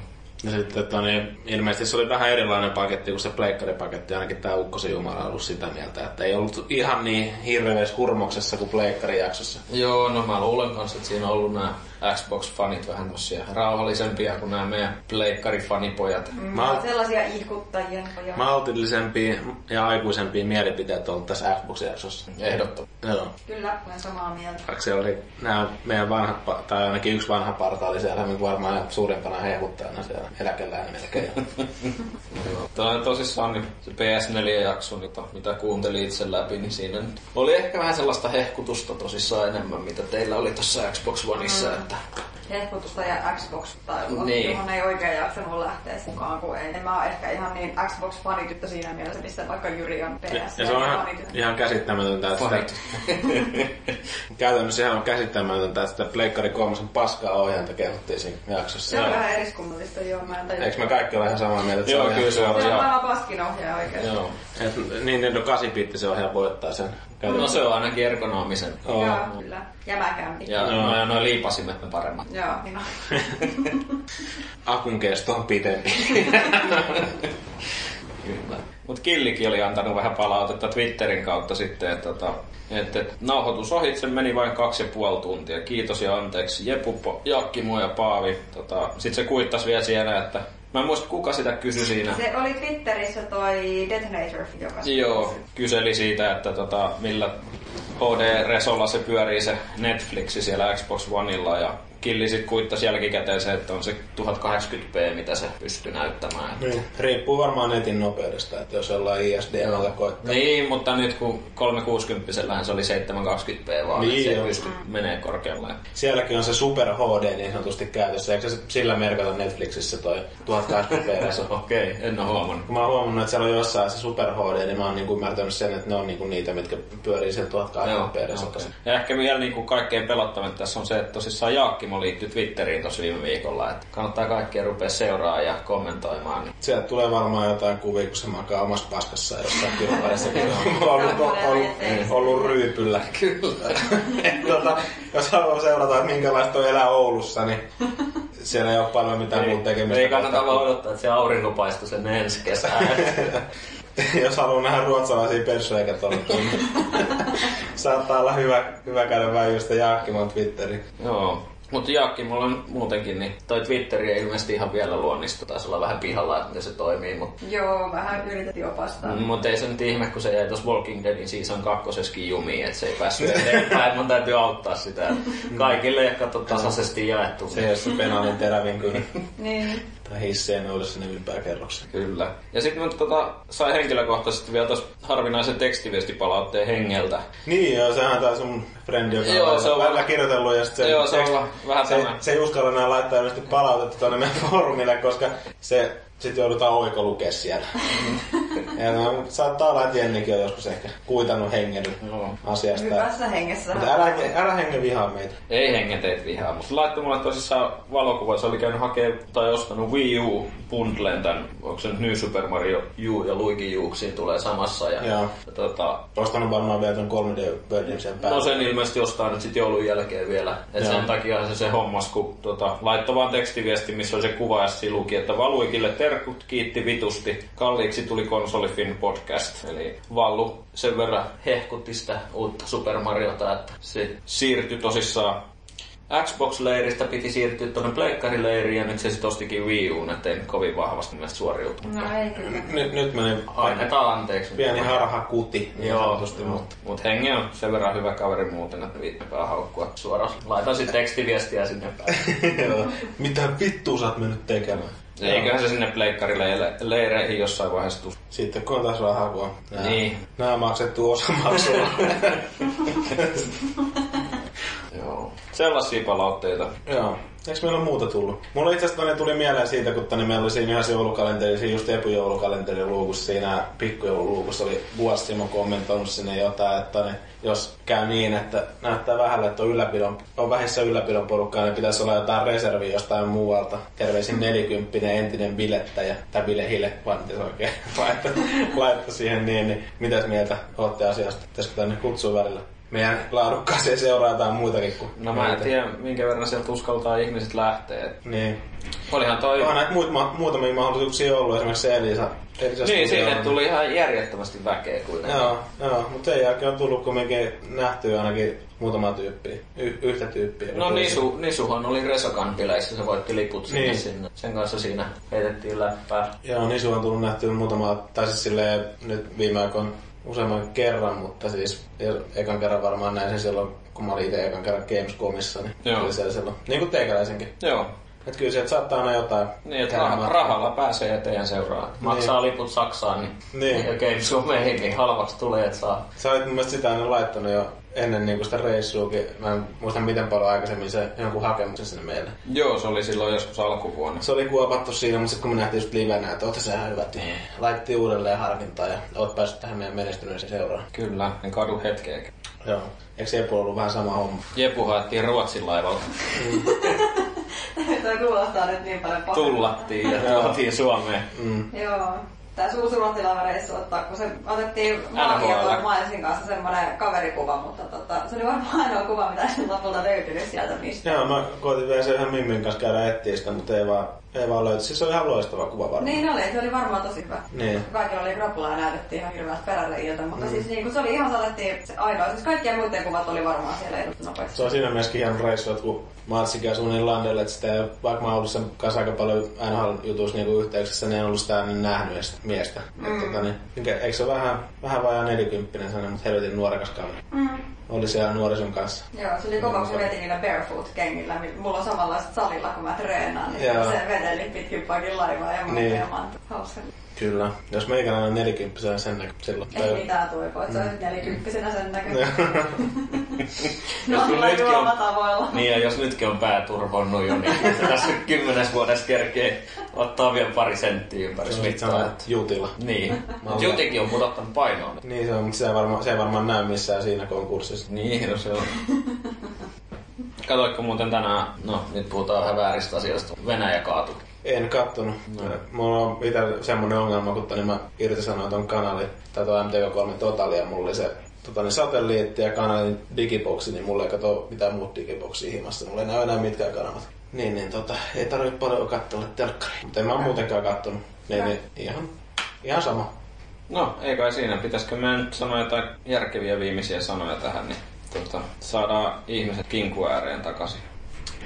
Speaker 1: Ja sitten että niin, ilmeisesti se oli vähän erilainen paketti kuin se pleikkaripaketti. Ainakin tämä Ukkosen Jumala on ollut sitä mieltä, että ei ollut ihan niin hirveässä kurmoksessa kuin pleikkarijaksossa.
Speaker 3: Joo, no mä luulen kanssa, että siinä on ollut nämä Xbox-fanit vähän tossia rauhallisempia kuin nämä meidän pleikkarifanipojat.
Speaker 2: Mm.
Speaker 1: Mä
Speaker 2: Sellaisia ihkuttajia. Ja...
Speaker 1: Maltillisempia ja aikuisempia mielipiteitä on tässä Xbox-jaksossa.
Speaker 3: Ehdottomasti.
Speaker 1: Joo.
Speaker 2: Kyllä, olen samaa mieltä.
Speaker 1: Vaikka se oli nämä meidän vanhat, tai ainakin yksi vanha parta oli siellä niin varmaan suurimpana hehuttajana siellä eläkeläinen melkein.
Speaker 3: Tämä on tosissaan niin se PS4-jakso, niin to- mitä kuuntelin itse läpi, niin siinä oli ehkä vähän sellaista hehkutusta tosissaan enemmän, mitä teillä oli tuossa Xbox Oneissa, mm. että
Speaker 2: Hehkutusta ja Xbox tailua,
Speaker 3: Niin.
Speaker 2: johon ei oikein jaksanut lähteä mukaan, kun ei. En mä oon ehkä ihan niin Xbox-fanityttö siinä mielessä, missä vaikka Jyri on PS.
Speaker 1: Ja se on ihan, ihan käsittämätöntä, että sitä, käytännössä ihan käsittämätöntä, että sitä Pleikkari 3 paskaa ohjainta kehuttiin siinä jaksossa.
Speaker 2: Se on vähän eriskummallista, joo. Mä en tajua.
Speaker 1: Eikö me kaikki ole ihan samaa mieltä? että
Speaker 3: Joo,
Speaker 1: on
Speaker 3: kyllä se on.
Speaker 2: Se on
Speaker 3: Joo.
Speaker 2: aivan paskin ohjaaja oikeesti.
Speaker 3: Joo.
Speaker 1: Et Nintendo 8-bitti se ohjaa voittaa sen.
Speaker 3: No se on ainakin ergonomisen.
Speaker 1: Oo.
Speaker 2: Joo, kyllä. Jämäkämpi.
Speaker 3: Ja
Speaker 1: Joo.
Speaker 3: no, noin liipasimet on paremmat.
Speaker 2: Joo, niin on.
Speaker 1: Akun kesto on pitempi.
Speaker 3: Kyllä. Mutta Killikin oli antanut vähän palautetta Twitterin kautta sitten, että, tota, että, että nauhoitus ohitse meni vain kaksi ja puoli tuntia. Kiitos ja anteeksi Jepu, Jakkimo ja Paavi. Tota, Sitten se kuittasi vielä siellä, että Mä en muista kuka sitä kysyi siinä.
Speaker 2: Se oli Twitterissä toi Detonator, joka
Speaker 3: Joo, kyseli siitä, että tota, millä HD-resolla se pyörii se Netflixi siellä Xbox Oneilla ja Killi sit kuittasi jälkikäteen se, että on se 1080p, mitä se pystyy näyttämään.
Speaker 1: Niin, riippuu varmaan netin nopeudesta, että jos ollaan ISDL koittaa.
Speaker 3: Niin, mutta nyt kun 360 se oli 720p vaan,
Speaker 1: niin,
Speaker 3: se
Speaker 1: joo.
Speaker 3: ei pysty menee korkealle.
Speaker 1: Sielläkin on se Super HD niin sanotusti käytössä. Eikö se sillä merkata Netflixissä toi 1080p reso?
Speaker 3: Okei, okay, en ole huomannut.
Speaker 1: Kun mä oon huomannut, että siellä on jossain se Super HD, niin mä oon niinku ymmärtänyt sen, että ne on niinku niitä, mitkä pyörii sen 1080p resossa.
Speaker 3: Okay. Ja ehkä vielä niin kuin kaikkein pelottavinta tässä on se, että tosissaan Jaakkimo liittyi Twitteriin tuossa viime viikolla, että kannattaa kaikkia rupea seuraa ja kommentoimaan. Niin
Speaker 1: Sieltä tulee varmaan jotain kuvia, kun se makaa omassa paskassa jossain kylmäissäkin. on ollut, ollut, ollut ryypyllä.
Speaker 3: Kyllä.
Speaker 1: Et tota, jos haluaa seurata, että minkälaista on elää Oulussa, niin siellä ei ole paljon mitään muuta tekemistä.
Speaker 3: Ei kannata vaan odottaa, että se aurinko paistuu sen ensi kesään.
Speaker 1: jos haluaa nähdä ruotsalaisia niin saattaa olla hyvä, hyvä käydä vähän just Jaakkimon Twitteriin.
Speaker 3: Joo. Mutta Jaakki, mulla on muutenkin, niin toi Twitteri ei ilmeisesti ihan vielä luonnistu. Taisi olla vähän pihalla, että miten se toimii. Mutta
Speaker 2: Joo, vähän yritettiin opastaa.
Speaker 3: mut ei se nyt ihme, kun se jäi tuossa Walking Deadin season kakkosessakin jumiin, että se ei päässyt eteenpäin. Mun täytyy auttaa sitä. Kaikille ehkä kato tasaisesti jaettu.
Speaker 1: Se ei ole se penaalin terävin kyllä.
Speaker 2: Niin.
Speaker 1: Tai hisseen noudessa sinne ylimpään kerrokseen.
Speaker 3: Kyllä. Ja sitten mä tota, sain henkilökohtaisesti vielä tuossa harvinaisen tekstiviestipalautteen hengeltä.
Speaker 1: Niin joo, sehän tää sun frendi, joka
Speaker 3: Joo,
Speaker 1: on
Speaker 3: se on
Speaker 1: välillä
Speaker 3: vähän-
Speaker 1: kirjoitellut ja sitten
Speaker 3: Joo, se on vähän-
Speaker 1: se, se ei uskalla enää laittaa ilmeisesti palautetta tuonne meidän foorumille, koska se sitten joudutaan oiko lukea siellä. ja no, saattaa olla, että Jennikin on joskus ehkä kuitannut hengen
Speaker 3: Joo.
Speaker 1: asiasta.
Speaker 2: Hyvässä hengessä.
Speaker 1: Mutta älä, älä hengen vihaa meitä.
Speaker 3: Ei hengen teet vihaa, mutta laittoi mulle tosissaan valokuva, se oli käynyt hakemaan tai ostanut Wii U bundlen tän, onko se nyt New Super Mario U ja Luigi U, siinä tulee samassa. Ja,
Speaker 1: Joo.
Speaker 3: ja tota,
Speaker 1: Ostanut varmaan vielä ton 3D-bördin sen päälle.
Speaker 3: No sen ilmeisesti ostaa nyt sitten joulun jälkeen vielä. Et sen takia se, se hommas, kun tota, laittoi vaan tekstiviesti, missä oli se kuva ja siinä luki, että Valuikille terkut kiitti vitusti. Kalliiksi tuli konsolifin podcast. Eli Vallu sen verran hehkutti sitä uutta Super Mariota, että se siirtyi tosissaan Xbox-leiristä piti siirtyä tuonne Pleikkarileiriin ja nyt se sitten ostikin Wii Uun, ettei nyt kovin vahvasti mielestä suoriutu.
Speaker 2: No ei kyllä.
Speaker 1: Nyt, nyt meni
Speaker 3: Annetaan anteeksi.
Speaker 1: pieni harha kuti. niin
Speaker 3: Joo,
Speaker 1: sanotusti,
Speaker 3: mut,
Speaker 1: mutta
Speaker 3: mut hengi on sen verran hyvä kaveri muuten, että viittipää haukkua suoraan. Laitan sitten tekstiviestiä sinne päin.
Speaker 1: Mitä vittua sä oot mennyt tekemään?
Speaker 3: Eiköhän se sinne pleikkarille leireihin jossain vaiheessa tuu.
Speaker 1: Sitten kun on taas rahaa, kun nää,
Speaker 3: Niin.
Speaker 1: nää maksettu osamaksulla.
Speaker 3: Joo. Sellaisia palautteita.
Speaker 1: Joo. Eikö meillä ole muuta tullut? Mulla itse asiassa tuli mieleen siitä, kun tonne meillä oli siinä ihan se joulukalenteri, siinä just epujoulukalenterin luukussa, siinä pikkujoululuukussa oli Vuostimo kommentoinut sinne jotain, että ne, jos käy niin, että näyttää vähälle, että on, ylläpidon, on vähissä ylläpidon porukkaa, niin pitäisi olla jotain reserviä jostain muualta. Terveisin nelikymppinen entinen bilettäjä, tai bilehille, vaan miten se oikein laittaa, laittaa siihen niin, niin mitäs mieltä olette asiasta? Pitäisikö tänne kutsua välillä? Meidän laadukkaaseen seuraa jotain muitakin kuin
Speaker 3: No mä en tiedä, minkä verran sieltä uskaltaa ihmiset lähteä.
Speaker 1: Niin.
Speaker 3: Olihan toi...
Speaker 1: On näitä muut, ma- muutamia mahdollisuuksia ollut, esimerkiksi Elisa. Elisa
Speaker 3: Niin, sinne tuli ihan järjettömästi väkeä kuitenkin.
Speaker 1: Joo, joo, mutta sen jälkeen on tullut kumminkin nähtyä ainakin muutama tyyppiä, y- yhtä tyyppiä.
Speaker 3: No Nisu, Nisuhan oli Resokan bileissä, se voitti liput sinne
Speaker 1: Niin.
Speaker 3: sinne. Sen kanssa siinä heitettiin läppää.
Speaker 1: Joo, Nisu on tullut nähtyä muutama, tai siis silleen nyt viime aikoina useamman kerran, mutta siis ekan kerran varmaan näin sen silloin, kun mä olin itse ekan kerran Gamescomissa, niin
Speaker 3: Joo.
Speaker 1: oli siellä silloin, niin kuin teikäläisenkin.
Speaker 3: Joo.
Speaker 1: Että kyllä sieltä saattaa aina jotain
Speaker 3: Niin, että
Speaker 1: käydä
Speaker 3: rah-
Speaker 1: matkaan.
Speaker 3: rahalla pääsee eteen seuraa. Maksaa liput Saksaan, niin,
Speaker 1: Niin.
Speaker 3: ja Gamescomeihin, niin halvaksi tulee, että saa.
Speaker 1: Sä olit mun mielestä sitä aina laittanut jo ennen niinku sitä reissuakin. Mä en muista miten paljon aikaisemmin se jonkun hakemuksen sinne meille.
Speaker 3: Joo, se oli silloin joskus alkuvuonna.
Speaker 1: Se oli kuopattu siinä, mutta sitten kun me nähtiin just livenä, että ootte sä ihan hyvät, niin laitettiin uudelleen harkintaa ja oot päässyt tähän meidän menestyneeseen seuraan.
Speaker 3: Kyllä, en kadu hetkeäkään.
Speaker 1: Joo. Eikö Jepu ollut vähän sama homma?
Speaker 3: Jepu haettiin Ruotsin laivalta.
Speaker 2: Toi kuulostaa nyt niin paljon pahalta.
Speaker 3: Tullattiin ja tuotiin Suomeen.
Speaker 1: Mm.
Speaker 2: Joo. Tää suusulattilavereissu ottaa, kun se otettiin Milesin kanssa semmoinen kaverikuva, mutta tota, se oli varmaan ainoa kuva, mitä sen lopulta löytynyt sieltä mistä.
Speaker 1: Joo, mä koitin vielä sen ihan Mimmin kanssa käydä etsiä sitä, mutta ei vaan, ei vaan löyty. Siis se oli ihan loistava kuva varmaan.
Speaker 2: Niin oli, se oli varmaan tosi hyvä.
Speaker 1: Niin.
Speaker 2: Kaikilla oli krapulaa ja näytettiin ihan hirveältä peräreijiltä, mutta
Speaker 1: Mm.
Speaker 2: siis niin kuin se oli ihan saatettiin se ainoa. Siis kaikkien muiden kuvat oli varmaan siellä edustus nopeasti.
Speaker 1: Se on siinä myöskin hieno reissu, että kun Matsi käy suunnilleen landelle, että sitä ei, vaikka mä oon ollut sen kanssa aika paljon NHL-jutuissa niin yhteyksissä, niin en ollut sitä niin nähnyt edes miestä. Mm. Et, tota, niin, eikö se ole vähän, vähän vajaa nelikymppinen sellainen, mutta helvetin nuorekas kaveri.
Speaker 2: Mm.
Speaker 1: Oli siellä nuorison kanssa.
Speaker 2: Joo, se oli kova, kun se veti niillä barefoot-kengillä. Mulla on samanlaiset salilla, kun mä treenaan, niin
Speaker 1: Joo.
Speaker 2: se veteli pitkin pakin laivaa ja muuta
Speaker 1: Niin.
Speaker 2: ja. Hauska.
Speaker 1: Kyllä. Jos meikäläinen on nelikymppisenä sen näkö silloin.
Speaker 2: Ei mitään tuipoa, että se on nyt nelikymppisenä sen näköinen.
Speaker 3: Jos
Speaker 2: No,
Speaker 3: kyllä nytkin on,
Speaker 2: juomatavoilla.
Speaker 3: niin ja jos nytkin on pää turvonnut jo, niin se tässä kymmenes vuodessa kerkee ottaa vielä pari senttiä ympäri
Speaker 1: Se
Speaker 3: mittaa.
Speaker 1: sellainen jutila.
Speaker 3: Niin. Jutikin on pudottanut painoa.
Speaker 1: Niin se on, mutta se ei varmaan, se ei varmaan näy missään siinä konkurssissa.
Speaker 3: Niin, no se on. Katoitko muuten tänään, no nyt puhutaan vähän vääristä asioista, Venäjä kaatui.
Speaker 1: En kattonut. No. Mulla on itse semmonen ongelma, kun niin mä irtisanoin ton kanalin, tai tuon MTV3 Total, ja mulla oli se tota, niin satelliitti ja kanalin digiboksi, niin mulla ei kato mitään muut digiboksia himassa. Mulla ei näy enää mitkään kanavat. Niin, niin tota, ei tarvitse paljon katsella telkkariin. Mutta en mä muutenkaan kattonut. Niin, niin ihan, ihan sama.
Speaker 3: No, ei kai siinä. Pitäisikö mä nyt sanoa jotain järkeviä viimeisiä sanoja tähän, niin tota, saadaan ihmiset kinku ääreen takaisin.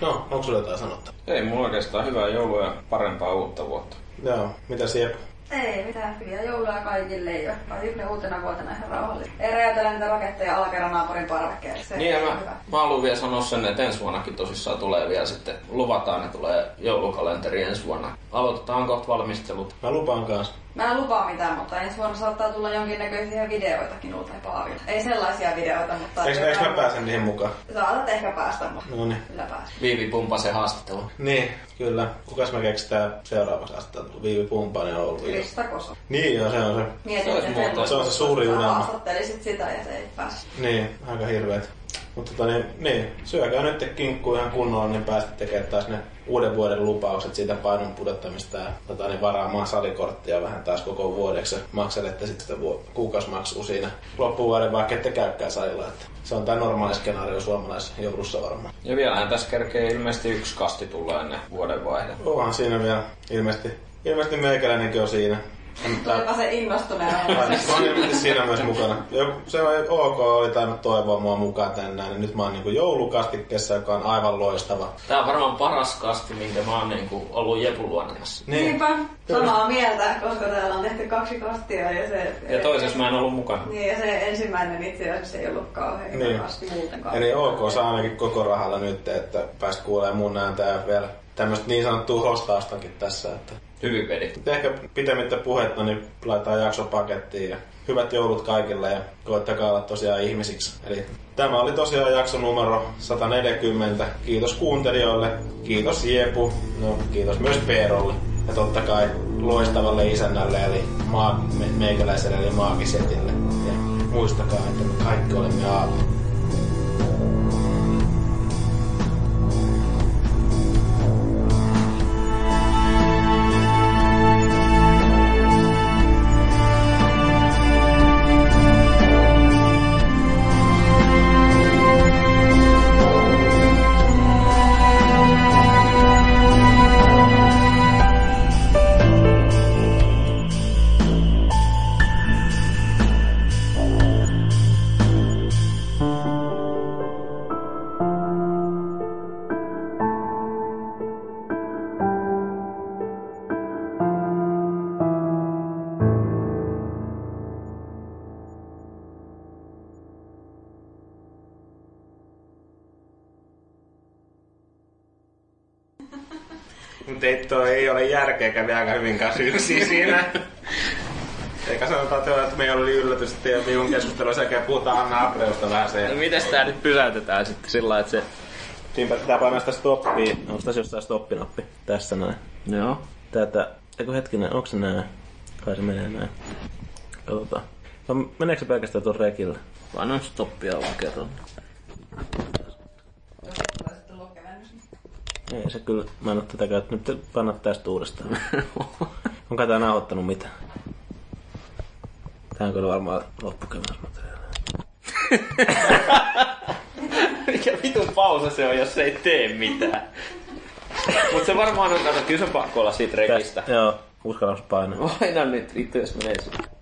Speaker 1: No, onko sulla jotain sanottaa?
Speaker 3: Ei mulla oikeastaan hyvää joulua ja parempaa uutta vuotta.
Speaker 1: Joo, mitä siellä?
Speaker 2: Ei mitään hyviä joulua kaikille ja kaikille uutena vuotena ihan rauhallista. Ei räjäytellä niitä raketteja alakerran naapurin parvekkeelle. Se
Speaker 3: Niin mä,
Speaker 2: hyvä.
Speaker 3: mä haluan vielä sanoa sen, että ensi vuonnakin tosissaan tulee vielä sitten, luvataan, että tulee joulukalenteri ensi vuonna. Aloitetaan kohta valmistelut.
Speaker 1: Mä lupaan kanssa.
Speaker 2: Mä en lupaa mitään, mutta ensi vuonna saattaa tulla jonkinnäköisiä videoitakin ulta paavilla. Ei sellaisia videoita, mutta...
Speaker 1: Eikö, eikö mä pääsen niihin mukaan?
Speaker 2: Saatat ehkä päästä, mutta
Speaker 1: No niin.
Speaker 2: kyllä päästä.
Speaker 3: Viivi Pumpasen haastattelu.
Speaker 1: Niin, kyllä. Kukas me keksitään seuraavaksi astaa? Viivi Pumpanen on ollut.
Speaker 2: Krista Koso.
Speaker 1: Niin joo, se on se.
Speaker 2: Mietin,
Speaker 3: Se muuten-
Speaker 1: se on se suuri unelma.
Speaker 2: Haastattelisit sitä ja se ei päässyt.
Speaker 1: Niin, aika hirveet. Mutta tota, niin, niin, syökää nyt kinkku ihan kunnolla, niin pääsette tekemään taas ne uuden vuoden lupaukset siitä painon pudottamista ja tota, niin varaamaan salikorttia vähän taas koko vuodeksi. ja Makselette sitten sitä vu- kuukausimaksua siinä loppuvuoden, vaikka ette käykään salilla. Että se on tämä normaali skenaario suomalaisessa joulussa varmaan.
Speaker 3: Ja vielähän tässä kerkee ilmeisesti yksi kasti tulla ennen vuoden vaihde.
Speaker 1: Onhan siinä vielä ilmeisesti, ilmeisesti meikäläinenkin on siinä.
Speaker 2: Tulipa se innostuneena.
Speaker 1: Mä oon ilmeisesti siinä myös mukana. Jo, se on ok, oli tainnut toivoa mua mukaan tänne näin. Nyt mä oon niinku joulukastikkeessa, joka on aivan loistava.
Speaker 3: Tää on varmaan paras kasti, minkä mä oon niinku ollut Jepun luonnemassa.
Speaker 1: Niin.
Speaker 2: Niinpä, samaa mieltä, koska täällä on tehty kaksi kastia ja se...
Speaker 3: Ja toisessa mä en ollut mukana.
Speaker 2: Niin, ja se ensimmäinen itse asiassa ei ollut kauhean
Speaker 1: Niin.
Speaker 2: niin. kasti muutenkaan.
Speaker 1: Eli ok, saa ainakin koko rahalla nyt, että pääst kuulemaan mun ääntä ja vielä tämmöistä niin sanottua hostaustakin tässä. Että.
Speaker 3: Hyvin.
Speaker 1: Nyt ehkä pitemmittä puhetta, niin laitetaan jakso pakettiin ja hyvät joulut kaikille ja koettakaa olla tosiaan ihmisiksi. Eli tämä oli tosiaan jakso numero 140. Kiitos kuuntelijoille, kiitos Jepu, no kiitos myös Peerolle ja totta kai loistavalle isännälle eli maa, me, meikäläiselle eli maagisetille. Ja muistakaa, että me kaikki olemme aamu. Teitto ei ole järkeä, kävi aika hyvin kanssa yksin siinä. Eikä sanota, että meillä oli yllätys, että minun keskustelua sekä puhutaan Anna Abreusta vähän se.
Speaker 3: No mites tää nyt pysäytetään sitten sillä lailla, että se...
Speaker 1: Siinä pitää painaa sitä stoppia. Onko tässä jossain stoppinappi? Tässä näin.
Speaker 3: Joo.
Speaker 1: Tätä, eikö hetkinen, onko se näin? Kai se menee näin. Katsotaan. No, meneekö se pelkästään tuon rekillä?
Speaker 3: Painan stoppia vaan kerran.
Speaker 2: Jos et tulee sitten lukevennys.
Speaker 1: Ei se kyllä, mä en oo tätä käyttänyt. Nyt panna tästä uudestaan. Onko tää nauhoittanut mitään? Tää on kyllä varmaan loppukevääsmateriaalia.
Speaker 3: Mikä vitun pausa se on, jos se ei tee mitään. Mut se varmaan on, kato, kyllä se on pakko olla siitä rekistä.
Speaker 1: Joo, uskallas painaa.
Speaker 3: Aina nyt vittu, jos menee sinne.